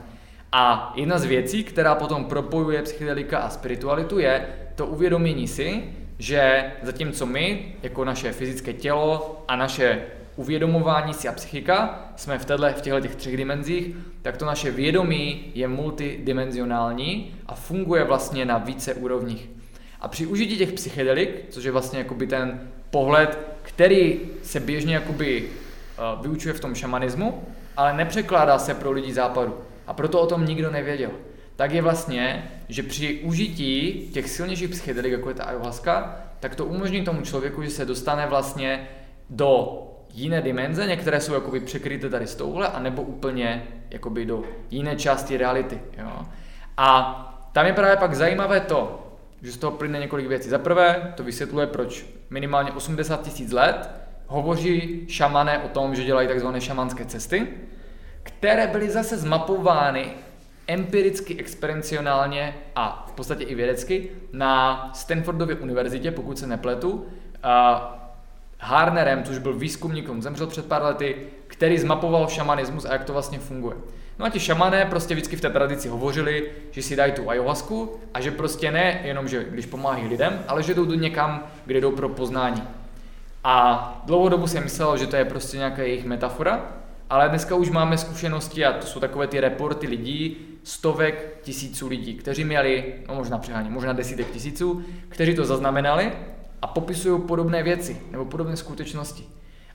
A jedna z věcí, která potom propojuje psychedelika a spiritualitu, je to uvědomění si, že zatímco my, jako naše fyzické tělo a naše uvědomování si a psychika, jsme v, téhle, v těchto těch třech dimenzích, tak to naše vědomí je multidimenzionální a funguje vlastně na více úrovních. A při užití těch psychedelik, což je vlastně jakoby ten pohled, který se běžně jakoby uh, vyučuje v tom šamanismu, ale nepřekládá se pro lidi západu. A proto o tom nikdo nevěděl tak je vlastně, že při užití těch silnějších psychedelik, jako je ta ayahuasca, tak to umožní tomu člověku, že se dostane vlastně do jiné dimenze, některé jsou jakoby překryté tady s touhle, anebo úplně jakoby do jiné části reality. Jo? A tam je právě pak zajímavé to, že z toho plyne několik věcí. Za prvé, to vysvětluje, proč minimálně 80 tisíc let hovoří šamané o tom, že dělají takzvané šamanské cesty, které byly zase zmapovány empiricky, experienciálně a v podstatě i vědecky na Stanfordově univerzitě, pokud se nepletu, uh, Harnerem, což byl výzkumník, on zemřel před pár lety, který zmapoval šamanismus a jak to vlastně funguje. No a ti šamané prostě vždycky v té tradici hovořili, že si dají tu ayahuasku a že prostě ne jenom, že když pomáhají lidem, ale že jdou do někam, kde jdou pro poznání. A dlouhou dobu jsem myslel, že to je prostě nějaká jejich metafora, ale dneska už máme zkušenosti a to jsou takové ty reporty lidí, stovek tisíců lidí, kteří měli, no možná přehání, možná desítek tisíců, kteří to zaznamenali a popisují podobné věci nebo podobné skutečnosti.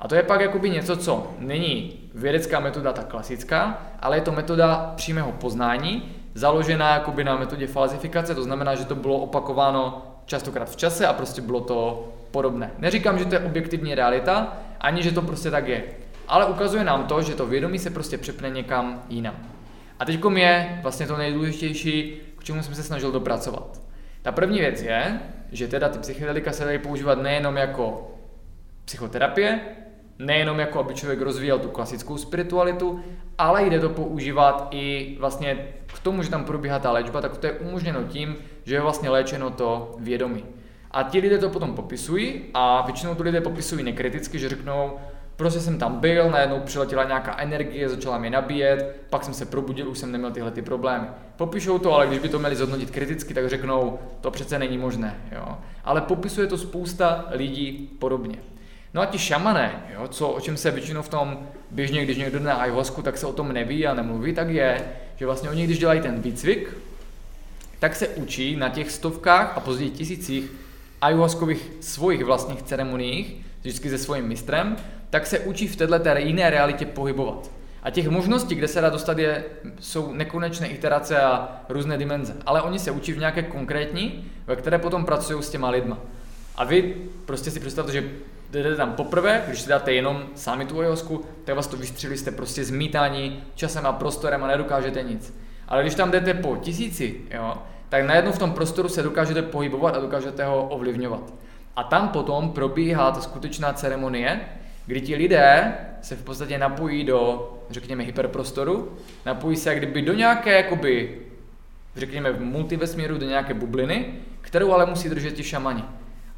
A to je pak jakoby něco, co není vědecká metoda ta klasická, ale je to metoda přímého poznání, založená jakoby na metodě falzifikace, to znamená, že to bylo opakováno častokrát v čase a prostě bylo to podobné. Neříkám, že to je objektivní realita, ani že to prostě tak je. Ale ukazuje nám to, že to vědomí se prostě přepne někam jinam. A teď je vlastně to nejdůležitější, k čemu jsem se snažil dopracovat. Ta první věc je, že teda ty psychedelika se dají používat nejenom jako psychoterapie, nejenom jako aby člověk rozvíjel tu klasickou spiritualitu, ale jde to používat i vlastně k tomu, že tam probíhá ta léčba, tak to je umožněno tím, že je vlastně léčeno to vědomí. A ti lidé to potom popisují a většinou to lidé popisují nekriticky, že řeknou, Prostě jsem tam byl, najednou přiletěla nějaká energie, začala mě nabíjet, pak jsem se probudil, už jsem neměl tyhle ty problémy. Popíšou to, ale když by to měli zhodnotit kriticky, tak řeknou, to přece není možné. Jo? Ale popisuje to spousta lidí podobně. No a ti šamané, jo, co, o čem se většinou v tom běžně, když někdo na ayahuasku, tak se o tom neví a nemluví, tak je, že vlastně oni, když dělají ten výcvik, tak se učí na těch stovkách a později tisících ayahuaskových svojich vlastních ceremoniích, vždycky se svým mistrem, tak se učí v této jiné realitě pohybovat. A těch možností, kde se dá dostat, je, jsou nekonečné iterace a různé dimenze. Ale oni se učí v nějaké konkrétní, ve které potom pracují s těma lidma. A vy prostě si představte, že jdete tam poprvé, když si dáte jenom sami tu ayahuasku, tak vás to vystřelí, jste prostě zmítaní časem a prostorem a nedokážete nic. Ale když tam jdete po tisíci, jo, tak najednou v tom prostoru se dokážete pohybovat a dokážete ho ovlivňovat. A tam potom probíhá ta skutečná ceremonie, kdy ti lidé se v podstatě napojí do, řekněme, hyperprostoru, napojí se kdyby do nějaké, jakoby, řekněme, multivesmíru, do nějaké bubliny, kterou ale musí držet ti šamani.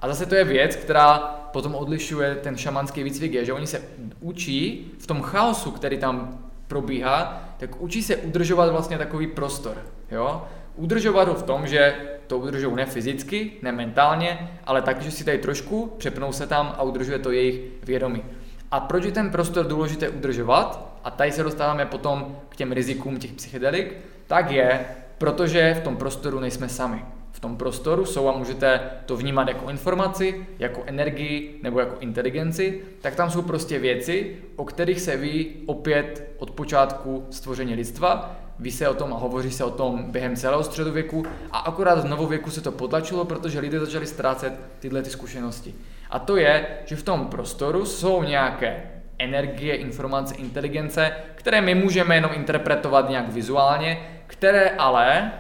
A zase to je věc, která potom odlišuje ten šamanský výcvik, je, že oni se učí v tom chaosu, který tam probíhá, tak učí se udržovat vlastně takový prostor. Jo? Udržovat ho v tom, že to udržují ne fyzicky, ne mentálně, ale tak, že si tady trošku přepnou se tam a udržuje to jejich vědomí. A proč je ten prostor důležité udržovat, a tady se dostáváme potom k těm rizikům těch psychedelik, tak je, protože v tom prostoru nejsme sami. V tom prostoru jsou a můžete to vnímat jako informaci, jako energii nebo jako inteligenci, tak tam jsou prostě věci, o kterých se ví opět od počátku stvoření lidstva ví se o tom a hovoří se o tom během celého středověku a akorát v novověku se to potlačilo, protože lidé začali ztrácet tyhle ty zkušenosti. A to je, že v tom prostoru jsou nějaké energie, informace, inteligence, které my můžeme jenom interpretovat nějak vizuálně, které ale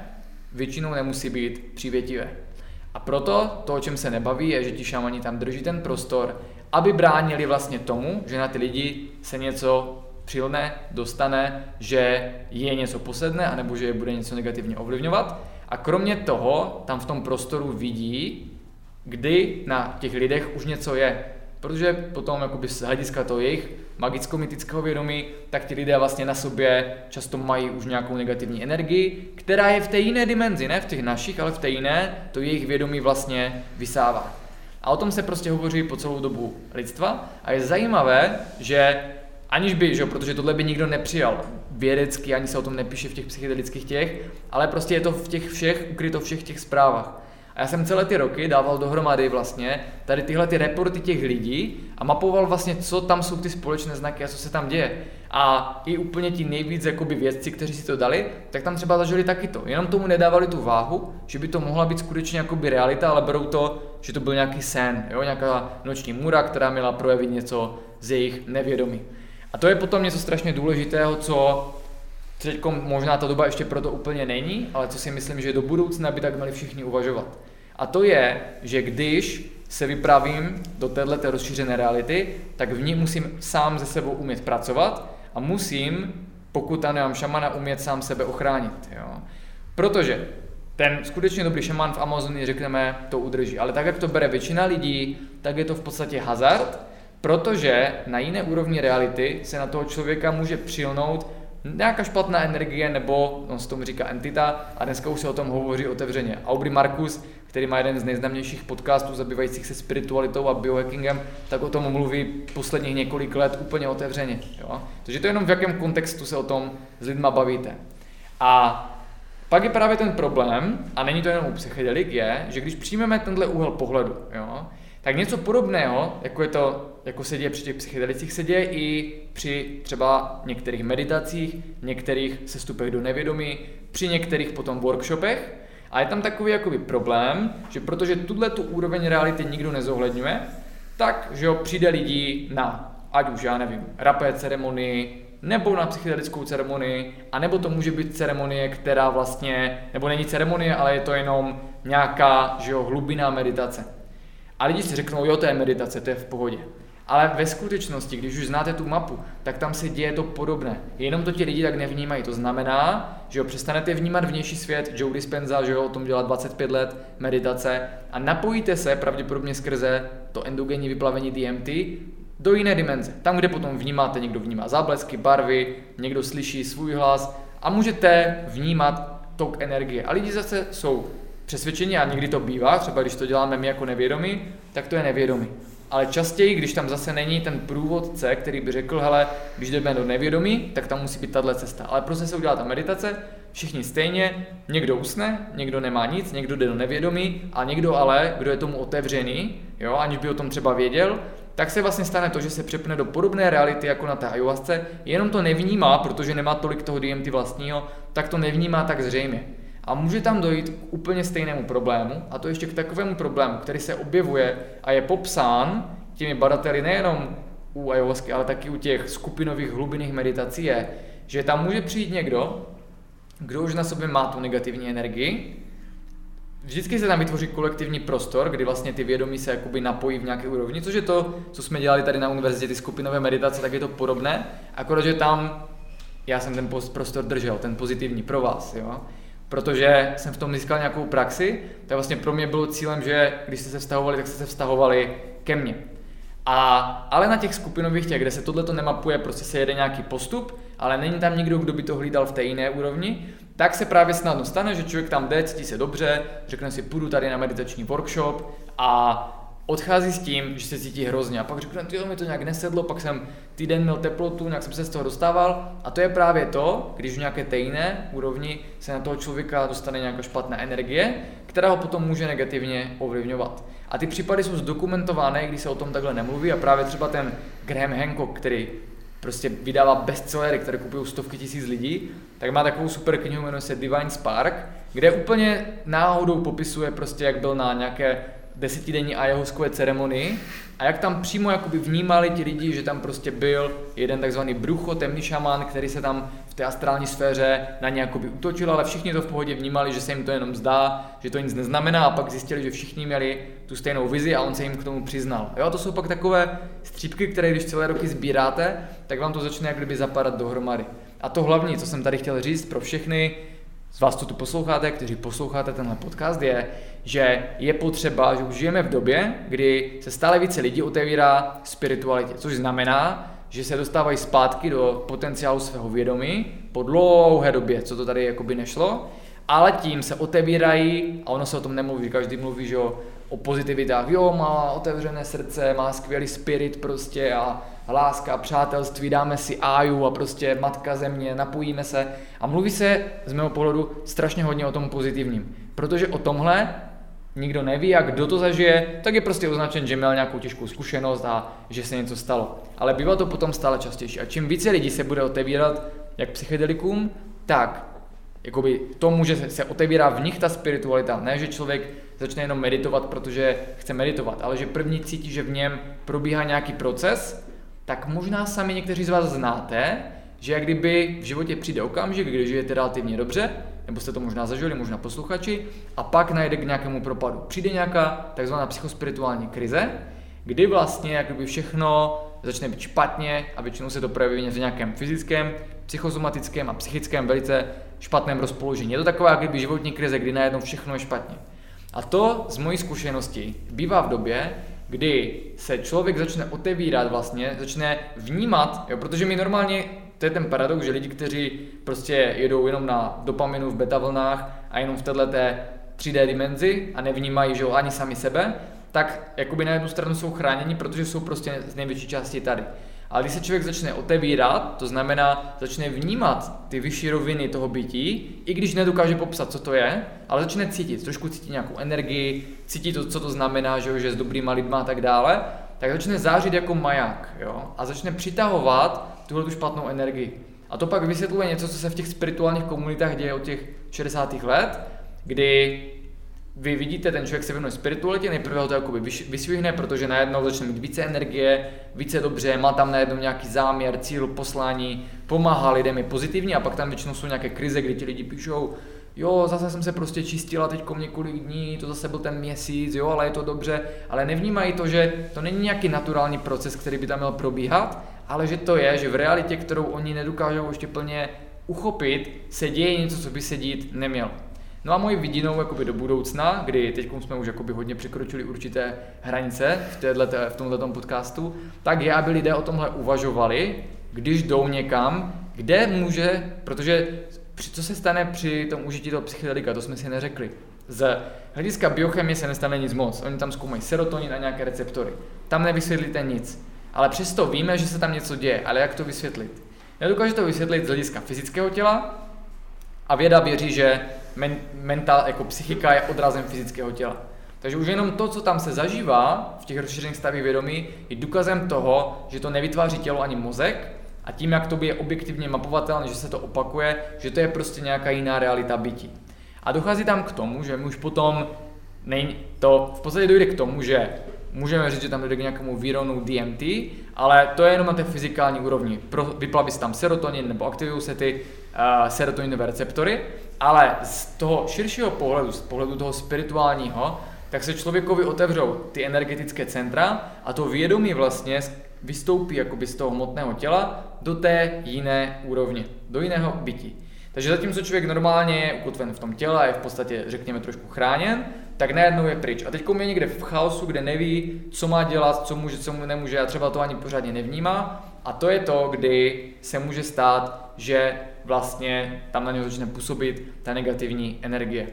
většinou nemusí být přívětivé. A proto to, o čem se nebaví, je, že ti šamani tam drží ten prostor, aby bránili vlastně tomu, že na ty lidi se něco přilne, dostane, že je něco posedne, anebo že je bude něco negativně ovlivňovat. A kromě toho tam v tom prostoru vidí, kdy na těch lidech už něco je. Protože potom jakoby z hlediska toho jejich magicko-mytického vědomí, tak ti lidé vlastně na sobě často mají už nějakou negativní energii, která je v té jiné dimenzi, ne v těch našich, ale v té jiné, to jejich vědomí vlastně vysává. A o tom se prostě hovoří po celou dobu lidstva a je zajímavé, že aniž by, že protože tohle by nikdo nepřijal vědecky, ani se o tom nepíše v těch psychedelických těch, ale prostě je to v těch všech, ukryto v všech těch zprávách. A já jsem celé ty roky dával dohromady vlastně tady tyhle ty reporty těch lidí a mapoval vlastně, co tam jsou ty společné znaky a co se tam děje. A i úplně ti nejvíc jakoby vědci, kteří si to dali, tak tam třeba zažili taky to. Jenom tomu nedávali tu váhu, že by to mohla být skutečně jakoby realita, ale berou to, že to byl nějaký sen, jo? nějaká noční můra, která měla projevit něco z jejich nevědomí. A to je potom něco strašně důležitého, co teď možná ta doba ještě proto úplně není, ale co si myslím, že do budoucna by tak měli všichni uvažovat. A to je, že když se vypravím do této rozšířené reality, tak v ní musím sám ze sebou umět pracovat a musím, pokud tam nemám šamana, umět sám sebe ochránit. Jo? Protože ten skutečně dobrý šaman v Amazonii, řekneme, to udrží. Ale tak, jak to bere většina lidí, tak je to v podstatě hazard, protože na jiné úrovni reality se na toho člověka může přilnout nějaká špatná energie, nebo on se tomu říká entita, a dneska už se o tom hovoří otevřeně. Aubrey Marcus, který má jeden z nejznámějších podcastů zabývajících se spiritualitou a biohackingem, tak o tom mluví posledních několik let úplně otevřeně. Jo? Takže to je jenom v jakém kontextu se o tom s lidma bavíte. A pak je právě ten problém, a není to jenom u psychedelik, je, že když přijmeme tenhle úhel pohledu, jo, tak něco podobného, jako, je to, jako se děje při těch psychedelicích, se děje i při třeba některých meditacích, některých sestupech do nevědomí, při některých potom workshopech. A je tam takový jakoby problém, že protože tuhle tu úroveň reality nikdo nezohledňuje, tak, že jo, přijde lidí na, ať už já nevím, rapé ceremonii, nebo na psychedelickou ceremonii, a nebo to může být ceremonie, která vlastně, nebo není ceremonie, ale je to jenom nějaká, že jo, hlubina meditace. A lidi si řeknou, jo, to je meditace, to je v pohodě. Ale ve skutečnosti, když už znáte tu mapu, tak tam se děje to podobné. Jenom to ti lidi tak nevnímají. To znamená, že jo, přestanete vnímat vnější svět, Joe Dispenza, že jo, o tom dělá 25 let meditace a napojíte se pravděpodobně skrze to endogenní vyplavení DMT do jiné dimenze. Tam, kde potom vnímáte, někdo vnímá záblesky, barvy, někdo slyší svůj hlas a můžete vnímat tok energie. A lidi zase jsou přesvědčení, a někdy to bývá, třeba když to děláme my jako nevědomí, tak to je nevědomí. ale častěji, když tam zase není ten průvodce, který by řekl, hele, když jdeme do nevědomí, tak tam musí být tahle cesta. Ale prostě se udělá ta meditace, všichni stejně, někdo usne, někdo nemá nic, někdo jde do nevědomí a někdo ale, kdo je tomu otevřený, jo, aniž by o tom třeba věděl, tak se vlastně stane to, že se přepne do podobné reality jako na té ayahuasce, jenom to nevnímá, protože nemá tolik toho DMT vlastního, tak to nevnímá tak zřejmě. A může tam dojít k úplně stejnému problému, a to ještě k takovému problému, který se objevuje a je popsán těmi badateli nejenom u ayahuasky, ale taky u těch skupinových hlubinných meditací je, že tam může přijít někdo, kdo už na sobě má tu negativní energii, Vždycky se tam vytvoří kolektivní prostor, kdy vlastně ty vědomí se jakoby napojí v nějaké úrovni, což je to, co jsme dělali tady na univerzitě, ty skupinové meditace, tak je to podobné, akorát, že tam já jsem ten prostor držel, ten pozitivní pro vás, jo protože jsem v tom získal nějakou praxi, tak vlastně pro mě bylo cílem, že když jste se vztahovali, tak jste se vztahovali ke mně. A, ale na těch skupinových těch, kde se tohle to nemapuje, prostě se jede nějaký postup, ale není tam nikdo, kdo by to hlídal v té jiné úrovni, tak se právě snadno stane, že člověk tam jde, cítí se dobře, řekne si, půjdu tady na meditační workshop a odchází s tím, že se cítí hrozně. A pak řekne, ty mi to nějak nesedlo, pak jsem týden měl teplotu, nějak jsem se z toho dostával. A to je právě to, když v nějaké tejné úrovni se na toho člověka dostane nějaká špatná energie, která ho potom může negativně ovlivňovat. A ty případy jsou zdokumentované, když se o tom takhle nemluví. A právě třeba ten Graham Hancock, který prostě vydává bestsellery, které kupují stovky tisíc lidí, tak má takovou super knihu, jmenuje se Divine Spark, kde úplně náhodou popisuje prostě, jak byl na nějaké desetidenní ayahuaskové ceremonii a jak tam přímo jakoby vnímali ti lidi, že tam prostě byl jeden takzvaný brucho, temný šaman, který se tam v té astrální sféře na ně jakoby utočil, ale všichni to v pohodě vnímali, že se jim to jenom zdá, že to nic neznamená a pak zjistili, že všichni měli tu stejnou vizi a on se jim k tomu přiznal. Jo, to jsou pak takové střípky, které když celé roky sbíráte, tak vám to začne jak kdyby zapadat dohromady. A to hlavní, co jsem tady chtěl říct pro všechny, z vás, co tu posloucháte, kteří posloucháte tenhle podcast, je, že je potřeba, že už žijeme v době, kdy se stále více lidí otevírá spiritualitě, což znamená, že se dostávají zpátky do potenciálu svého vědomí po dlouhé době, co to tady jakoby nešlo, ale tím se otevírají, a ono se o tom nemluví, každý mluví, že o, o pozitivitách, jo, má otevřené srdce, má skvělý spirit prostě a láska, přátelství, dáme si áju a prostě matka země, napojíme se. A mluví se z mého pohledu strašně hodně o tom pozitivním, protože o tomhle nikdo neví a kdo to zažije, tak je prostě označen, že měl nějakou těžkou zkušenost a že se něco stalo. Ale bývá to potom stále častější. A čím více lidí se bude otevírat jak psychedelikům, tak jakoby tomu, že se otevírá v nich ta spiritualita. Ne, že člověk začne jenom meditovat, protože chce meditovat, ale že první cítí, že v něm probíhá nějaký proces, tak možná sami někteří z vás znáte, že jak kdyby v životě přijde okamžik, kdy žijete relativně dobře, nebo jste to možná zažili, možná posluchači, a pak najde k nějakému propadu. Přijde nějaká takzvaná psychospirituální krize, kdy vlastně jak kdyby všechno začne být špatně a většinou se to projeví v nějakém fyzickém, psychosomatickém a psychickém velice špatném rozpoložení. Je to taková kdyby životní krize, kdy najednou všechno je špatně. A to z mojí zkušenosti bývá v době, kdy se člověk začne otevírat vlastně, začne vnímat, jo, protože my normálně to je ten paradox, že lidi, kteří prostě jedou jenom na dopaminu v beta vlnách a jenom v této 3D dimenzi a nevnímají, že ani sami sebe, tak jakoby na jednu stranu jsou chráněni, protože jsou prostě z největší části tady. Ale když se člověk začne otevírat, to znamená, začne vnímat ty vyšší roviny toho bytí, i když nedokáže popsat, co to je, ale začne cítit, trošku cítit nějakou energii, cítit to, co to znamená, že, že s dobrýma lidma a tak dále, tak začne zářit jako maják jo? a začne přitahovat tuhle tu špatnou energii. A to pak vysvětluje něco, co se v těch spirituálních komunitách děje od těch 60. let, kdy vy vidíte, ten člověk se věnuje spiritualitě, nejprve ho to jakoby vysvihne, protože najednou začne mít více energie, více dobře, má tam najednou nějaký záměr, cíl, poslání, pomáhá lidem, je pozitivní a pak tam většinou jsou nějaké krize, kdy ti lidi píšou, jo, zase jsem se prostě čistila teď několik dní, to zase byl ten měsíc, jo, ale je to dobře, ale nevnímají to, že to není nějaký naturální proces, který by tam měl probíhat, ale že to je, že v realitě, kterou oni nedokážou ještě plně uchopit, se děje něco, co by se dít nemělo. No a mojí vidinou jakoby do budoucna, kdy teď jsme už jakoby hodně překročili určité hranice v, v tomto podcastu, tak je, aby lidé o tomhle uvažovali, když jdou někam, kde může, protože co se stane při tom užití toho psychedelika, to jsme si neřekli. Z hlediska biochemie se nestane nic moc. Oni tam zkoumají serotonin a nějaké receptory. Tam nevysvětlíte nic. Ale přesto víme, že se tam něco děje. Ale jak to vysvětlit? Nedokáže to vysvětlit z hlediska fyzického těla a věda věří, že men, mental, jako psychika je odrazem fyzického těla. Takže už jenom to, co tam se zažívá v těch rozšířených stavích vědomí, je důkazem toho, že to nevytváří tělo ani mozek a tím, jak to je objektivně mapovatelné, že se to opakuje, že to je prostě nějaká jiná realita bytí. A dochází tam k tomu, že my už potom nej, to v podstatě dojde k tomu, že můžeme říct, že tam dojde k nějakému výronu DMT, ale to je jenom na té fyzikální úrovni. Pro, vyplaví se tam serotonin nebo aktivují se ty uh, serotoninové receptory, ale z toho širšího pohledu, z pohledu toho spirituálního, tak se člověkovi otevřou ty energetické centra a to vědomí vlastně vystoupí jakoby z toho hmotného těla do té jiné úrovně, do jiného bytí. Takže zatímco člověk normálně je ukotven v tom těle a je v podstatě, řekněme, trošku chráněn, tak najednou je pryč. A teď je někde v chaosu, kde neví, co má dělat, co může, co mu nemůže a třeba to ani pořádně nevnímá. A to je to, kdy se může stát, že vlastně tam na něj začne působit ta negativní energie.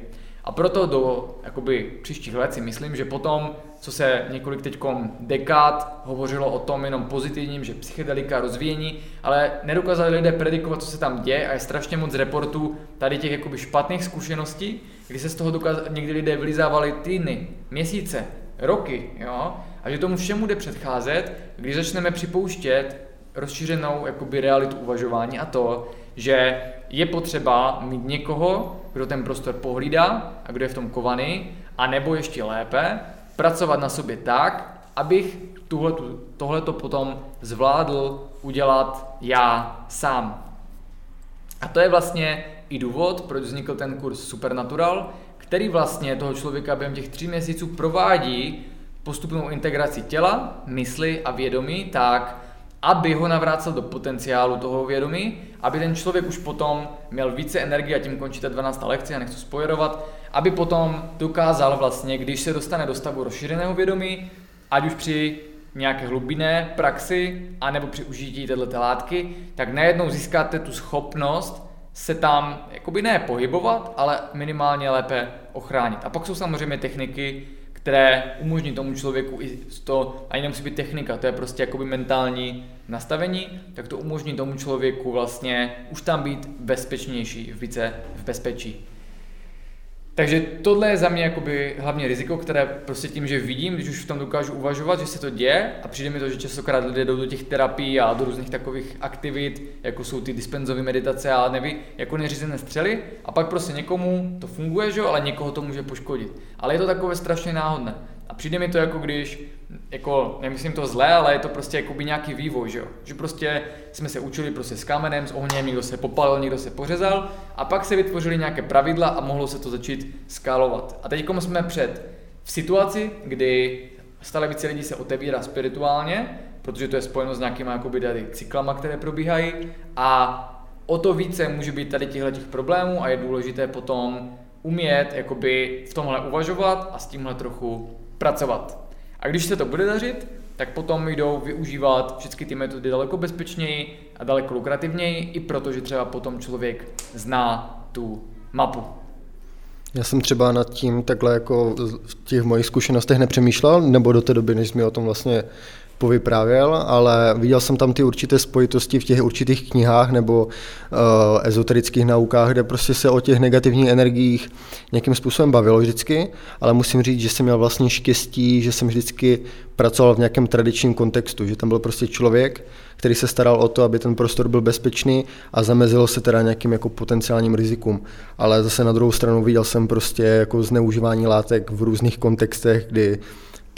A proto do jakoby, příštích let si myslím, že potom, co se několik teďkom dekád hovořilo o tom jenom pozitivním, že psychedelika rozvíjení, ale nedokázali lidé predikovat, co se tam děje a je strašně moc reportů tady těch jakoby špatných zkušeností, kdy se z toho dokaz- někdy lidé vylizávali týdny, měsíce, roky, jo? a že tomu všemu jde předcházet, když začneme připouštět rozšířenou jakoby realitu uvažování a to, že je potřeba mít někoho, kdo ten prostor pohlídá a kdo je v tom kovaný, a nebo ještě lépe, pracovat na sobě tak, abych tuhletu, tohleto potom zvládl udělat já sám. A to je vlastně i důvod, proč vznikl ten kurz Supernatural, který vlastně toho člověka během těch tří měsíců provádí postupnou integraci těla, mysli a vědomí tak, aby ho navrácel do potenciálu toho vědomí, aby ten člověk už potom měl více energie, a tím končí ta 12. lekce, já nechci spojerovat, aby potom dokázal vlastně, když se dostane do stavu rozšířeného vědomí, ať už při nějaké hlubinné praxi, anebo při užití této látky, tak najednou získáte tu schopnost se tam jakoby ne pohybovat, ale minimálně lépe ochránit. A pak jsou samozřejmě techniky, které umožní tomu člověku i to, ani nemusí být technika, to je prostě jakoby mentální nastavení, tak to umožní tomu člověku vlastně už tam být bezpečnější, více v bezpečí. Takže tohle je za mě jakoby hlavně riziko, které prostě tím, že vidím, když už v tom dokážu uvažovat, že se to děje a přijde mi to, že častokrát lidé jdou do těch terapií a do různých takových aktivit, jako jsou ty dispenzové meditace a neví, jako neřízené střely a pak prostě někomu to funguje, že? ale někoho to může poškodit. Ale je to takové strašně náhodné. Přijde mi to jako když, jako, nemyslím to zlé, ale je to prostě jako by nějaký vývoj, že jo? Že prostě jsme se učili prostě s kamenem, s ohněm, někdo se popalil, někdo se pořezal a pak se vytvořily nějaké pravidla a mohlo se to začít skálovat. A teď jsme před v situaci, kdy stále více lidí se otevírá spirituálně, protože to je spojeno s nějakýma jakoby tady cyklama, které probíhají a o to více může být tady těchto těch problémů a je důležité potom umět jakoby v tomhle uvažovat a s tímhle trochu pracovat. A když se to bude dařit, tak potom jdou využívat všechny ty metody daleko bezpečněji a daleko lukrativněji, i protože třeba potom člověk zná tu mapu. Já jsem třeba nad tím takhle jako v těch mojich zkušenostech nepřemýšlel, nebo do té doby, než mi o tom vlastně povyprávěl, ale viděl jsem tam ty určité spojitosti v těch určitých knihách nebo uh, ezoterických naukách, kde prostě se o těch negativních energiích nějakým způsobem bavilo vždycky, ale musím říct, že jsem měl vlastně štěstí, že jsem vždycky pracoval v nějakém tradičním kontextu, že tam byl prostě člověk, který se staral o to, aby ten prostor byl bezpečný a zamezilo se teda nějakým jako potenciálním rizikům. Ale zase na druhou stranu viděl jsem prostě jako zneužívání látek v různých kontextech, kdy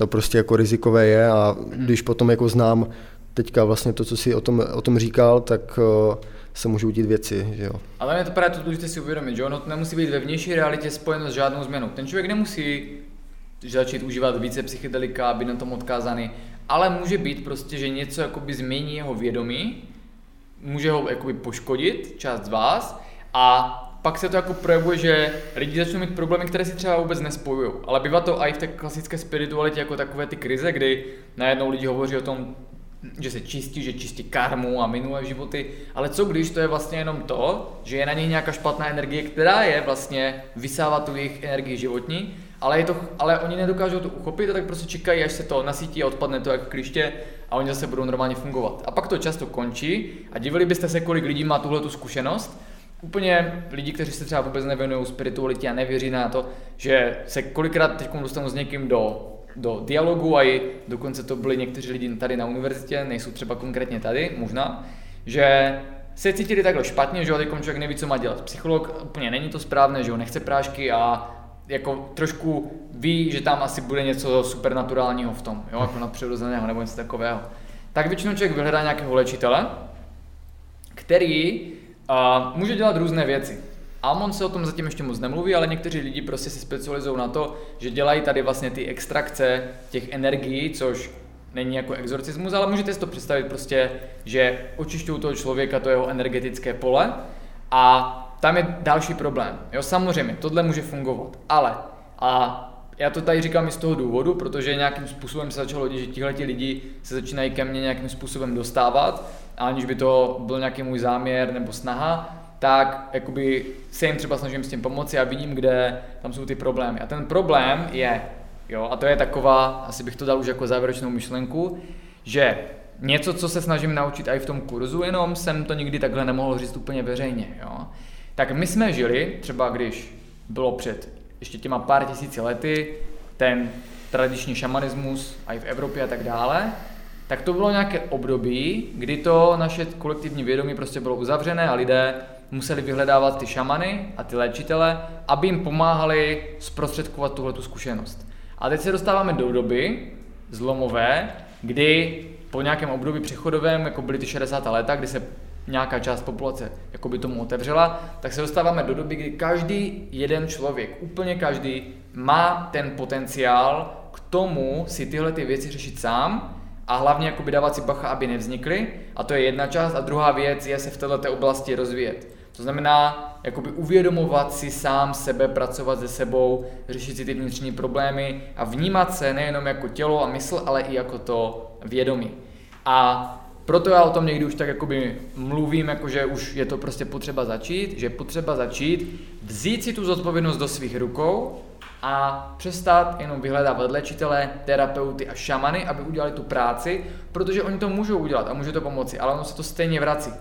to prostě jako rizikové je a když potom jako znám teďka vlastně to, co si o tom, o tom říkal, tak uh, se můžou dít věci, že jo. Ale je to právě to důležité si uvědomit, že ono to nemusí být ve vnější realitě spojeno s žádnou změnou. Ten člověk nemusí začít užívat více psychedelika, být na tom odkázaný, ale může být prostě, že něco jakoby změní jeho vědomí, může ho jakoby poškodit, část z vás, a pak se to jako projevuje, že lidi začnou mít problémy, které si třeba vůbec nespojují. Ale bývá to i v té klasické spiritualitě jako takové ty krize, kdy najednou lidi hovoří o tom, že se čistí, že čistí karmu a minulé životy, ale co když to je vlastně jenom to, že je na něj nějaká špatná energie, která je vlastně vysává tu jejich energii životní, ale, je to, ale oni nedokážou to uchopit a tak prostě čekají, až se to nasítí a odpadne to jako kliště a oni zase budou normálně fungovat. A pak to často končí a divili byste se, kolik lidí má tuhle tu zkušenost, úplně lidi, kteří se třeba vůbec nevěnují spiritualitě a nevěří na to, že se kolikrát teď dostanu s někým do do dialogu a i dokonce to byli někteří lidi tady na univerzitě, nejsou třeba konkrétně tady, možná, že se cítili takhle špatně, že jo, člověk neví, co má dělat. Psycholog úplně není to správné, že jo, nechce prášky a jako trošku ví, že tam asi bude něco supernaturálního v tom, jo, jako nadpřirozeného nebo něco takového. Tak většinou člověk vyhledá nějakého léčitele, který uh, může dělat různé věci. Almond se o tom zatím ještě moc nemluví, ale někteří lidi prostě se specializují na to, že dělají tady vlastně ty extrakce těch energií, což není jako exorcismus, ale můžete si to představit prostě, že očišťují toho člověka, to jeho energetické pole a tam je další problém. Jo, samozřejmě, tohle může fungovat, ale a já to tady říkám i z toho důvodu, protože nějakým způsobem se začalo hodit, že tihle lidi se začínají ke mně nějakým způsobem dostávat, aniž by to byl nějaký můj záměr nebo snaha, tak jakoby se jim třeba snažím s tím pomoci a vidím, kde tam jsou ty problémy. A ten problém je, jo, a to je taková, asi bych to dal už jako závěrečnou myšlenku, že něco, co se snažím naučit i v tom kurzu, jenom jsem to nikdy takhle nemohl říct úplně veřejně, jo. Tak my jsme žili, třeba když bylo před ještě těma pár tisíci lety, ten tradiční šamanismus, i v Evropě a tak dále, tak to bylo nějaké období, kdy to naše kolektivní vědomí prostě bylo uzavřené a lidé museli vyhledávat ty šamany a ty léčitele, aby jim pomáhali zprostředkovat tuhle zkušenost. A teď se dostáváme do doby zlomové, kdy po nějakém období přechodovém, jako byly ty 60. léta, kdy se nějaká část populace jako by tomu otevřela, tak se dostáváme do doby, kdy každý jeden člověk, úplně každý, má ten potenciál k tomu si tyhle ty věci řešit sám a hlavně jakoby dávat si bacha, aby nevznikly. A to je jedna část. A druhá věc je se v této oblasti rozvíjet. To znamená, jakoby uvědomovat si sám sebe, pracovat se sebou, řešit si ty vnitřní problémy a vnímat se nejenom jako tělo a mysl, ale i jako to vědomí. A proto já o tom někdy už tak jakoby mluvím, jako že už je to prostě potřeba začít, že je potřeba začít vzít si tu zodpovědnost do svých rukou a přestat jenom vyhledávat léčitele, terapeuty a šamany, aby udělali tu práci, protože oni to můžou udělat a může to pomoci, ale ono se to stejně vrací.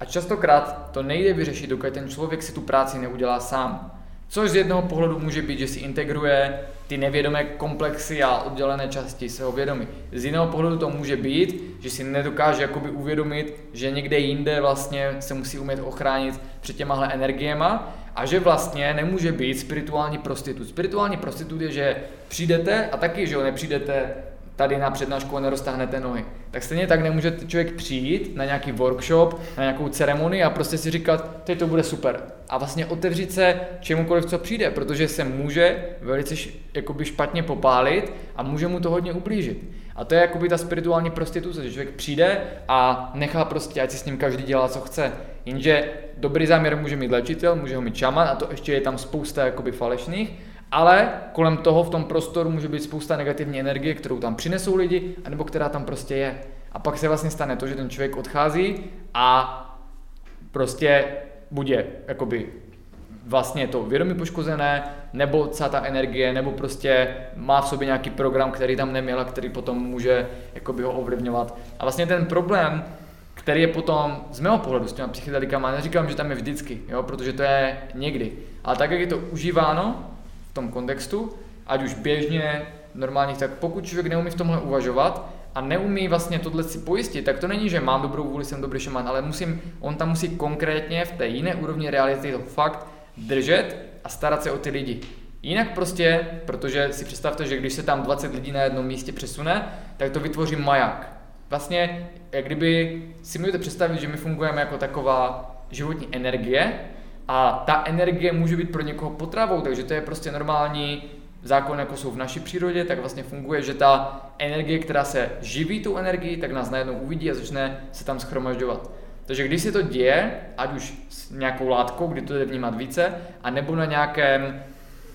A častokrát to nejde vyřešit, dokud ten člověk si tu práci neudělá sám. Což z jednoho pohledu může být, že si integruje ty nevědomé komplexy a oddělené části svého vědomí. Z jiného pohledu to může být, že si nedokáže jakoby uvědomit, že někde jinde vlastně se musí umět ochránit před těmahle energiema a že vlastně nemůže být spirituální prostitut. Spirituální prostitut je, že přijdete a taky, že jo, nepřijdete tady na přednášku a neroztáhnete nohy. Tak stejně tak nemůže člověk přijít na nějaký workshop, na nějakou ceremonii a prostě si říkat, teď to bude super. A vlastně otevřít se čemukoliv, co přijde, protože se může velice jakoby špatně popálit a může mu to hodně ublížit. A to je jakoby ta spirituální prostituce, že člověk přijde a nechá prostě, ať si s ním každý dělá, co chce. Jenže dobrý záměr může mít léčitel, může ho mít čaman a to ještě je tam spousta jakoby falešných ale kolem toho v tom prostoru může být spousta negativní energie, kterou tam přinesou lidi, anebo která tam prostě je. A pak se vlastně stane to, že ten člověk odchází a prostě bude jakoby vlastně to vědomí poškozené, nebo celá ta energie, nebo prostě má v sobě nějaký program, který tam neměl a který potom může jakoby ho ovlivňovat. A vlastně ten problém, který je potom z mého pohledu s těma psychedelikama, neříkám, že tam je vždycky, jo, protože to je někdy, ale tak, jak je to užíváno, tom kontextu, ať už běžně, normálních, tak pokud člověk neumí v tomhle uvažovat a neumí vlastně tohle si pojistit, tak to není, že mám dobrou vůli, jsem dobrý šaman, ale musím, on tam musí konkrétně v té jiné úrovni reality to fakt držet a starat se o ty lidi. Jinak prostě, protože si představte, že když se tam 20 lidí na jednom místě přesune, tak to vytvoří maják. Vlastně, jak kdyby si můžete představit, že my fungujeme jako taková životní energie, a ta energie může být pro někoho potravou, takže to je prostě normální zákon, jako jsou v naší přírodě, tak vlastně funguje, že ta energie, která se živí tou energií, tak nás najednou uvidí a začne se tam schromažďovat. Takže když se to děje, ať už s nějakou látkou, kdy to jde vnímat více, a nebo na nějakém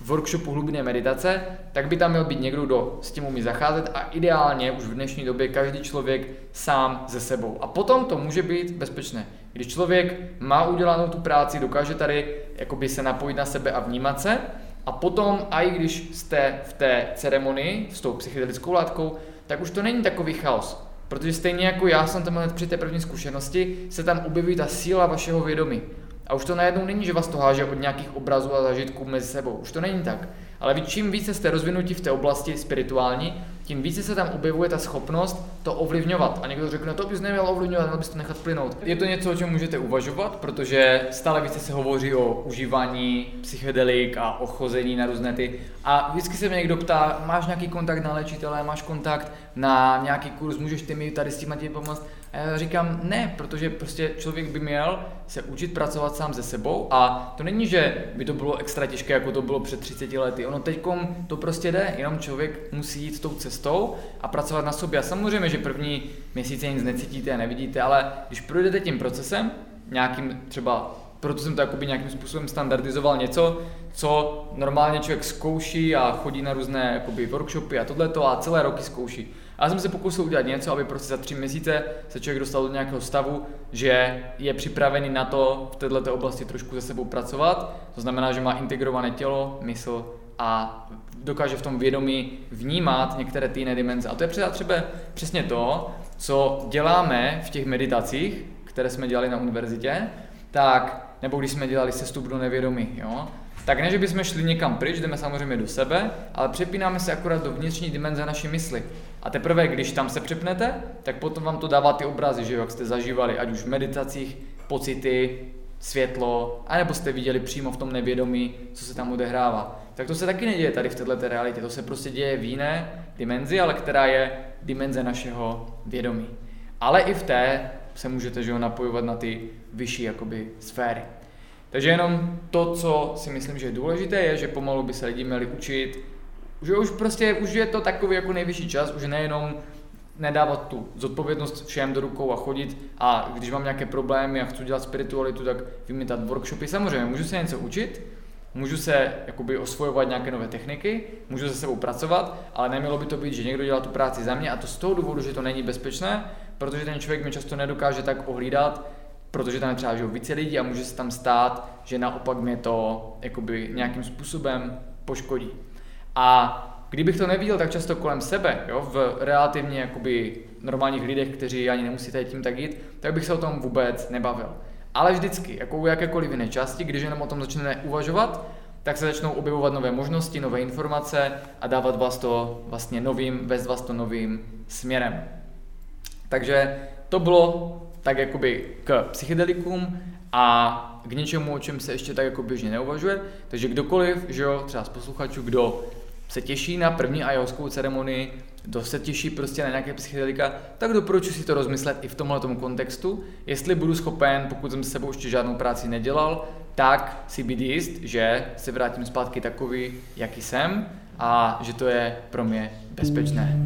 workshopu hlubinné meditace, tak by tam měl být někdo, kdo s tím umí zacházet a ideálně už v dnešní době každý člověk sám ze sebou. A potom to může být bezpečné. Když člověk má udělanou tu práci, dokáže tady jakoby se napojit na sebe a vnímat se, a potom, a i když jste v té ceremonii s tou psychedelickou látkou, tak už to není takový chaos. Protože stejně jako já jsem tam hned při té první zkušenosti, se tam objeví ta síla vašeho vědomí. A už to najednou není, že vás to háže od nějakých obrazů a zažitků mezi sebou. Už to není tak. Ale vy čím více jste rozvinuti v té oblasti spirituální, tím více se tam objevuje ta schopnost to ovlivňovat. A někdo řekne, to bys neměl ovlivňovat, měl bys to nechat plynout. Je to něco, o čem můžete uvažovat, protože stále více se hovoří o užívání psychedelik a o chození na různé ty. A vždycky se mě někdo ptá, máš nějaký kontakt na léčitele, máš kontakt na nějaký kurz, můžeš ty mi tady s tím pomoct. A říkám ne, protože prostě člověk by měl se učit pracovat sám se sebou a to není, že by to bylo extra těžké, jako to bylo před 30 lety. Ono teďkom to prostě jde, jenom člověk musí jít tou cestou a pracovat na sobě. A samozřejmě, že první měsíce nic necítíte a nevidíte, ale když projdete tím procesem, nějakým třeba proto jsem to nějakým způsobem standardizoval něco, co normálně člověk zkouší a chodí na různé jakoby workshopy a tohleto a celé roky zkouší. A já jsem se pokusil udělat něco, aby prostě za tři měsíce se člověk dostal do nějakého stavu, že je připravený na to v této oblasti trošku se sebou pracovat. To znamená, že má integrované tělo, mysl a dokáže v tom vědomí vnímat některé ty jiné dimenze. A to je třeba třeba přesně to, co děláme v těch meditacích, které jsme dělali na univerzitě, tak, nebo když jsme dělali sestup do nevědomí, jo, tak ne, že bychom šli někam pryč, jdeme samozřejmě do sebe, ale přepínáme se akorát do vnitřní dimenze naší mysli. A teprve, když tam se přepnete, tak potom vám to dává ty obrazy, že jo, jak jste zažívali, ať už v meditacích, pocity, světlo, anebo jste viděli přímo v tom nevědomí, co se tam odehrává. Tak to se taky neděje tady v této realitě, to se prostě děje v jiné dimenzi, ale která je dimenze našeho vědomí. Ale i v té se můžete že ho, napojovat na ty vyšší jakoby, sféry. Takže jenom to, co si myslím, že je důležité, je, že pomalu by se lidi měli učit, že už prostě, už je to takový jako nejvyšší čas, už nejenom nedávat tu zodpovědnost všem do rukou a chodit a když mám nějaké problémy a chci dělat spiritualitu, tak vymítat workshopy. Samozřejmě, můžu se něco učit, můžu se jakoby osvojovat nějaké nové techniky, můžu se sebou pracovat, ale nemělo by to být, že někdo dělá tu práci za mě a to z toho důvodu, že to není bezpečné, protože ten člověk mi často nedokáže tak ohlídat, protože tam je třeba více lidí a může se tam stát, že naopak mě to jakoby nějakým způsobem poškodí. A kdybych to neviděl tak často kolem sebe, jo, v relativně jakoby normálních lidech, kteří ani nemusíte tím tak jít, tak bych se o tom vůbec nebavil. Ale vždycky, jako u jakékoliv jiné části, když jenom o tom začneme uvažovat, tak se začnou objevovat nové možnosti, nové informace a dávat vás to vlastně novým, vést vás to novým směrem. Takže to bylo tak jakoby k psychedelikům a k něčemu, o čem se ještě tak jako běžně neuvažuje. Takže kdokoliv, že jo, třeba z posluchačů, kdo se těší na první ayahuaskou ceremonii, kdo se těší prostě na nějaké psychedelika, tak doporučuji si to rozmyslet i v tomhle kontextu. Jestli budu schopen, pokud jsem s sebou ještě žádnou práci nedělal, tak si být jist, že se vrátím zpátky takový, jaký jsem a že to je pro mě bezpečné.